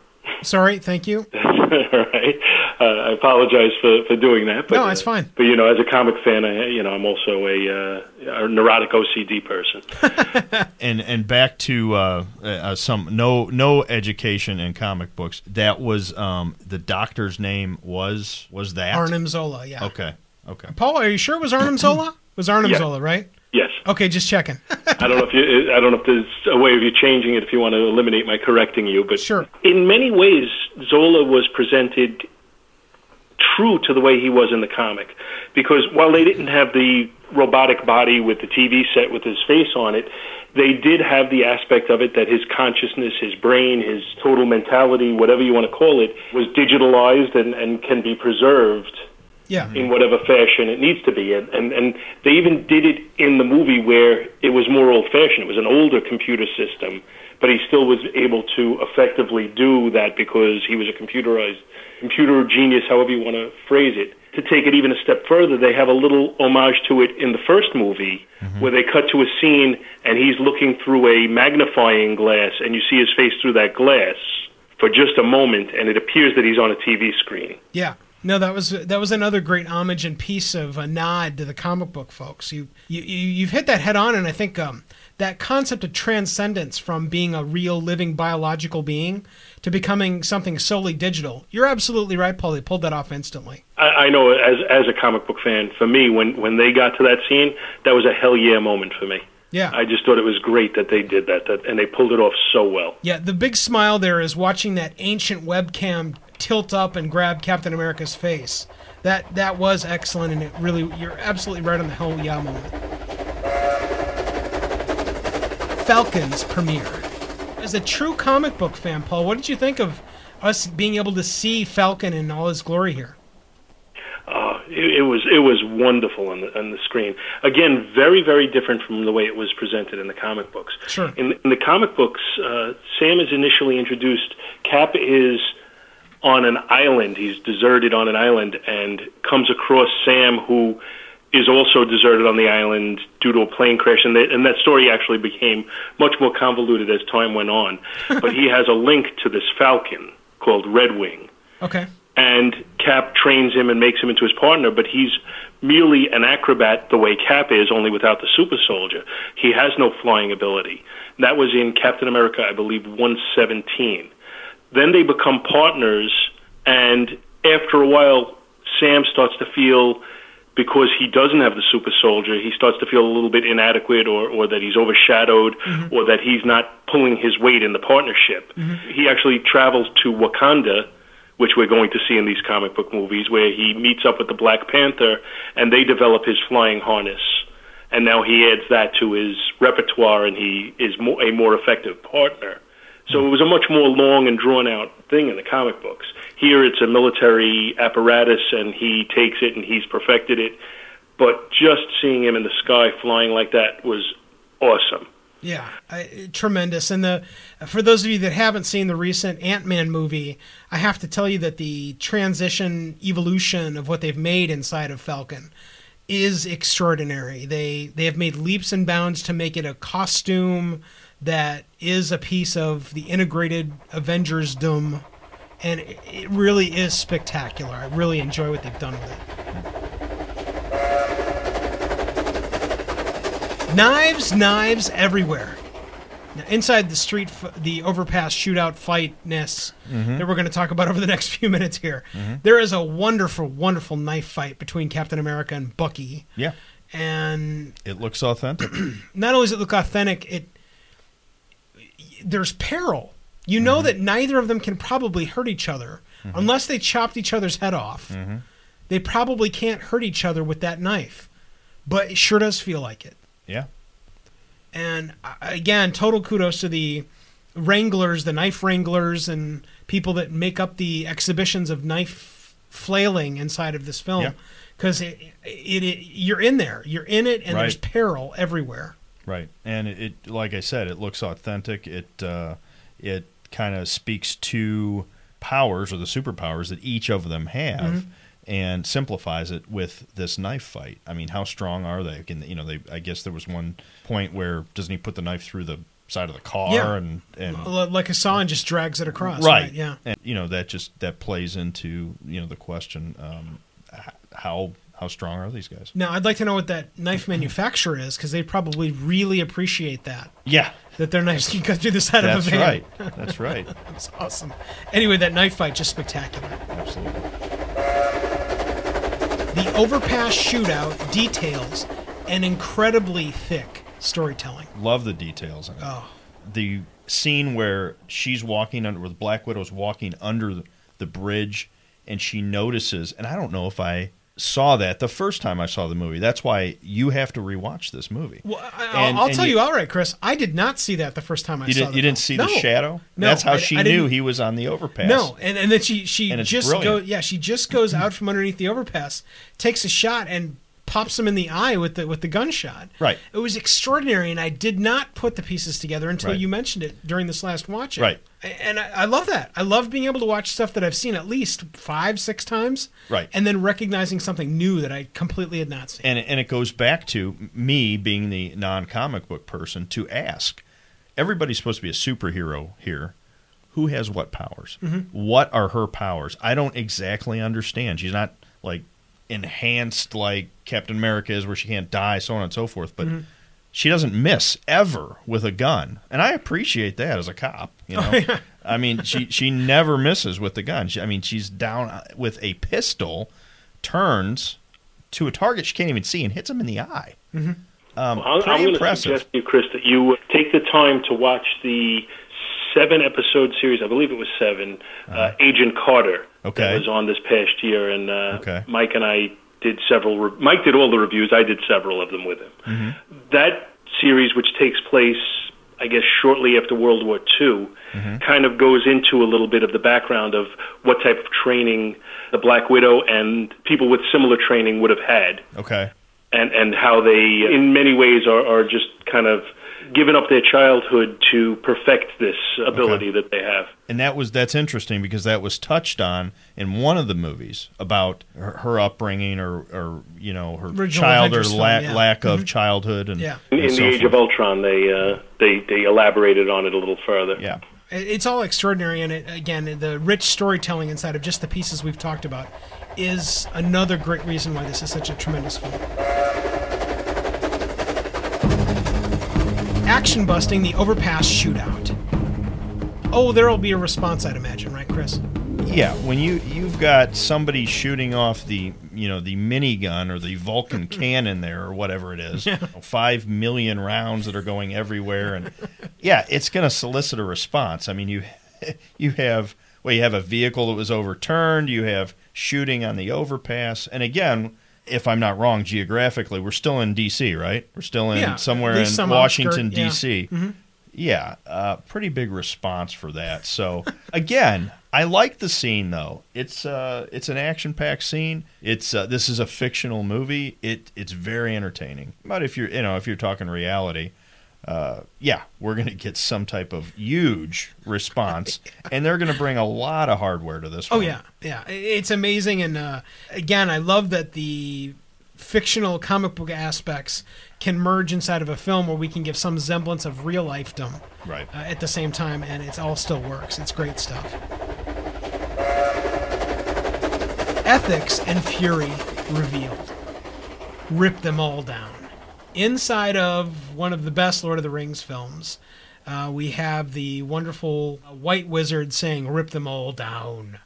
Sorry, thank you. All right. Uh, I apologize for, for doing that. But, No, it's uh, fine. But you know, as a comic fan, I you know I'm also a, uh, a neurotic OCD person. And and back to uh, uh, some no no education in comic books. That was um, the doctor's name was was that Arnim Zola, yeah. Okay, okay. Paul, are you sure it was Arnim Zola? It was Arnim Yeah. Zola, right? Yes. Okay, just checking. I don't know if you I don't know if there's a way of you changing it if you want to eliminate my correcting you, but Sure. in many ways, Zola was presented true to the way he was in the comic, because while they didn't have the robotic body with the TV set with his face on it, they did have the aspect of it that his consciousness, his brain, his total mentality, whatever you want to call it, was digitalized and, and can be preserved Yeah. in whatever fashion it needs to be. And, and, and they even did it in the movie where it was more old fashioned. It was an older computer system, but he still was able to effectively do that because he was a computerized, computer genius, however you want to phrase it. To take it even a step further, they have a little homage to it in the first movie mm-hmm. where they cut to a scene and he's looking through a magnifying glass and you see his face through that glass for just a moment and it appears that he's on a TV screen. Yeah. No, that was that was another great homage and piece of a nod to the comic book folks. You you you- you've hit that head on, and I think um, that concept of transcendence from being a real living biological being to becoming something solely digital. You're absolutely right, Paul. They pulled that off instantly. I, I know as as a comic book fan, for me, when when they got to that scene, that was a hell yeah moment for me. Yeah. I just thought it was great that they did that, that and they pulled it off so well. Yeah, the big smile there is watching that ancient webcam tilt up and grab Captain America's face. That that was excellent, and it really you're absolutely right on the hell yeah moment. Falcons premiere. As a true comic book fan, Paul, what did you think of us being able to see Falcon in all his glory here? Uh, it, it was it was wonderful on the on the screen. Again, very very different from the way it was presented in the comic books. Sure. In, in the comic books, uh, Sam is initially introduced. Cap is on an island. He's deserted on an island and comes across Sam, who is also deserted on the island due to a plane crash. And, that and that story actually became much more convoluted as time went on. but he has a link to this falcon called Red Wing Okay. and Cap trains him and makes him into his partner, but he's merely an acrobat the way Cap is, only without the super soldier. He has no flying ability. That was in Captain America, I believe, 117. Then they become partners, and after a while, Sam starts to feel because he doesn't have the super soldier, he starts to feel a little bit inadequate or, or that he's overshadowed mm-hmm. or that he's not pulling his weight in the partnership. Mm-hmm. He actually travels to Wakanda, which we're going to see in these comic book movies, where he meets up with the Black Panther and they develop his flying harness. And now he adds that to his repertoire and he is more, a more effective partner. So it was a much more long and drawn out thing in the comic books. Here it's a military apparatus and he takes it and he's perfected it. But just seeing him in the sky flying like that was awesome. Yeah, I, tremendous. And the for those of you that haven't seen the recent Ant Man movie, I have to tell you that the transition evolution of what they've made inside of Falcon is extraordinary. They they have made leaps and bounds to make it a costume that is a piece of the integrated Avengers Doom, and it, really is spectacular. I really enjoy what they've done with it. Knives, knives everywhere. Now, inside the street, f- the overpass shootout fightness mm-hmm. that we're going to talk about over the next few minutes here, mm-hmm. there is a wonderful, wonderful knife fight between Captain America and Bucky, Yeah, and it looks authentic. not only does it look authentic, it there's peril. You know mm-hmm. that neither of them can probably hurt each other mm-hmm. unless they chopped each other's head off. Mm-hmm. They probably can't hurt each other with that knife, but it sure does feel like it. yeah, And uh, again, total kudos to the wranglers, the knife wranglers, and people that make up the exhibitions of knife flailing inside of this film. Yeah. Because it, it, it, you're in there, you're in it, and there's peril everywhere. Right. And it, it, like I said, it looks authentic. It, uh, it kind of speaks to powers or the superpowers that each of them have. And simplifies it with this knife fight. I mean, how strong are they? Can you know? They. I guess there was one point where doesn't he put the knife through the side of the car Yeah. and and L- Like Hassan just drags it across. right. Yeah. And you know that just that plays into you know the question um, how how strong are these guys? Now, I'd like to know what that knife manufacturer is because they probably really appreciate that. Yeah, That their knives can cut through the side that's of a van. That's right. That's right. That's awesome. Anyway, that knife fight just spectacular. Absolutely. The overpass shootout details an incredibly thick storytelling. Love the details. In it. Oh, The scene where she's walking under, where the Black Widow's walking under the, the bridge, and she notices, and I don't know if I saw that the first time I saw the movie. That's why you have to rewatch this movie. well, I, And- I'll and tell you, outright, Chris. I did not see that the first time I You saw. didn't. the You didn't see No. the shadow. No, That's how I- she I knew he was on the overpass. No, and and then she she just goes yeah she just goes out from underneath the overpass, takes a shot and pops him in the eye with the with the gunshot. Right. It was extraordinary, and I did not put the pieces together until Right. you mentioned it during this last watch. Right. And I, I love that. I love being able to watch stuff that I've seen at least five, six times. Right. And then recognizing something new that I completely had not seen. and and it goes back to me being the non-comic book person to ask everybody's supposed to be a superhero here who has what powers mm-hmm. what are her powers i don't exactly understand she's not like enhanced like captain america is where she can't die so on and so forth but she doesn't miss ever with a gun and i appreciate that as a cop you know i mean she she never misses with the gun she, i mean she's down with a pistol turns to a target she can't even see and hits him in the eye. Um, I'm, I'm pretty going to impressive. suggest to you, Chris, that you take the time to watch the seven episode series. I believe it was 7 uh, Agent Carter. Okay. That was on this past year, and uh, Okay. Mike and I did several. Re- Mike did all the reviews. I did several of them with him. Mm-hmm. That series, which takes place, I guess, shortly after World War II, Mm-hmm. kind of goes into a little bit of the background of what type of training the Black Widow and people with similar training would have had okay. and and how they in many ways are, are just kind of giving up their childhood to perfect this ability Okay. that they have. and that was that's interesting because that was touched on in one of the movies about her, her upbringing or or you know her Original child or Avengers la- film, yeah. lack of childhood and, Yeah. In, and in so the Age forth. of Ultron, they uh, they they elaborated on it a little further. yeah It's all extraordinary, and it, again, the rich storytelling inside of just the pieces we've talked about is another great reason why this is such a tremendous film. Action busting the overpass shootout. Oh, there'll be a response, I'd imagine, right, Chris? yeah when you you've got somebody shooting off the you know the minigun or the Vulcan cannon there or whatever it is five million rounds that are going everywhere and yeah it's going to solicit a response I mean you you have well you have a vehicle that was overturned you have shooting on the overpass and again if I'm not wrong geographically we're still in DC right we're still in Yeah, somewhere in some Washington yeah. DC yeah, uh, pretty big response for that. So again, I like the scene though. It's uh, it's an action-packed scene. It's uh, this is a fictional movie. It it's very entertaining. But if you're you know if you're talking reality, uh, yeah, we're gonna get some type of huge response, and they're gonna bring a lot of hardware to this. Oh one. yeah, yeah. It's amazing, and uh, again, I love that the fictional comic book aspects can merge inside of a film where we can give some semblance of real lifedom right. uh, at the same time, and it all still works. It's great stuff. Ethics and Fury revealed. Rip them all down. Inside of one of the best Lord of the Rings films, uh, we have the wonderful white wizard saying, Rip them all down.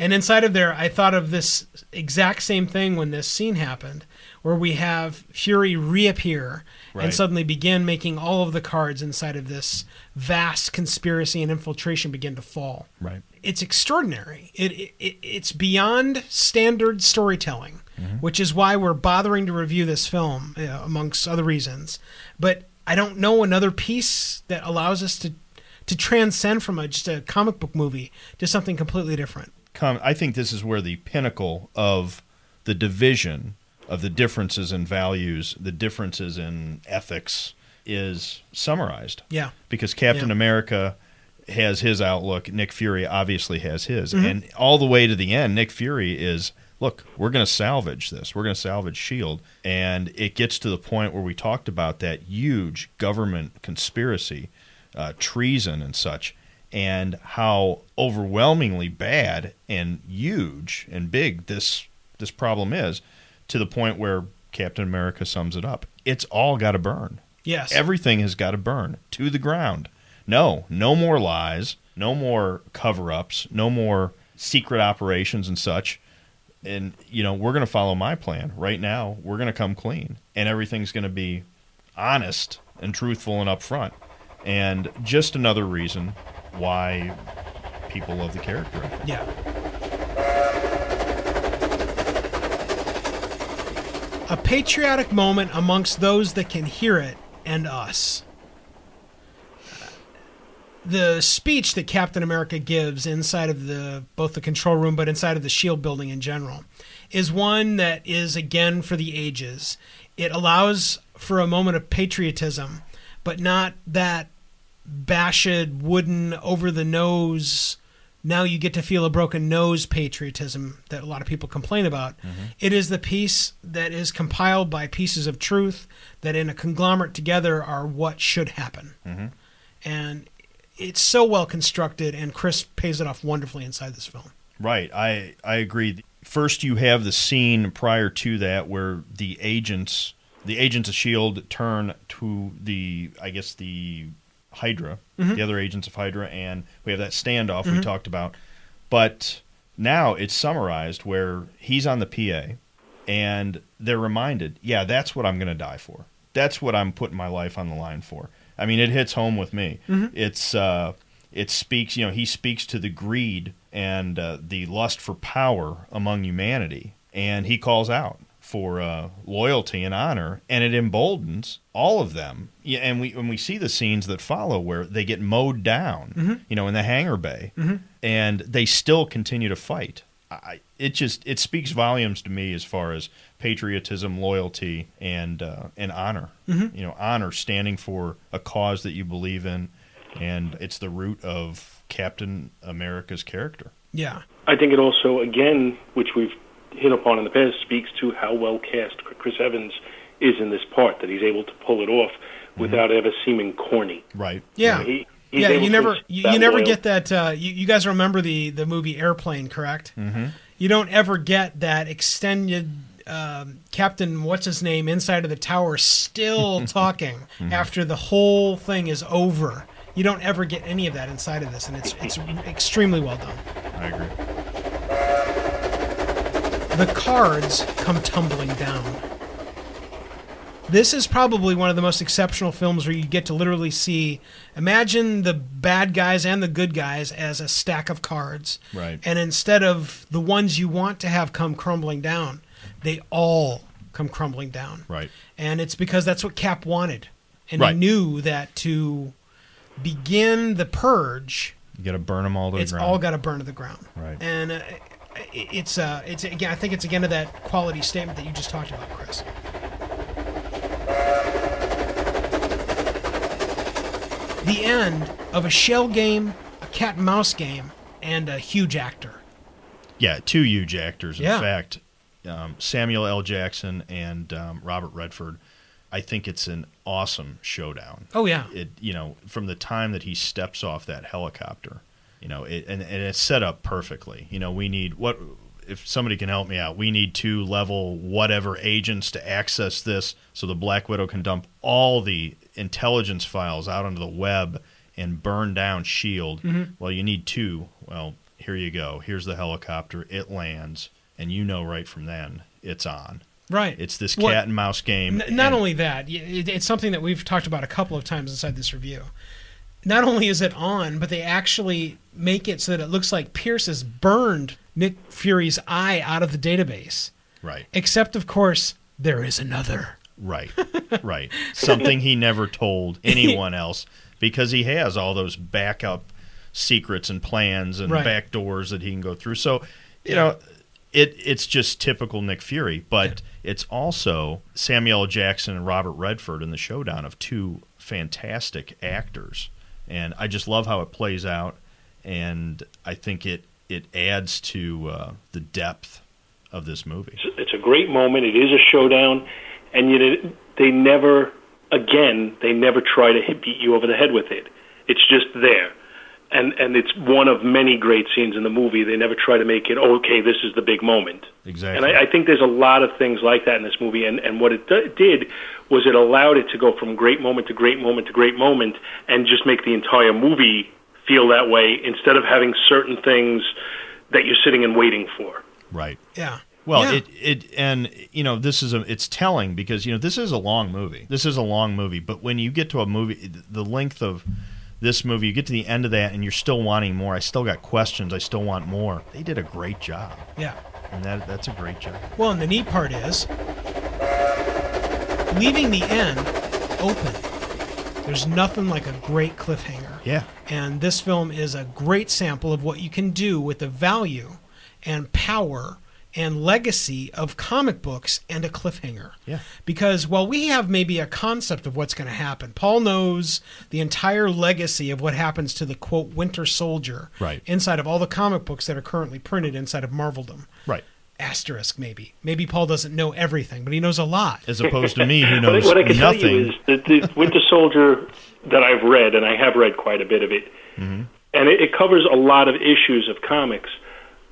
And inside of there, I thought of this exact same thing when this scene happened, where we have Fury reappear Right. and suddenly begin making all of the cards inside of this vast conspiracy and infiltration begin to fall. Right. It's extraordinary. It, it, it it's beyond standard storytelling, which is why we're bothering to review this film, uh, amongst other reasons. But I don't know another piece that allows us to to transcend from a, just a comic book movie to something completely different. come I think this is where the pinnacle of the division of the differences in values, the differences in ethics is summarized. Yeah. Because Captain Yeah. America has his outlook, Nick Fury obviously has his. Mm-hmm. And all the way to the end, Nick Fury is look, we're going to salvage this. We're going to salvage Shield and it gets to the point where we talked about that huge government conspiracy, uh, treason and such and how overwhelmingly bad and huge and big this this problem is to the point where Captain America sums it up. It's all got to burn. Yes. Everything has got to burn to the ground. No, no more lies, no more cover-ups, no more secret operations and such. And you know, we're going to follow my plan. Right now, we're going to come clean and everything's going to be honest and truthful and upfront. And just another reason why people love the character. Yeah. A patriotic moment amongst those that can hear it and us. The speech that Captain America gives inside of the both the control room but inside of the shield building in general is one that is again for the ages. It allows for a moment of patriotism, but not that bashed wooden over the nose now you get to feel a broken nose patriotism that a lot of people complain about. Mm-hmm. It is the piece that is compiled by pieces of truth that in a conglomerate together are what should happen. Mm-hmm. And it's so well constructed and Chris pays it off wonderfully inside this film. Right. I I agree. First, you have the scene prior to that where the agents, the agents of Shield, turn to the, I guess the Hydra, mm-hmm. the other agents of Hydra, and we have that standoff we mm-hmm. talked about. But now it's summarized where he's on the PA, and they're reminded, yeah, that's what I'm going to die for. that's what I'm putting my life on the line for. I mean, it hits home with me. It's uh, it speaks. You know, he speaks to the greed and uh, the lust for power among humanity, and he calls out for uh, loyalty and honor, and it emboldens all of them. Yeah, and we when we see the scenes that follow where they get mowed down, you know, in the hangar bay, and they still continue to fight. I, it just it speaks volumes to me as far as patriotism, loyalty, and uh, and honor. You know, honor standing for a cause that you believe in, and it's the root of Captain America's character. Yeah. I think it also, again, which we've hit upon in the past, speaks to how well cast Chris Evans is in this part, that he's able to pull it off without ever seeming corny. Right. Yeah. He, he's yeah, you never you, you never loyal. get that. Uh, you, you guys remember the the movie Airplane, correct? Mm-hmm. You don't ever get that extended um, Captain what's his name inside of the tower still talking after the whole thing is over. You don't ever get any of that inside of this, and it's it's extremely well done. I agree. The cards come tumbling down. This is probably one of the most exceptional films where you get to literally see imagine the bad guys and the good guys as a stack of cards. Right. And instead of the ones you want to have come crumbling down, they all come crumbling down. Right. And it's because that's what Cap wanted. And Right. he knew that to begin the purge, You got to burn them all to it's the ground. all got to burn to the ground. Right. And uh, it's uh, it's again. I think it's again to that quality statement that you just talked about, Chris. The end of a shell game, a cat and mouse game, and a huge actor. Yeah, two huge actors. In Yeah. fact, um, Samuel L. Jackson and um, Robert Redford. I think it's an awesome showdown. Oh yeah, It you know from the time that he steps off that helicopter, you know, it, and and it's set up perfectly. You know, we need what if somebody can help me out. We need two level whatever agents to access this, so the Black Widow can dump all the intelligence files out onto the web and burn down Shield. Well, you need two. Well, here you go. Here's the helicopter. It lands, and you know right from then it's on. right. It's this cat and mouse game. N- not and- only that, it, it's something that we've talked about a couple of times inside this review. Not only is it on, but they actually make it so that it looks like Pierce has burned Nick Fury's eye out of the database. right. Except, of course, there is another. Right, right. Something he never told anyone else because he has all those backup secrets and plans and Right. back doors that he can go through. So, you know, it it's just typical Nick Fury, but it's also Samuel Jackson and Robert Redford in the showdown of two fantastic actors. And I just love how it plays out and I think it it adds to uh, the depth of this movie. It's a great moment. It is a showdown, and yet it, they never, again, they never try to hit, beat you over the head with it. It's just there, and and it's one of many great scenes in the movie. They never try to make it oh, okay. This is the big moment. Exactly. And I, I think there's a lot of things like that in this movie. And, and what it d- did was it allowed it to go from great moment to great moment to great moment and just make the entire movie feel that way instead of having certain things that you're sitting and waiting for. right. Yeah. Well, Yeah. it it and you know this is a it's telling because you know this is a long movie. This is a long movie, but when you get to a movie, the length of this movie, you get to the end of that and you're still wanting more. I still got questions. I still want more. They did a great job, Yeah. and that that's a great job. Well, and the neat part is leaving the end open. There's nothing like a great cliffhanger. Yeah, And this film is a great sample of what you can do with the value and power and legacy of comic books and a cliffhanger. Yeah. Because while we have maybe a concept of what's going to happen, Paul knows the entire legacy of what happens to the quote Winter Soldier Right. inside of all the comic books that are currently printed inside of Marveldom. right. Asterisk, maybe. Maybe Paul doesn't know everything, but he knows a lot. As opposed to me, who knows what I can nothing. tell you is that the Winter Soldier that I've read, and I have read quite a bit of it, Mm-hmm. and it, it covers a lot of issues of comics,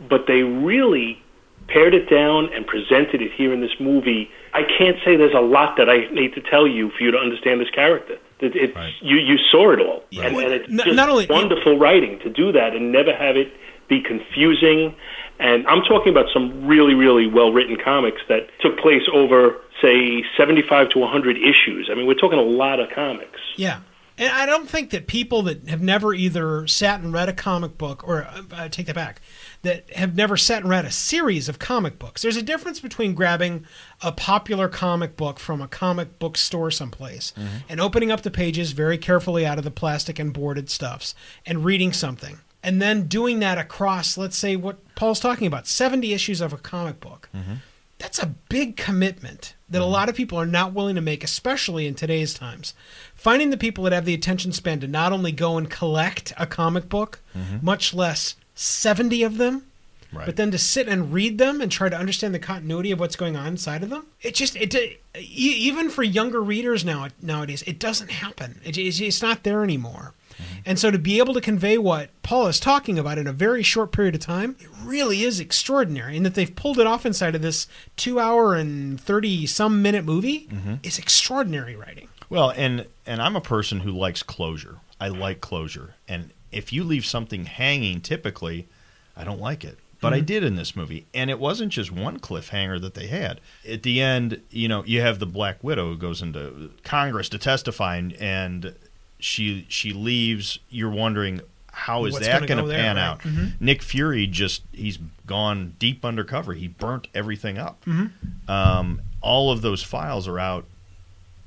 but they really pared it down and presented it here in this movie. I can't say there's a lot that I need to tell you for you to understand this character. It, it's Right. you you saw it all, and, and it's n- just not only- wonderful writing to do that and never have it be confusing. And I'm talking about some really, really well written comics that took place over, say, 75 to 100 issues. I mean, we're talking a lot of comics. Yeah. And I don't think that people that have never either sat and read a comic book, or uh, take that back, that have never sat and read a series of comic books. There's a difference between grabbing a popular comic book from a comic book store someplace mm-hmm. and opening up the pages very carefully out of the plastic and boarded stuffs and reading something. And then doing that across, let's say, what Paul's talking about 70 issues of a comic book. Mm-hmm. That's a big commitment that a mm-hmm. lot of people are not willing to make, especially in today's times. Finding the people that have the attention span to not only go and collect a comic book, much less 70 of them, Right. but then to sit and read them and try to understand the continuity of what's going on inside of them, it just it even for younger readers now nowadays, it doesn't happen. It, it's, it's not there anymore. Mm-hmm. And so to be able to convey what Paul is talking about in a very short period of time, it really is extraordinary. And that they've pulled it off inside of this two hour and 30 some minute movie mm-hmm. is extraordinary writing. Well, and and I'm a person who likes closure. I like closure, and if you leave something hanging, typically, I don't like it. But I mm-hmm. did in this movie, and it wasn't just one cliffhanger that they had. At the end, you know, you have the Black Widow who goes into Congress to testify, and, and she she leaves. You're wondering how is What's that going go to there, pan right. out? Mm-hmm. Nick Fury just he's gone deep undercover. He burnt everything up. Mm-hmm. Um, all of those files are out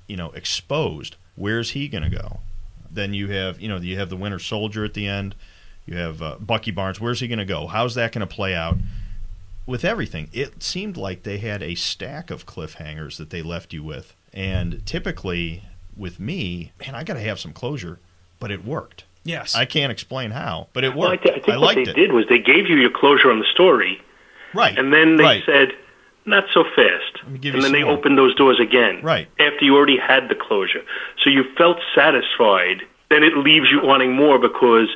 you know, exposed. Where's he going to go? Then you have, you know, you have the Winter Soldier at the end. You have uh, Bucky Barnes. Where's he going to go? How's that going to play out? With everything, it seemed like they had a stack of cliffhangers that they left you with. And typically, with me, man, I got to have some closure, but it worked. Yes. I can't explain how, but it Well, I, worked. th- I think what liked they it. did was they gave you your closure on the story, right, and then they right. said, "Not so fast." And then they more. opened those doors again, Right. After you already had the closure, so you felt satisfied. Then it leaves you wanting more because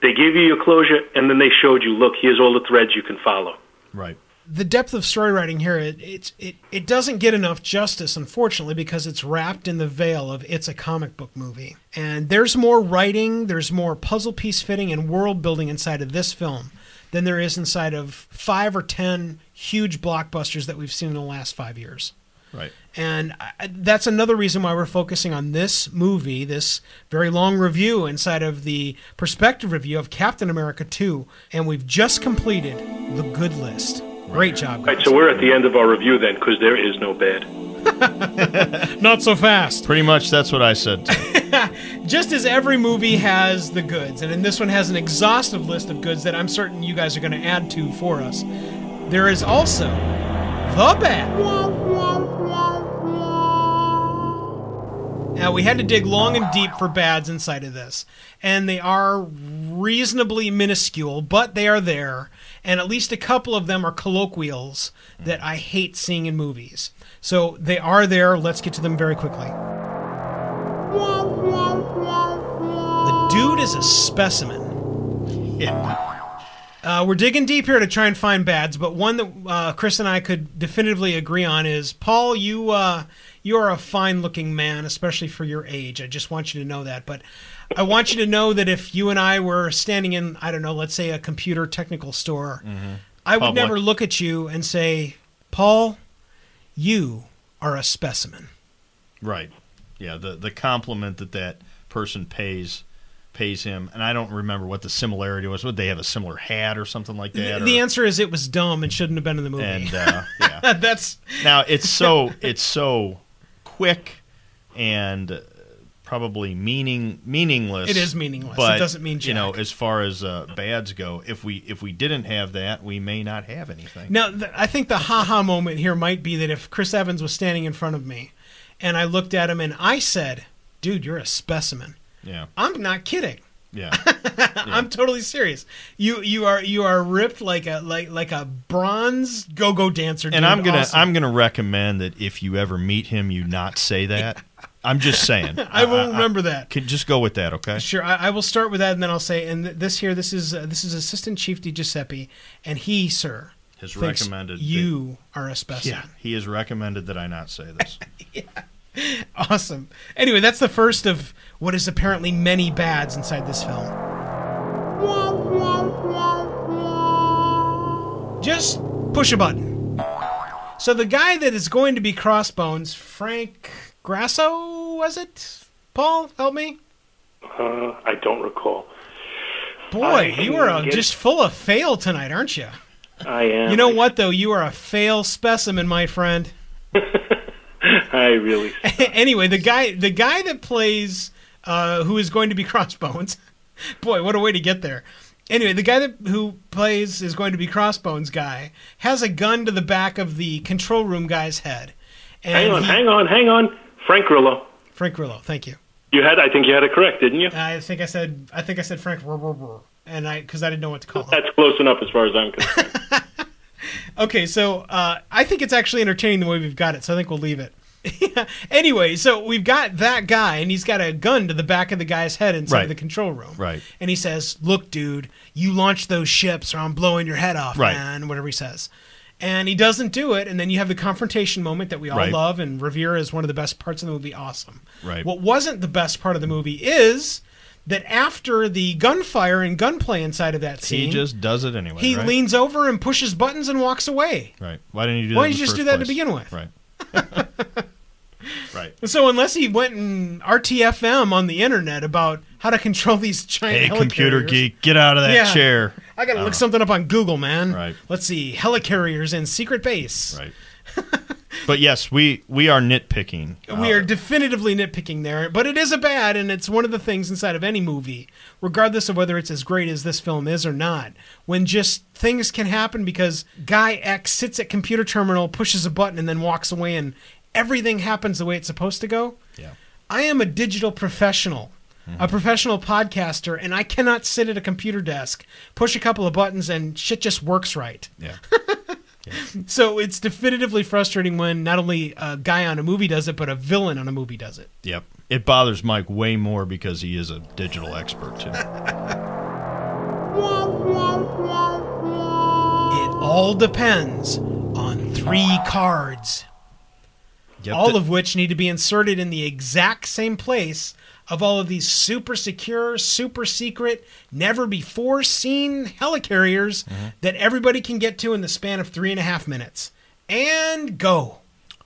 they gave you your closure, and then they showed you, "Look, here's all the threads you can follow." right. the depth of story writing here it, it, it doesn't get enough justice unfortunately because it's wrapped in the veil of it's a comic book movie and there's more writing there's more puzzle piece fitting and world building inside of this film than there is inside of five or ten huge blockbusters that we've seen in the last five years Right. and I, that's another reason why we're focusing on this movie, this very long review inside of the perspective review of Captain America 2. And we've just completed the good list. Great job, Right, so we're at the end of our review then, because there is no bad. Not so fast. Pretty much that's what I said. Just as every movie has the goods, and in this one has an exhaustive list of goods that I'm certain you guys are going to add to for us, there is also the bad. Now, we had to dig long and deep for bads inside of this, and they are reasonably minuscule, but they are there, and at least a couple of them are colloquials that I hate seeing in movies. So they are there. Let's get to them very quickly. The dude is a specimen. yeah. Uh, we're digging deep here to try and find bads, but one that uh, Chris and I could definitively agree on is Paul. You uh, you are a fine-looking man, especially for your age. I just want you to know that. But I want you to know that if you and I were standing in, I don't know, let's say a computer technical store, I would Public. never look at you and say, Paul, you are a specimen. Right. Yeah, the the compliment that that person pays pays him, and I don't remember what the similarity was. Would they have a similar hat or something like that? The answer is it was dumb and shouldn't have been in the movie. and uh, yeah. That's Now it's so it's so quick and probably meaning meaningless. It is meaningless. It doesn't mean you know as far as uh, bads go. If we if we didn't have that, we may not have anything. Now, th- I think the haha moment here might be that if Chris Evans was standing in front of me and I looked at him and I said, dude, you're a specimen. Yeah, I'm not kidding. yeah, I'm totally serious. You you are you are ripped like a like like a bronze go-go dancer. and dude. I'm gonna Awesome. I'm gonna recommend that if you ever meet him, you not say that. I'm just saying. I will remember that. Could just go with that, okay? Sure, I, I will start with that, and then I'll say, and th- this here, this is uh, this is Assistant Chief Di Giuseppe, and he, sir, Has recommended that- you are a specimen. Yeah, he has recommended that I not say this. Awesome. Anyway, that's the first of what is apparently many bads inside this film. Just push a button. So the guy that is going to be Crossbones, Frank Grasso, was it? Paul, help me. Uh, I don't recall. Boy, I you are get- just full of fail tonight, aren't you? I am. You know what, though? You are a fail specimen, my friend. I really. anyway, the guy, the guy that plays, uh, who is going to be Crossbones. Boy, what a way to get there. Anyway, the guy that who plays is going to be Crossbones guy has a gun to the back of the control room guy's head. And Hang on, he- hang on, hang on. Frank Grillo. Frank Grillo, thank you. You had, I think you had it correct, didn't you? I think I said, I think I said Frank, and I because I didn't know what to call him. That's close enough as far as I'm concerned. Okay, so uh, I think it's actually entertaining the way we've got it, so I think we'll leave it. anyway, so we've got that guy, and he's got a gun to the back of the guy's head inside Right. the control room. Right. And he says, "Look, dude, you launch those ships, or I'm blowing your head off, Right. man." Whatever he says. And he doesn't do it, and then you have the confrontation moment that we all Right. love and revere as one of the best parts of the movie. Awesome. Right. What wasn't the best part of the movie is that after the gunfire and gunplay inside of that scene, He just does it anyway. he right? leans over and pushes buttons and walks away. Right. Why didn't you do Why that? didn't you just do that to begin with? Right. right. So unless he went and RTFM on the internet about how to control these giant Hey, computer geek, get out of that Yeah. chair. I gotta look something up on Google, man. Right. Let's see, helicarriers in secret base. Right. but yes, we we are nitpicking. We Uh, are definitively nitpicking there, but it is a bad, and it's one of the things inside of any movie, regardless of whether it's as great as this film is or not. When just things can happen because guy X sits at computer terminal, pushes a button, and then walks away, and everything happens the way it's supposed to go. Yeah. I am a digital professional, a mm-hmm. professional podcaster, and I cannot sit at a computer desk, push a couple of buttons, and shit just works right. Yeah. So it's definitively frustrating when not only a guy on a movie does it, but a villain on a movie does it. Yep. It bothers Mike way more because he is a digital expert too. It all depends on three cards, Yep. all The- of which need to be inserted in the exact same place of all of these super secure, super secret, never before seen helicarriers Mm-hmm. that everybody can get to in the span of three and a half minutes. And go.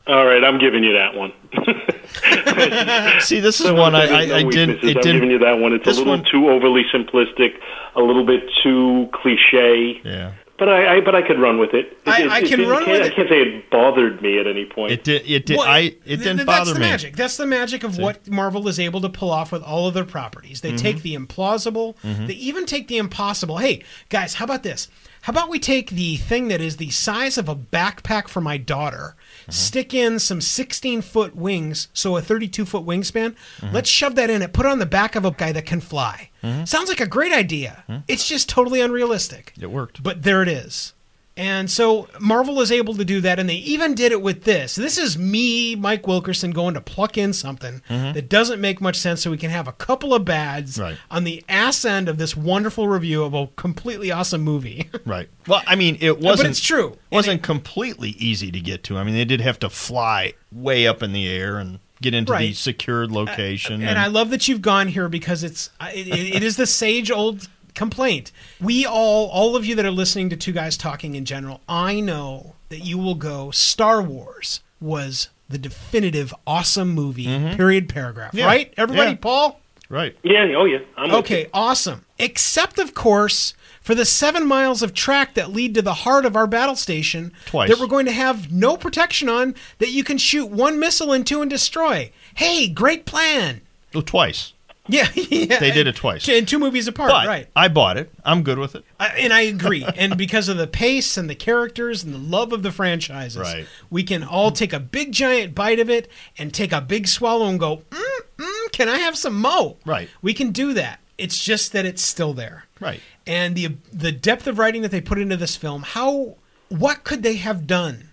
All right, I'm giving you that one. See, this is one I, I, I did. weaknesses. It I'm giving you that one. It's a little one- too overly simplistic, a little bit too cliche. Yeah. But I, I but I could run with it. It- I- it- I can didn't- run can't- with I can't say it bothered me at any point. It did. It did. Well, I. It th- didn't th- bother That's the me. magic. That's the magic of what Marvel is able to pull off with all of their properties. They mm-hmm. take the implausible. Mm-hmm. They even take the impossible. Hey, guys, how about this? How about we take the thing that is the size of a backpack for my daughter, Mm-hmm. stick in some 16 foot wings, so a 32 foot wingspan. Mm-hmm. Let's shove that in it, put it on the back of a guy that can fly. Mm-hmm. Sounds like a great idea. It's just totally unrealistic. It worked. But there it is. And so Marvel is able to do that, and they even did it with this. This is me, Mike Wilkerson, going to pluck in something mm-hmm. that doesn't make much sense so we can have a couple of bads Right. on the ass end of this wonderful review of a completely awesome movie. Right. Well, I mean, it wasn't. But it's true. And Wasn't completely easy to get to. I mean, they did have to fly way up in the air and get into the secured location. and I love that you've gone here because it's it, it, it is the sage old complaint. We all, all of you that are listening to two guys talking in general, I know that you will go. Star Wars was the definitive awesome movie. Mm-hmm. Period. Paragraph. Yeah. Right. Everybody. Yeah. Paul. right. yeah, oh yeah. I'm Okay. Awesome. Except of course. For the seven miles of track that lead to the heart of our battle station, Twice. that we're going to have no protection on, that you can shoot one missile into and destroy. Hey, great plan! Well, twice. Yeah, yeah. They did it twice. In two movies apart, But right. I bought it. I'm good with it. I, and I agree. and because of the pace and the characters and the love of the franchises, Right. we can all take a big giant bite of it and take a big swallow and go, mm, mm, can I have some mo? Right. We can do that. It's just that it's still there. Right. And the the depth of writing that they put into this film, how what could they have done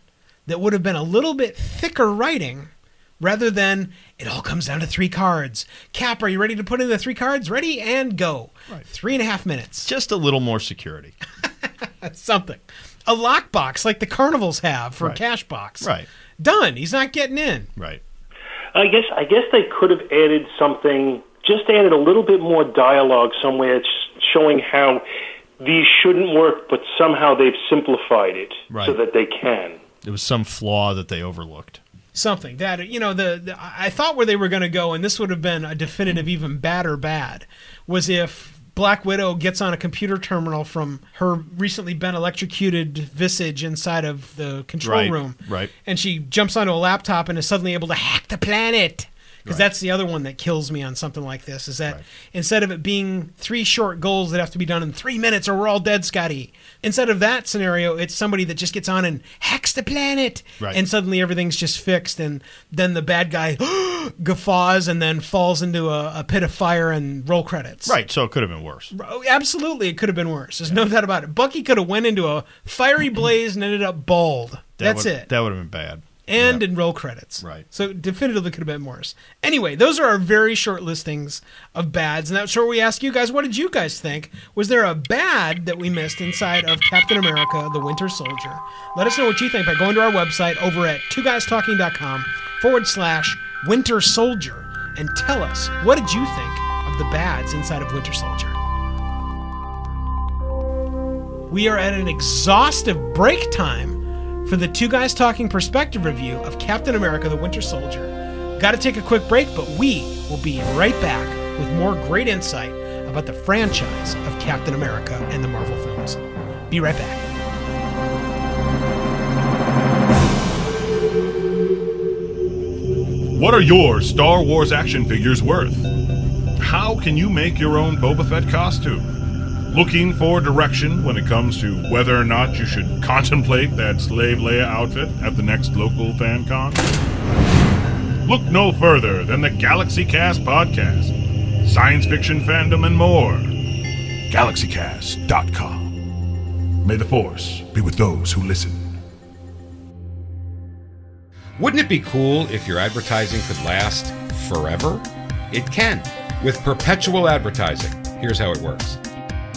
that would have been a little bit thicker writing rather than it all comes down to three cards. Cap, are you ready to put in the three cards? Ready and go. Right. Three and a half minutes. Just a little more security. Something. A lockbox like the carnivals have for Right. a cash box. Right. Done. He's not getting in. Right. I guess I guess they could have added something, just added a little bit more dialogue somewhere, sh- showing how these shouldn't work, but somehow they've simplified it Right. so that they can. It was some flaw that they overlooked. Something that you know the, the I thought where they were going to go, and this would have been a definitive mm-hmm. even bad or bad, was if Black Widow gets on a computer terminal from her recently been electrocuted visage inside of the control Right, room, right. and she jumps onto a laptop and is suddenly able to hack the planet. Because that's the other one that kills me on something like this is that Right. instead of it being three short goals that have to be done in three minutes or we're all dead, Scotty. Instead of that scenario, it's somebody that just gets on and hacks the planet, Right. and suddenly everything's just fixed, and then the bad guy guffaws and then falls into a, a pit of fire and roll credits. Right, so it could have been worse. Absolutely, it could have been worse. There's no doubt about it. Bucky could have went into a fiery blaze and ended up bald. That That's it That would have been bad. And Yeah. in roll credits. Right. So definitively could have been worse. Anyway, those are our very short listings of bads, and that's where we ask you guys, what did you guys think? Was there a bad that we missed inside of Captain America: The Winter Soldier? Let us know what you think by going to our website over at twoguystalking.com forward slash Winter Soldier and tell us what did you think of the bads inside of Winter Soldier. We are at an exhaustive break time for the Two Guys Talking Perspective review of Captain America the Winter Soldier. Got to take a quick break, but we will be right back with more great insight about the franchise of Captain America and the Marvel films. Be right back. What are your Star Wars action figures worth? How can you make your own Boba Fett costume? Looking for direction when it comes to whether or not you should contemplate that Slave Leia outfit at the next local fan con? Look no further than the Galaxy Cast podcast, science fiction fandom, and more. GalaxyCast.com. May the Force be with those who listen. Wouldn't it be cool if your advertising could last forever? It can with perpetual advertising. Here's how it works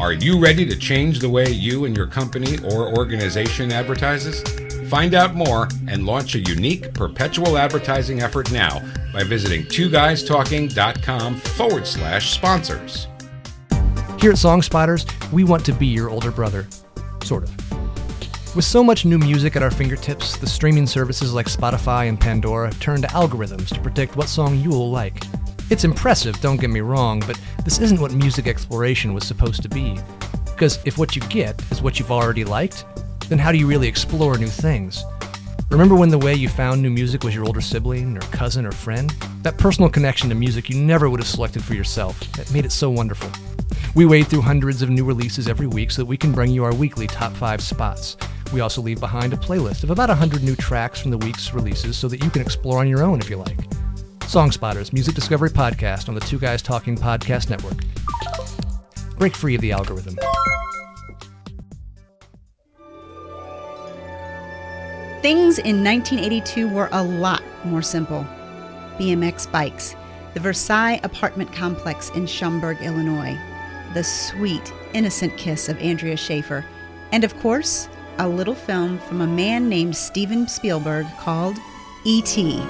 Are you ready to change the way you and your company or organization advertises? Find out more and launch a unique perpetual advertising effort now by visiting twoguystalking.com forward slash sponsors. Here at Song Spotters, we want to be your older brother. Sort of. With so much new music at our fingertips, the streaming services like Spotify and Pandora turn to algorithms to predict what song you will like. It's impressive, don't get me wrong, but this isn't what music exploration was supposed to be. Because if what you get is what you've already liked, then how do you really explore new things? Remember when the way you found new music was your older sibling, or cousin, or friend? That personal connection to music you never would have selected for yourself that made it so wonderful. We wade through hundreds of new releases every week so that we can bring you our weekly top five spots. We also leave behind a playlist of about 100 new tracks from the week's releases so that you can explore on your own if you like. Song Spotters, music discovery podcast on the Two Guys Talking Podcast Network. Break free of the algorithm. Things in 1982 were a lot more simple. BMX bikes, the Versailles apartment complex in Schaumburg, Illinois, the sweet, innocent kiss of Andrea Schaefer, and of course, a little film from a man named Steven Spielberg called E.T.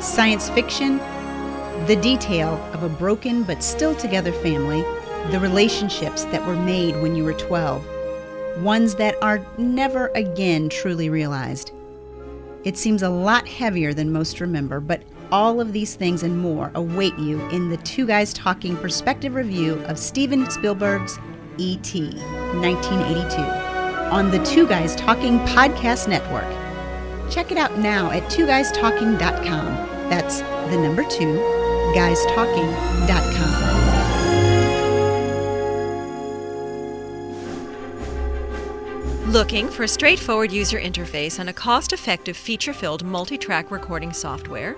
Science fiction, the detail of a broken but still together family, the relationships that were made when you were 12 ones that are never again truly realized. It seems a lot heavier than most remember, but all of these things and more await you in the Two Guys Talking perspective review of Steven Spielberg's E.T. 1982 on the Two Guys Talking Podcast Network. Check it out now at twoguystalking.com. That's the number two, guystalking.com. Looking for a straightforward user interface and a cost effective feature filled multi track recording software?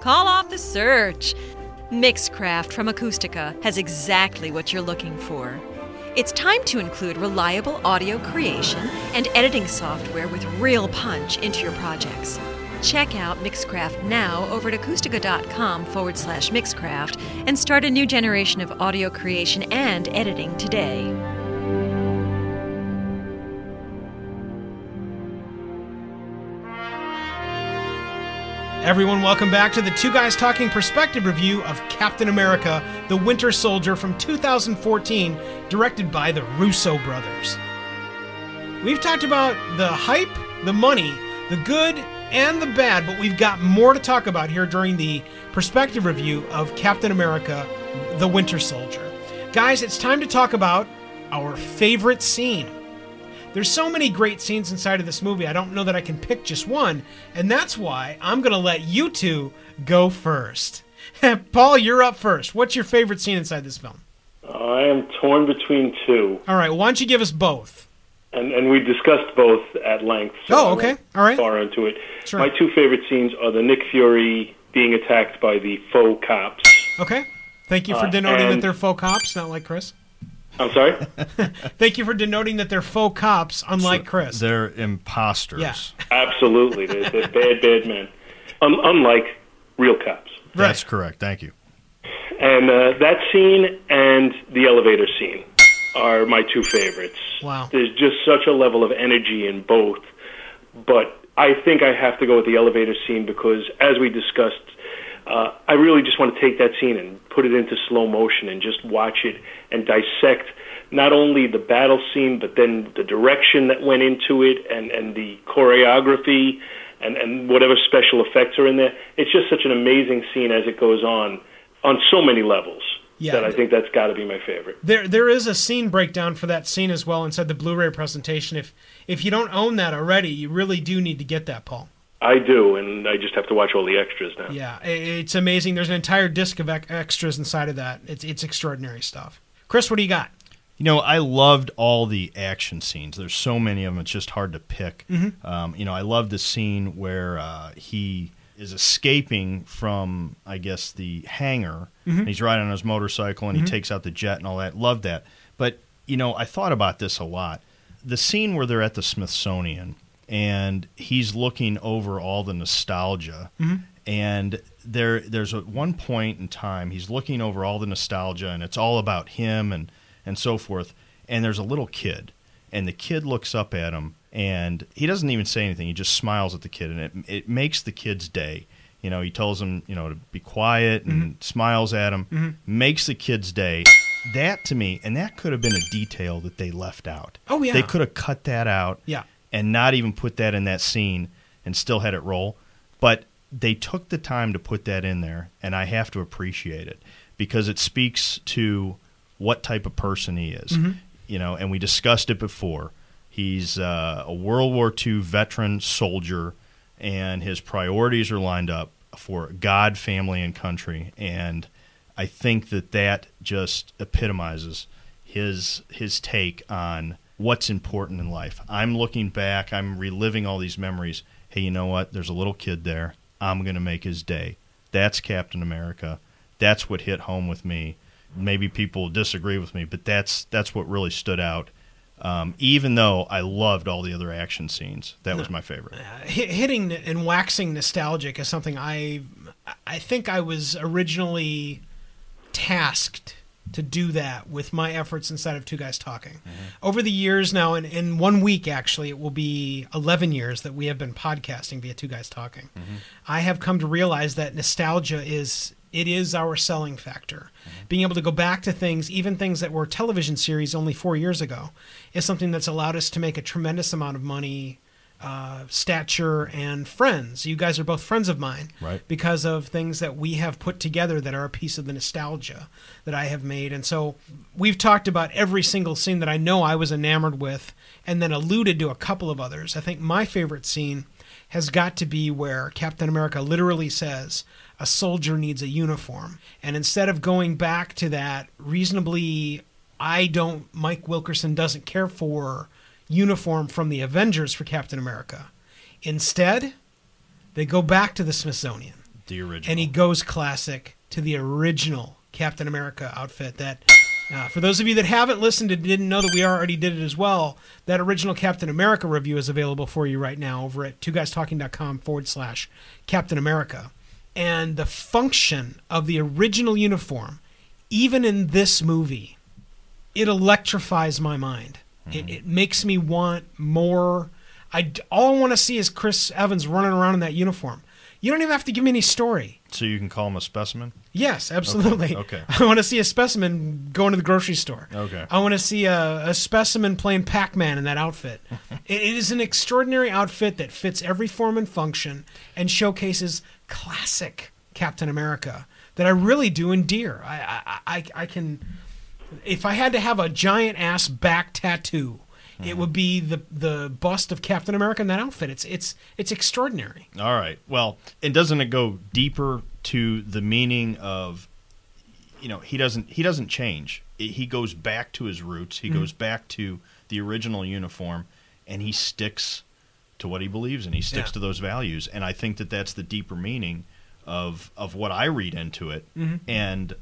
Call off the search! Mixcraft from Acoustica has exactly what you're looking for. It's time to include reliable audio creation and editing software with real punch into your projects. Check out Mixcraft now over at acoustica.com forward slash Mixcraft and start a new generation of audio creation and editing today. Everyone, welcome back to the Two Guys Talking Perspective review of Captain America The Winter Soldier from 2014, directed by the Russo brothers. We've talked about the hype, the money, the good, and the bad, but we've got more to talk about here during the perspective review of Captain America The Winter Soldier. Guys, it's time to talk about our favorite scene. There's so many great scenes inside of this movie, I don't know that I can pick just one, and that's why I'm going to let you two go first. Paul, you're up first. What's your favorite scene inside this film? I am torn between two, All right, why don't you give us both? and and we discussed both at length. so Oh, okay. All right. Far into it. Sure. My two favorite scenes are the Nick Fury being attacked by the faux cops. Okay. Thank you for Uh, denoting that they're faux cops, not like Chris. I'm sorry. Thank you for denoting that they're faux cops, unlike Chris. They're imposters. Yeah. Absolutely, they're, they're bad, bad men. Un- unlike real cops. That's correct. Thank you. And uh, that scene and the elevator scene are my two favorites. Wow. There's just such a level of energy in both. But I think I have to go with the elevator scene because, as we discussed, uh, I really just want to take that scene and put it into slow motion and just watch it and dissect not only the battle scene, but then the direction that went into it and, and the choreography and, and whatever special effects are in there. It's just such an amazing scene as it goes on on so many levels Yeah. that I think that's got to be my favorite. There, there is a scene breakdown for that scene as well inside the Blu-ray presentation. If if you don't own that already, you really do need to get that, Paul. I do, and I just have to watch all the extras now. Yeah, it's amazing. There's an entire disc of extras inside of that. It's it's extraordinary stuff. Chris, what do you got? You know, I loved all the action scenes. There's so many of them; it's just hard to pick. Mhm. Um, you know, I love the scene where uh, he is escaping from, I guess, the hangar. Mhm. And he's riding on his motorcycle and Mhm. he takes out the jet and all that. Love that. But you know, I thought about this a lot. The scene where they're at the Smithsonian and he's looking over all the nostalgia Mhm. and there there's at one point in time he's looking over all the nostalgia and it's all about him and and so forth and there's a little kid and the kid looks up at him and he doesn't even say anything he just smiles at the kid and it it makes the kid's day you know he tells him you know to be quiet and smiles at him Mhm. makes the kid's day that to me and that could have been a detail that they left out Oh, yeah. they could have cut that out Yeah. and not even put that in that scene and still had it roll. But they took the time to put that in there, and I have to appreciate it because it speaks to what type of person he is. Mhm. You know, and we discussed it before. He's uh, a World War II veteran soldier, and his priorities are lined up for God, family, and country. And I think that that just epitomizes his his take on what's important in life. I'm looking back, I'm reliving all these memories. Hey, you know what? There's a little kid there. I'm going to make his day. That's Captain America. That's what hit home with me. Maybe people disagree with me, but that's that's what really stood out. Um, even though I loved all the other action scenes, that was my favorite. Hit, hitting and waxing nostalgic is something I I think I was originally tasked to do that with my efforts inside of Two Guys Talking. Mm-hmm. Over the years now, in, in one week actually, it will be 11 years that we have been podcasting via Two Guys Talking. Mm-hmm. I have come to realize that nostalgia is it is our selling factor. Mm-hmm. Being able to go back to things, even things that were television series only four years ago, is something that's allowed us to make a tremendous amount of money, uh, stature, and friends. You guys are both friends of mine, Right. Because of things that we have put together that are a piece of the nostalgia that I have made, and so we've talked about every single scene that I know I was enamored with, and then alluded to a couple of others. I think my favorite scene has got to be where Captain America literally says, a soldier needs a uniform. And instead of going back to that reasonably, I don't, Mike Wilkerson doesn't care for uniform from the Avengers for Captain America. Instead, they go back to the Smithsonian. The original. And he goes classic to the original Captain America outfit that Uh, for those of you that haven't listened and didn't know that we already did it as well, that original Captain America review is available for you right now over at twoguystalking.com forward slash Captain America. And the function of the original uniform, even in this movie, it electrifies my mind. It, it makes me want more. I all I want to see is Chris Evans running around in that uniform. You don't even have to give me any story. So you can call him a specimen. Yes, absolutely. Okay. I want to see a specimen going to the grocery store. Okay. I want to see a, a specimen playing Pac Man in that outfit. it, it is an extraordinary outfit that fits every form and function and showcases classic Captain America that I really do endear. I, I, I, I can, if I had to have a giant ass back tattoo, it would be the the bust of Captain America in that outfit. It's it's it's extraordinary. All right. Well, and doesn't it go deeper to the meaning of you know, he doesn't he doesn't change. He goes back to his roots. He Mhm. goes back to the original uniform and he sticks to what he believes in. He sticks Yeah. to those values and I think that that's the deeper meaning of of what I read into it. Mhm. And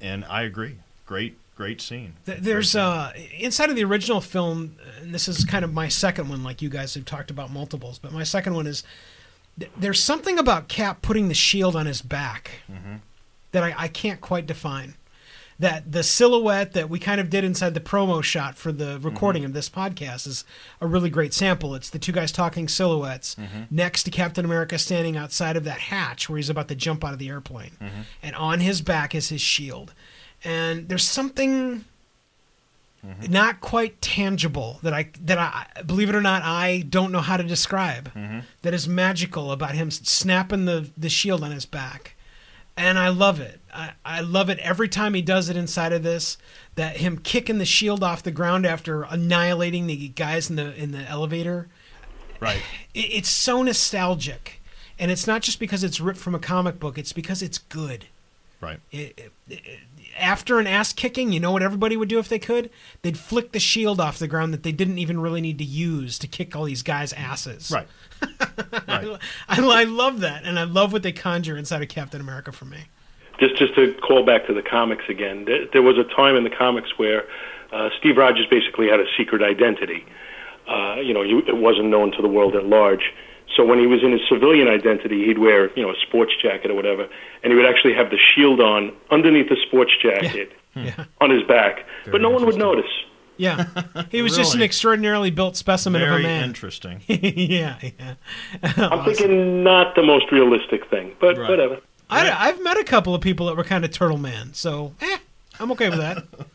and I agree. Great great scene. Th- There's uh, inside of the original film, and this is kind of my second one. Like you guys have talked about multiples, but my second one is th- there's something about Cap putting the shield on his back mm-hmm. that I, I can't quite define. That the silhouette that we kind of did inside the promo shot for the mm-hmm. recording of this podcast is a really great sample. It's the two guys talking silhouettes mm-hmm. next to Captain America standing outside of that hatch where he's about to jump out of the airplane, and on his back is his shield. And there's something not quite tangible that I that I believe it or not I don't know how to describe that is magical about him snapping the the shield on his back. And I love it. I, I love it every time he does it inside of this. That him kicking the shield off the ground after annihilating the guys in the in the elevator. Right. It, it's so nostalgic, and it's not just because it's ripped from a comic book. It's because it's good. Right. It, it- it- after an ass kicking, you know what everybody would do if they could? They'd flick the shield off the ground that they didn't even really need to use to kick all these guys' asses. Right. I, I, I love that, and I love what they conjure inside of Captain America for me. just just to call back to the comics again, there, there was a time in the comics where uh, Steve Rogers basically had a secret identity. Uh, you know, you, it wasn't known to the world at large. So when he was in his civilian identity, he'd wear you know a sports jacket or whatever, and he would actually have the shield on underneath the sports jacket Yeah. on his back, but no one would notice. Yeah. He was just an extraordinarily built specimen of a Very man. interesting. yeah, yeah. I'm thinking not the most realistic thing, but Right. whatever. I, I've met a couple of people that were kind of turtle man, so eh, I'm okay with that.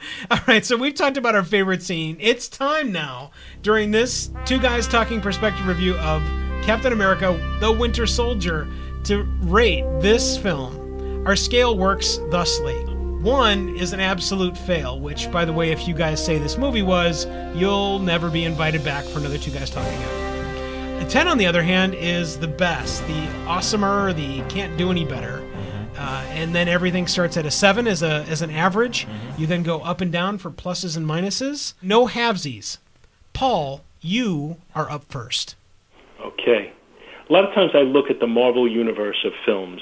All right, so we've talked about our favorite scene. It's time now during this two guys talking perspective review of Captain America: The Winter Soldier to rate this film. Our scale works thusly. One is an absolute fail, which, by the way, if you guys say this movie was, you'll never be invited back for another two guys talking ever. A 10, on the other hand, is the best, the awesomer, the can't do any better. Uh, and then everything starts at a 7 as, a, as an average. You then go up and down for pluses and minuses. No halvesies. Paul, you are up first. Okay. A lot of times I look at the Marvel universe of films,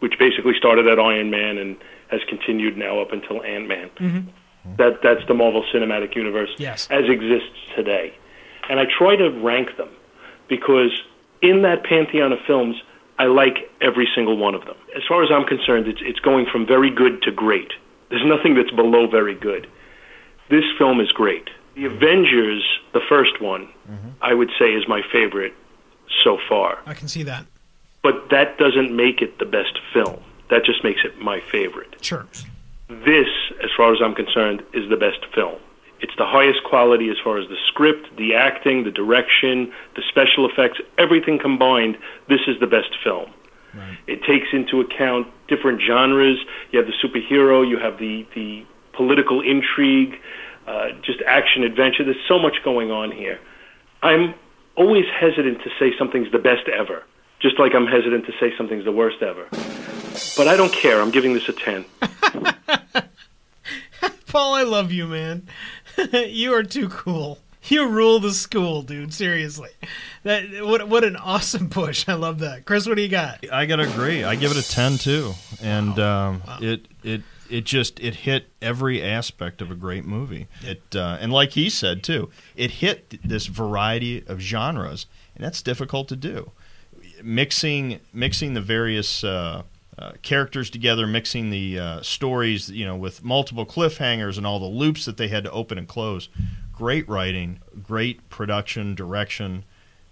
which basically started at Iron Man and has continued now up until Ant Man. That that's the Marvel Cinematic Universe Yes. as exists today. And I try to rank them because in that pantheon of films, I like every single one of them. As far as I'm concerned, it's it's going from very good to great. There's nothing that's below very good. This film is great. The Avengers, the first one, mm-hmm. I would say is my favorite so far. I can see that. But that doesn't make it the best film. That just makes it my favorite. Sure. This, as far as I'm concerned, is the best film. It's the highest quality as far as the script, the acting, the direction, the special effects, everything combined. This is the best film. It takes into account different genres. You have the superhero, you have the, the political intrigue, uh, just action adventure. There's so much going on here. I'm always hesitant to say something's the best ever, just like I'm hesitant to say something's the worst ever. But I don't care. I'm giving this a 10. Paul, I love you, man. you are too cool. You rule the school, dude. Seriously, that what what an awesome push. I love that, Chris. What do you got? I gotta agree. I give it a ten too, and um, it it it just it hit every aspect of a great movie. It uh, and like he said too, it hit this variety of genres, and that's difficult to do. Mixing mixing the various uh, uh, characters together, mixing the uh, stories, you know, with multiple cliffhangers and all the loops that they had to open and close. Great writing, great production, direction,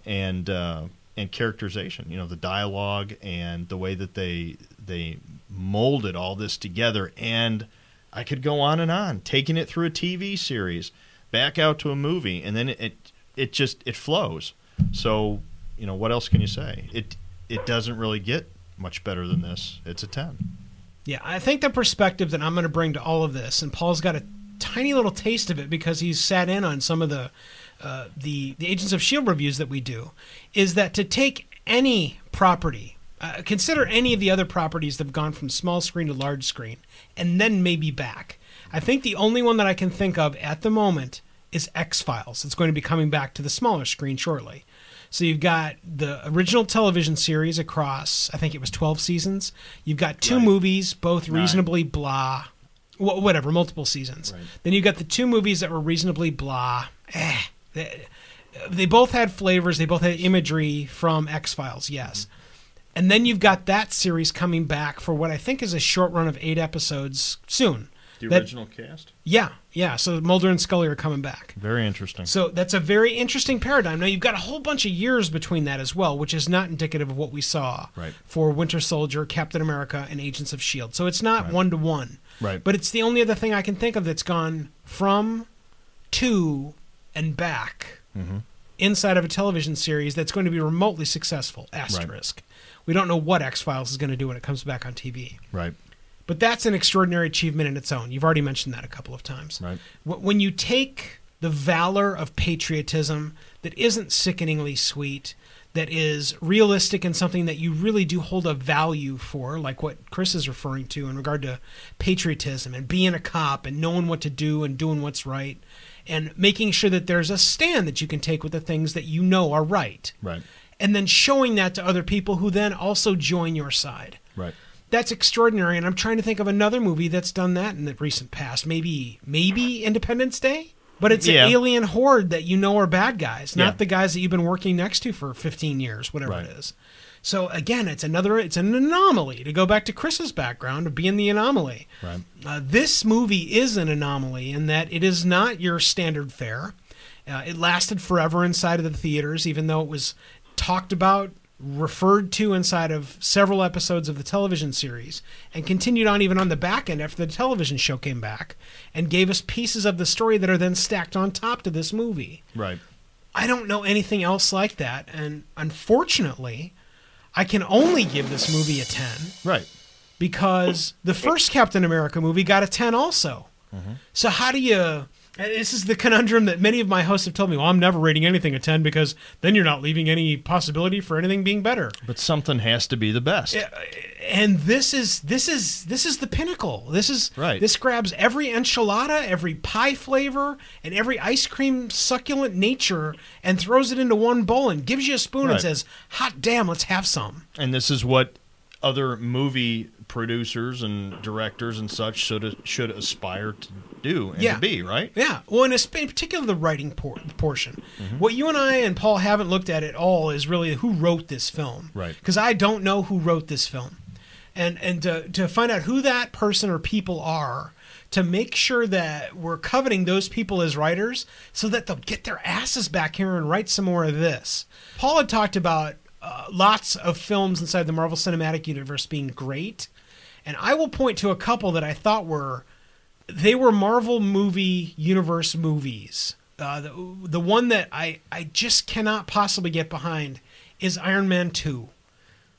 and uh, and characterization. You know, the dialogue and the way that they they molded all this together. And I could go on and on, taking it through a TV series, back out to a movie, and then it it, it just it flows. So you know, what else can you say? It it doesn't really get much better than this. It's a ten. Yeah, I think the perspective that I'm going to bring to all of this, and Paul's got a tiny little taste of it because he's sat in on some of the uh, the the Agents of Shield reviews that we do, is that to take any property, uh, consider any of the other properties that have gone from small screen to large screen, and then maybe back. I think the only one that I can think of at the moment is X Files. It's going to be coming back to the smaller screen shortly. So you've got the original television series across, I think it was 12 seasons. You've got two movies, both reasonably blah, wh- whatever, multiple seasons. Then you've got the two movies that were reasonably blah. Eh, they, they both had flavors, they both had imagery from X Files, yes. And then you've got that series coming back for what I think is a short run of eight episodes soon. The That- original cast. Yeah, yeah. So Mulder and Scully are coming back. Very interesting. So that's a very interesting paradigm. Now you've got a whole bunch of years between that as well, which is not indicative of what we saw Right. for Winter Soldier, Captain America, and Agents of Shield. So it's not one to one. Right. But it's the only other thing I can think of that's gone from to and back Mm-hmm. inside of a television series that's going to be remotely successful. Asterisk. We don't know what X Files is going to do when it comes back on TV. Right. But that's an extraordinary achievement in its own. You've already mentioned that a couple of times. Right. When you take the valor of patriotism that isn't sickeningly sweet, that is realistic and something that you really do hold a value for, like what Chris is referring to in regard to patriotism and being a cop and knowing what to do and doing what's right, and making sure that there's a stand that you can take with the things that you know are right. Right. And then showing that to other people who then also join your side Right. That's extraordinary and i'm trying to think of another movie that's done that in the recent past maybe maybe independence day but it's Yeah. an alien horde that you know are bad guys not Yeah. the guys that you've been working next to for 15 years whatever Right. it is so again it's another it's an anomaly to go back to chris's background of being the anomaly Right. uh, this movie is an anomaly in that it is not your standard fare. Uh, it lasted forever inside of the theaters, even though it was talked about, referred to inside of several episodes of the television series, and continued on even on the back end after the television show came back, and gave us pieces of the story that are then stacked on top to this movie. Right. I don't know anything else like that, and unfortunately, I can only give this movie a 10 Right. because the first Captain America movie got a 10 also. Mm-hmm. So how do you this is the conundrum that many of my hosts have told me, well, I'm never rating anything a 10 because then you're not leaving any possibility for anything being better. But something has to be the best. And this is this is this is the pinnacle. This is Right. this grabs every enchilada, every pie flavor, and every ice cream succulent nature and throws it into one bowl and gives you a spoon and says, "Hot damn, let's have some." And this is what other movie producers and directors and such should should aspire to do and Yeah. to be, right? Yeah. Well, and in particular, the writing por- portion. Mm-hmm. What you and I and Paul haven't looked at at all is really who wrote this film. Right. Because I don't know who wrote this film, and and to to find out who that person or people are. To make sure that we're coveting those people as writers so that they'll get their asses back here and write some more of this. Paul had talked about uh, lots of films inside the Marvel Cinematic Universe being great. And I will point to a couple that I thought were they were Marvel movie universe movies. Uh, the, the one that I, I just cannot possibly get behind is Iron Man 2.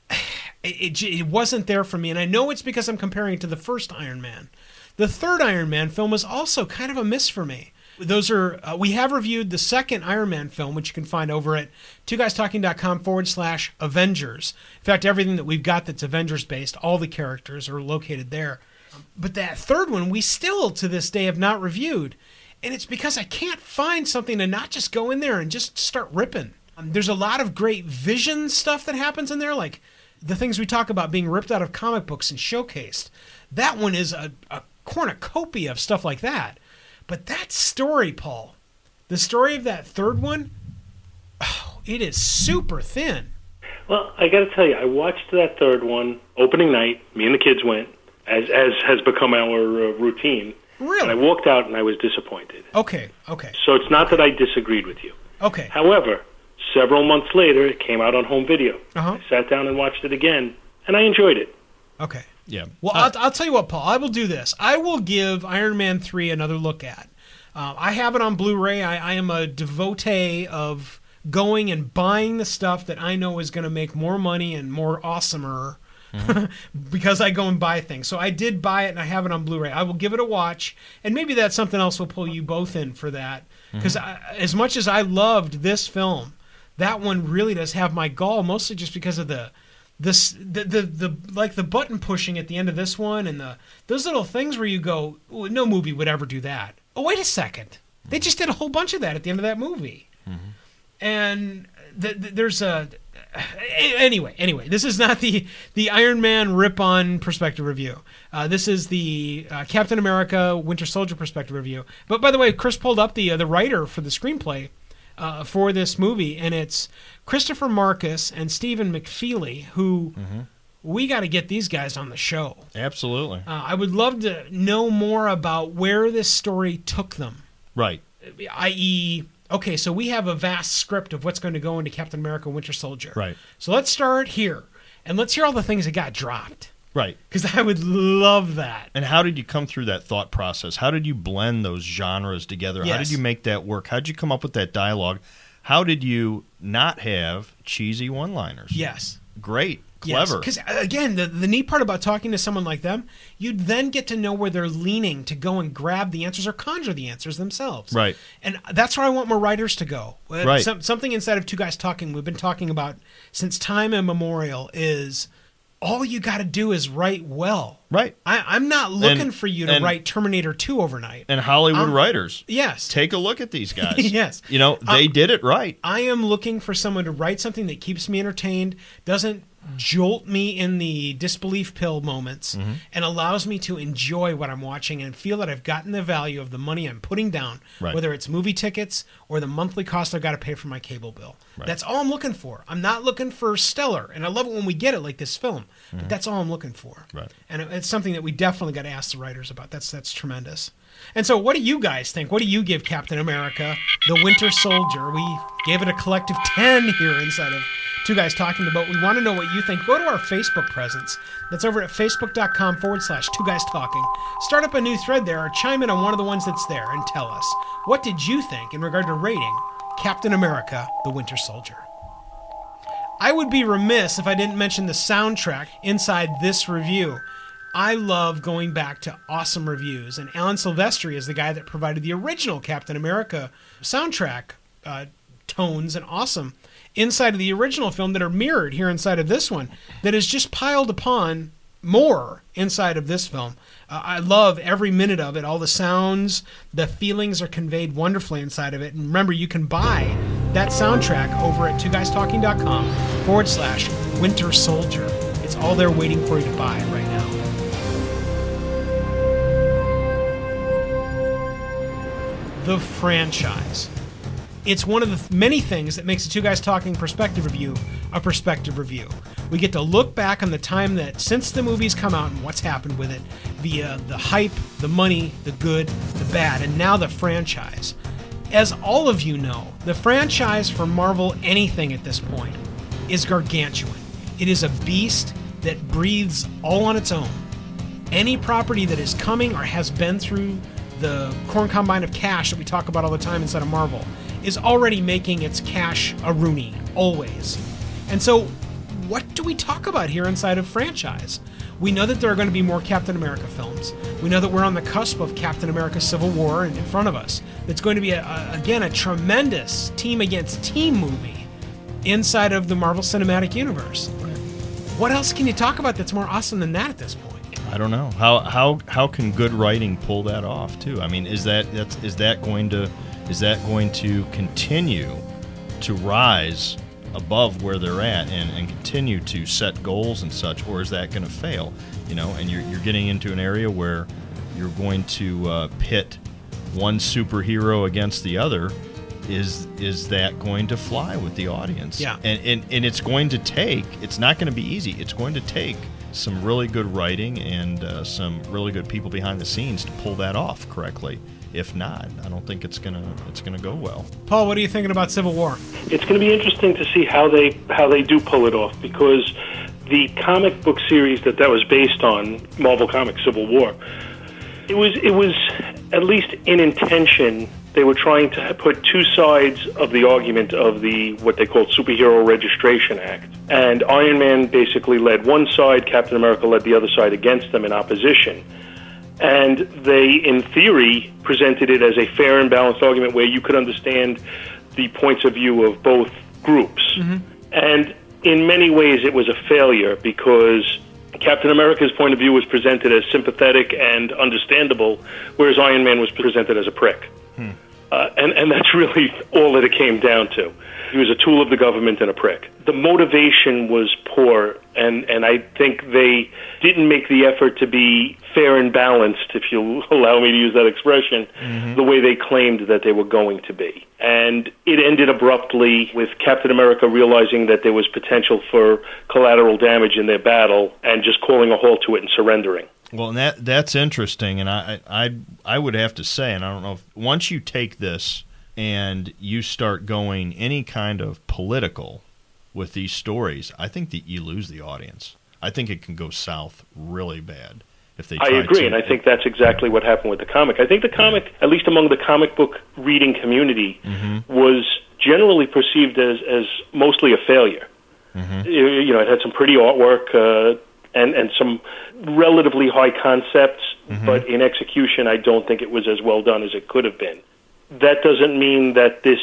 It, it, it wasn't there for me, and I know it's because I'm comparing it to the first Iron Man. The third Iron Man film was also kind of a miss for me. Those are uh, we have reviewed the second Iron Man film, which you can find over at two guys talking.com forward slash Avengers. In fact, everything that we've got that's Avengers based, all the characters are located there. But that third one, we still to this day have not reviewed. and it's because I can't find something to not just go in there and just start ripping. Um, there's a lot of great vision stuff that happens in there, like the things we talk about being ripped out of comic books and showcased. That one is a, a cornucopia of stuff like that. But that story, Paul, the story of that third one, oh, it is super thin. Well, I got to tell you, I watched that third one opening night. Me and the kids went, as as has become our uh, routine. Really? And I walked out and I was disappointed. Okay, okay, So it's not that I disagreed with you. okay. However, several months later, it came out on home video. Uh-huh. I sat down and watched it again, and I enjoyed it. Okay. Yeah. Well, I'll, I'll tell you what, Paul. I will do this. I will give Iron Man 3 another look at. Uh, I have it on Blu ray. I, I am a devotee of going and buying the stuff that I know is going to make more money and more awesomer because I go and buy things. So I did buy it and I have it on Blu ray. I will give it a watch, and maybe that's something else will pull you both in for that. Because as much as I loved this film, that one really does have my gall, mostly just because of the this the, the the like the button pushing at the end of this one and the those little things where you go no movie would ever do that. Oh wait a second. They just did a whole bunch of that at the end of that movie. And th- th- there's a anyway anyway this is not the the iron man rip on perspective review. Uh, this is the uh, captain america winter soldier perspective review. But by the way chris pulled up the uh, the writer for the screenplay uh, for this movie and it's christopher markus and stephen mcfeely who we got to get these guys on the show Absolutely. uh, i would love to know more about where this story took them Right. i.e., okay, so we have a vast script of what's going to go into Captain America Winter Soldier. Right. So let's start here. And let's hear all the things that got dropped. Right. Because I would love that. And how did you come through that thought process? How did you blend those genres together? How did you make that work? How did you come up with that dialogue? How did you not have cheesy one-liners? Yes. Great. Clever. Because, again, the, the neat part about talking to someone like them, you'd then get to know where they're leaning to go and grab the answers or conjure the answers themselves. Right. And that's where I want more writers to go. Uh, Right. Some, something inside of Two Guys Talking we've been talking about since time immemorial is all you got to do is write well. Right. I, I'm not looking And- for you to and- write Terminator 2 overnight. And Hollywood Um, writers. yes. Take a look at these guys. Yes. You know, they Um, did it right. I am looking for someone to write something that keeps me entertained, doesn't jolt me in the disbelief pill moments, Mm-hmm. and allows me to enjoy what I'm watching and feel that I've gotten the value of the money I'm putting down, Right. whether it's movie tickets or the monthly cost I've got to pay for my cable bill. Right. That's all I'm looking for. I'm not looking for stellar, and I love it when we get it like this film, but that's all I'm looking for. Mm-hmm. Right. And it's something that we definitely got to ask the writers about. That's that's tremendous. And so, what do you guys think? What do you give Captain America, the Winter Soldier? We gave it a collective 10 here inside of Two Guys Talking About. We want to know what you think. Go to our Facebook presence. That's over at facebook.com forward slash Two Guys Talking. Start up a new thread there or chime in on one of the ones that's there and tell us what did you think in regard to rating Captain America, the Winter Soldier? I would be remiss if I didn't mention the soundtrack inside this review. I love going back to awesome reviews, and Alan Silvestri is the guy that provided the original Captain America soundtrack uh, tones and awesome inside of the original film that are mirrored here inside of this one that is just piled upon more inside of this film. Uh, I love every minute of it. All the sounds, the feelings are conveyed wonderfully inside of it. And remember, you can buy that soundtrack over at twoguystalking.com forward slash winter soldier. It's all there waiting for you to buy right now. The franchise. It's one of the many things that makes the Two Guys Talking Perspective Review a perspective review. We get to look back on the time that since the movie's come out and what's happened with it via the hype, the money, the good, the bad, and now the franchise. As all of you know, the franchise for Marvel anything at this point is gargantuan. It is a beast that breathes all on its own any property that is coming or has been through the corn combine of cash that we talk about all the time inside of Marvel is already making its cash a Rooney, always. And so, what do we talk about here inside of franchise? We know that there are going to be more Captain America films. We know that we're on the cusp of Captain America Civil War in in front of us. It's going to be, a, a, again, a tremendous team against team movie inside of the Marvel Cinematic Universe. What else can you talk about that's more awesome than that at this point? I don't know how how how can good writing pull that off too. I mean, is that that's is that going to is that going to continue to rise above where they're at and, and continue to set goals and such, or is that going to fail? You know, and you're you're getting into an area where you're going to uh, pit one superhero against the other. Is is that going to fly with the audience? Yeah. and and, and it's going to take. It's not going to be easy. It's going to take some really good writing and uh, some really good people behind the scenes to pull that off correctly. If not, I don't think it's gonna it's gonna go well. Paul, what are you thinking about Civil War? It's going to be interesting to see how they how they do pull it off because the comic book series that that was based on, Marvel Comics Civil War, it was it was at least in intention they were trying to put two sides of the argument of the what they called Superhero Registration Act. And Iron Man basically led one side, Captain America led the other side against them in opposition. And they, in theory, presented it as a fair and balanced argument where you could understand the points of view of both groups. And in many ways, it was a failure because Captain America's point of view was presented as sympathetic and understandable, whereas Iron Man was presented as a prick. Uh, and, and that's really all that it came down to. He was a tool of the government and a prick. The motivation was poor, and, and I think they didn't make the effort to be fair and balanced, if you'll allow me to use that expression, mm-hmm. the way they claimed that they were going to be. And it ended abruptly with Captain America realizing that there was potential for collateral damage in their battle and just calling a halt to it and surrendering. Well, and that that's interesting, and I I I would have to say, and I don't know if once you take this and you start going any kind of political with these stories, I think that you lose the audience. I think it can go south really bad if they. I agree, to- and I think that's exactly what happened with the comic. I think the comic, at least among the comic book reading community, Mm-hmm. was generally perceived as, as mostly a failure. Mm-hmm. You, you know, it had some pretty artwork uh, and and some relatively high concepts, Mm-hmm. but in execution, I don't think it was as well done as it could have been. That doesn't mean that this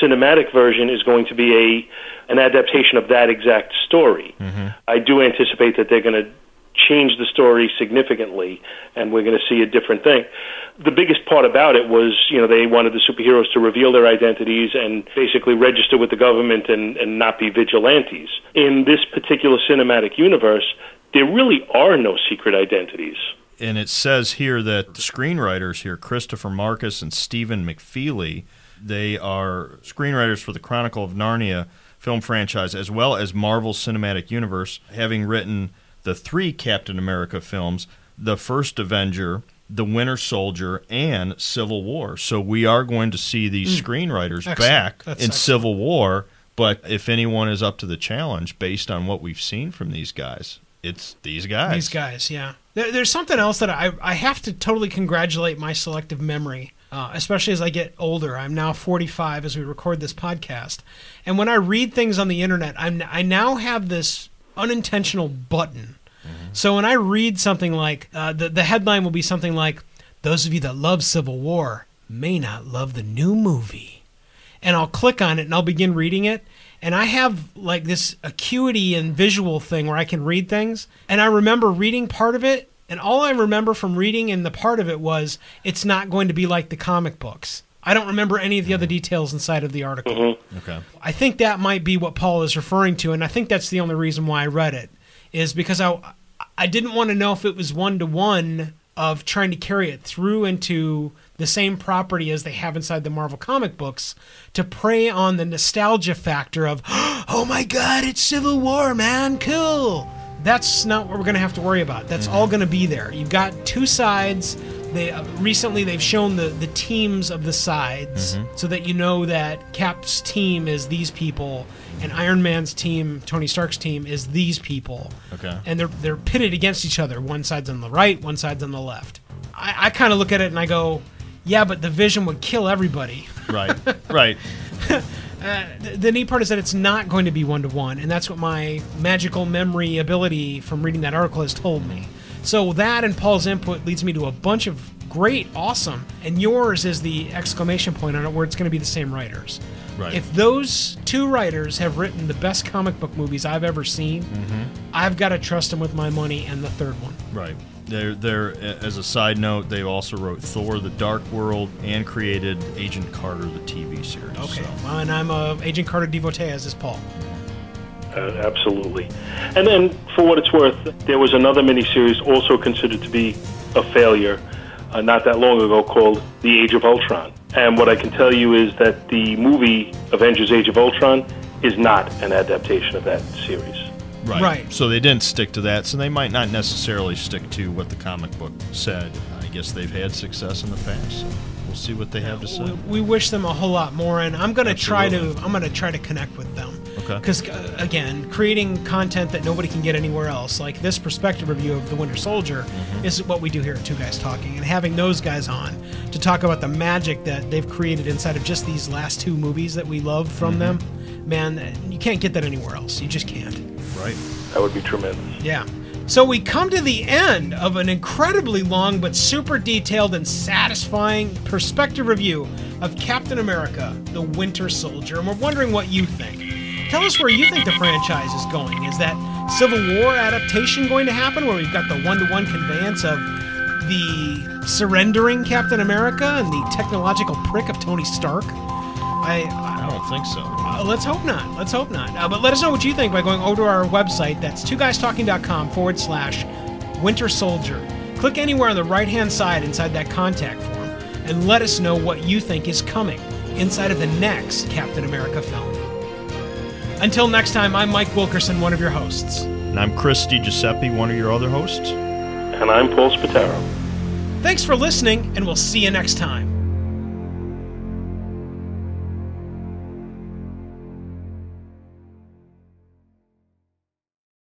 cinematic version is going to be a an adaptation of that exact story. Mm-hmm. I do anticipate that they're going to change the story significantly, and we're going to see a different thing. The biggest part about it was, you know, they wanted the superheroes to reveal their identities and basically register with the government and, and not be vigilantes. In this particular cinematic universe, there really are no secret identities. And it says here that the screenwriters here, Christopher Markus and Stephen McFeely, they are screenwriters for the Chronicle of Narnia film franchise as well as Marvel Cinematic Universe, having written the three Captain America films, the first Avenger, the Winter Soldier, and Civil War. So we are going to see these hmm. screenwriters Excellent. back That's in excellent. Civil War. But if anyone is up to the challenge based on what we've seen from these guys, it's these guys. These guys, yeah. There, there's something else that I I have to totally congratulate my selective memory, uh, especially as I get older. I'm now 45 as we record this podcast, and when I read things on the internet, I'm I now have this unintentional button. So when I read something like uh, the the headline will be something like, "Those of you that love Civil War may not love the new movie," and I'll click on it and I'll begin reading it. And I have like this acuity and visual thing where I can read things. And I remember reading part of it. And all I remember from reading and the part of it was it's not going to be like the comic books. I don't remember any of the other mm-hmm. details inside of the article. Mm-hmm. Okay. I think that might be what Paul is referring to, and I think that's the only reason why I read it, is because I I didn't want to know if it was one to one of trying to carry it through into the same property as they have inside the Marvel comic books to prey on the nostalgia factor of oh my god it's Civil War man cool that's not what we're going to have to worry about that's all going to be there you've got two sides they uh, recently they've shown the the teams of the sides so that you know that Cap's team is these people and Iron Man's team Tony Stark's team is these people Okay. and they're they're pitted against each other. One side's on the right, one side's on the left. I, I kind of look at it and I go, yeah, but the Vision would kill everybody. Right. right. Uh, the, the neat part is that it's not going to be one to one, and that's what my magical memory ability from reading that article has told me. So that and Paul's input leads me to a bunch of great, awesome, and yours is the exclamation point on it, where it's going to be the same writers. Right. If those two writers have written the best comic book movies I've ever seen, mm-hmm. I've got to trust them with my money and the third one. Right. They're, they're, as a side note, they also wrote Thor: The Dark World and created Agent Carter, the TV series. Okay. So, Well, and I'm a Agent Carter devotee, as is Paul. Uh, absolutely. And then, for what it's worth, there was another miniseries also considered to be a failure uh, not that long ago called The Age of Ultron. And what I can tell you is that the movie Avengers Age of Ultron is not an adaptation of that series. Right. Right. So they didn't stick to that. So they might not necessarily stick to what the comic book said. I guess they've had success in the past. So we'll see what they have to say. We, wish them a whole lot more, and I'm gonna try to I'm gonna try to connect with them. Okay. Because again, creating content that nobody can get anywhere else, like this perspective review of the Winter Soldier, Mm-hmm. is what we do here at Two Guys Talking, and having those guys on to talk about the magic that they've created inside of just these last two movies that we love from them, Mm-hmm. man, you can't get that anywhere else. You just can't. Right. That would be tremendous. Yeah. So we come to the end of an incredibly long but super detailed and satisfying perspective review of Captain America, the Winter Soldier, and we're wondering what you think. Tell us where you think the franchise is going. Is that Civil War adaptation going to happen where we've got the one to one conveyance of the surrendering Captain America and the technological prick of Tony Stark? I, I I don't think so. uh, let's hope not. Let's hope not. Uh, but let us know what you think by going over to our website. That's twoguystalking.com forward slash winter soldier. Click anywhere on the right hand side inside that contact form and let us know what you think is coming inside of the next Captain America film. Until next time, I'm Mike Wilkerson, one of your hosts. And I'm Chris Giuseppe, one of your other hosts. And I'm Paul Spataro. Thanks for listening, and we'll see you next time.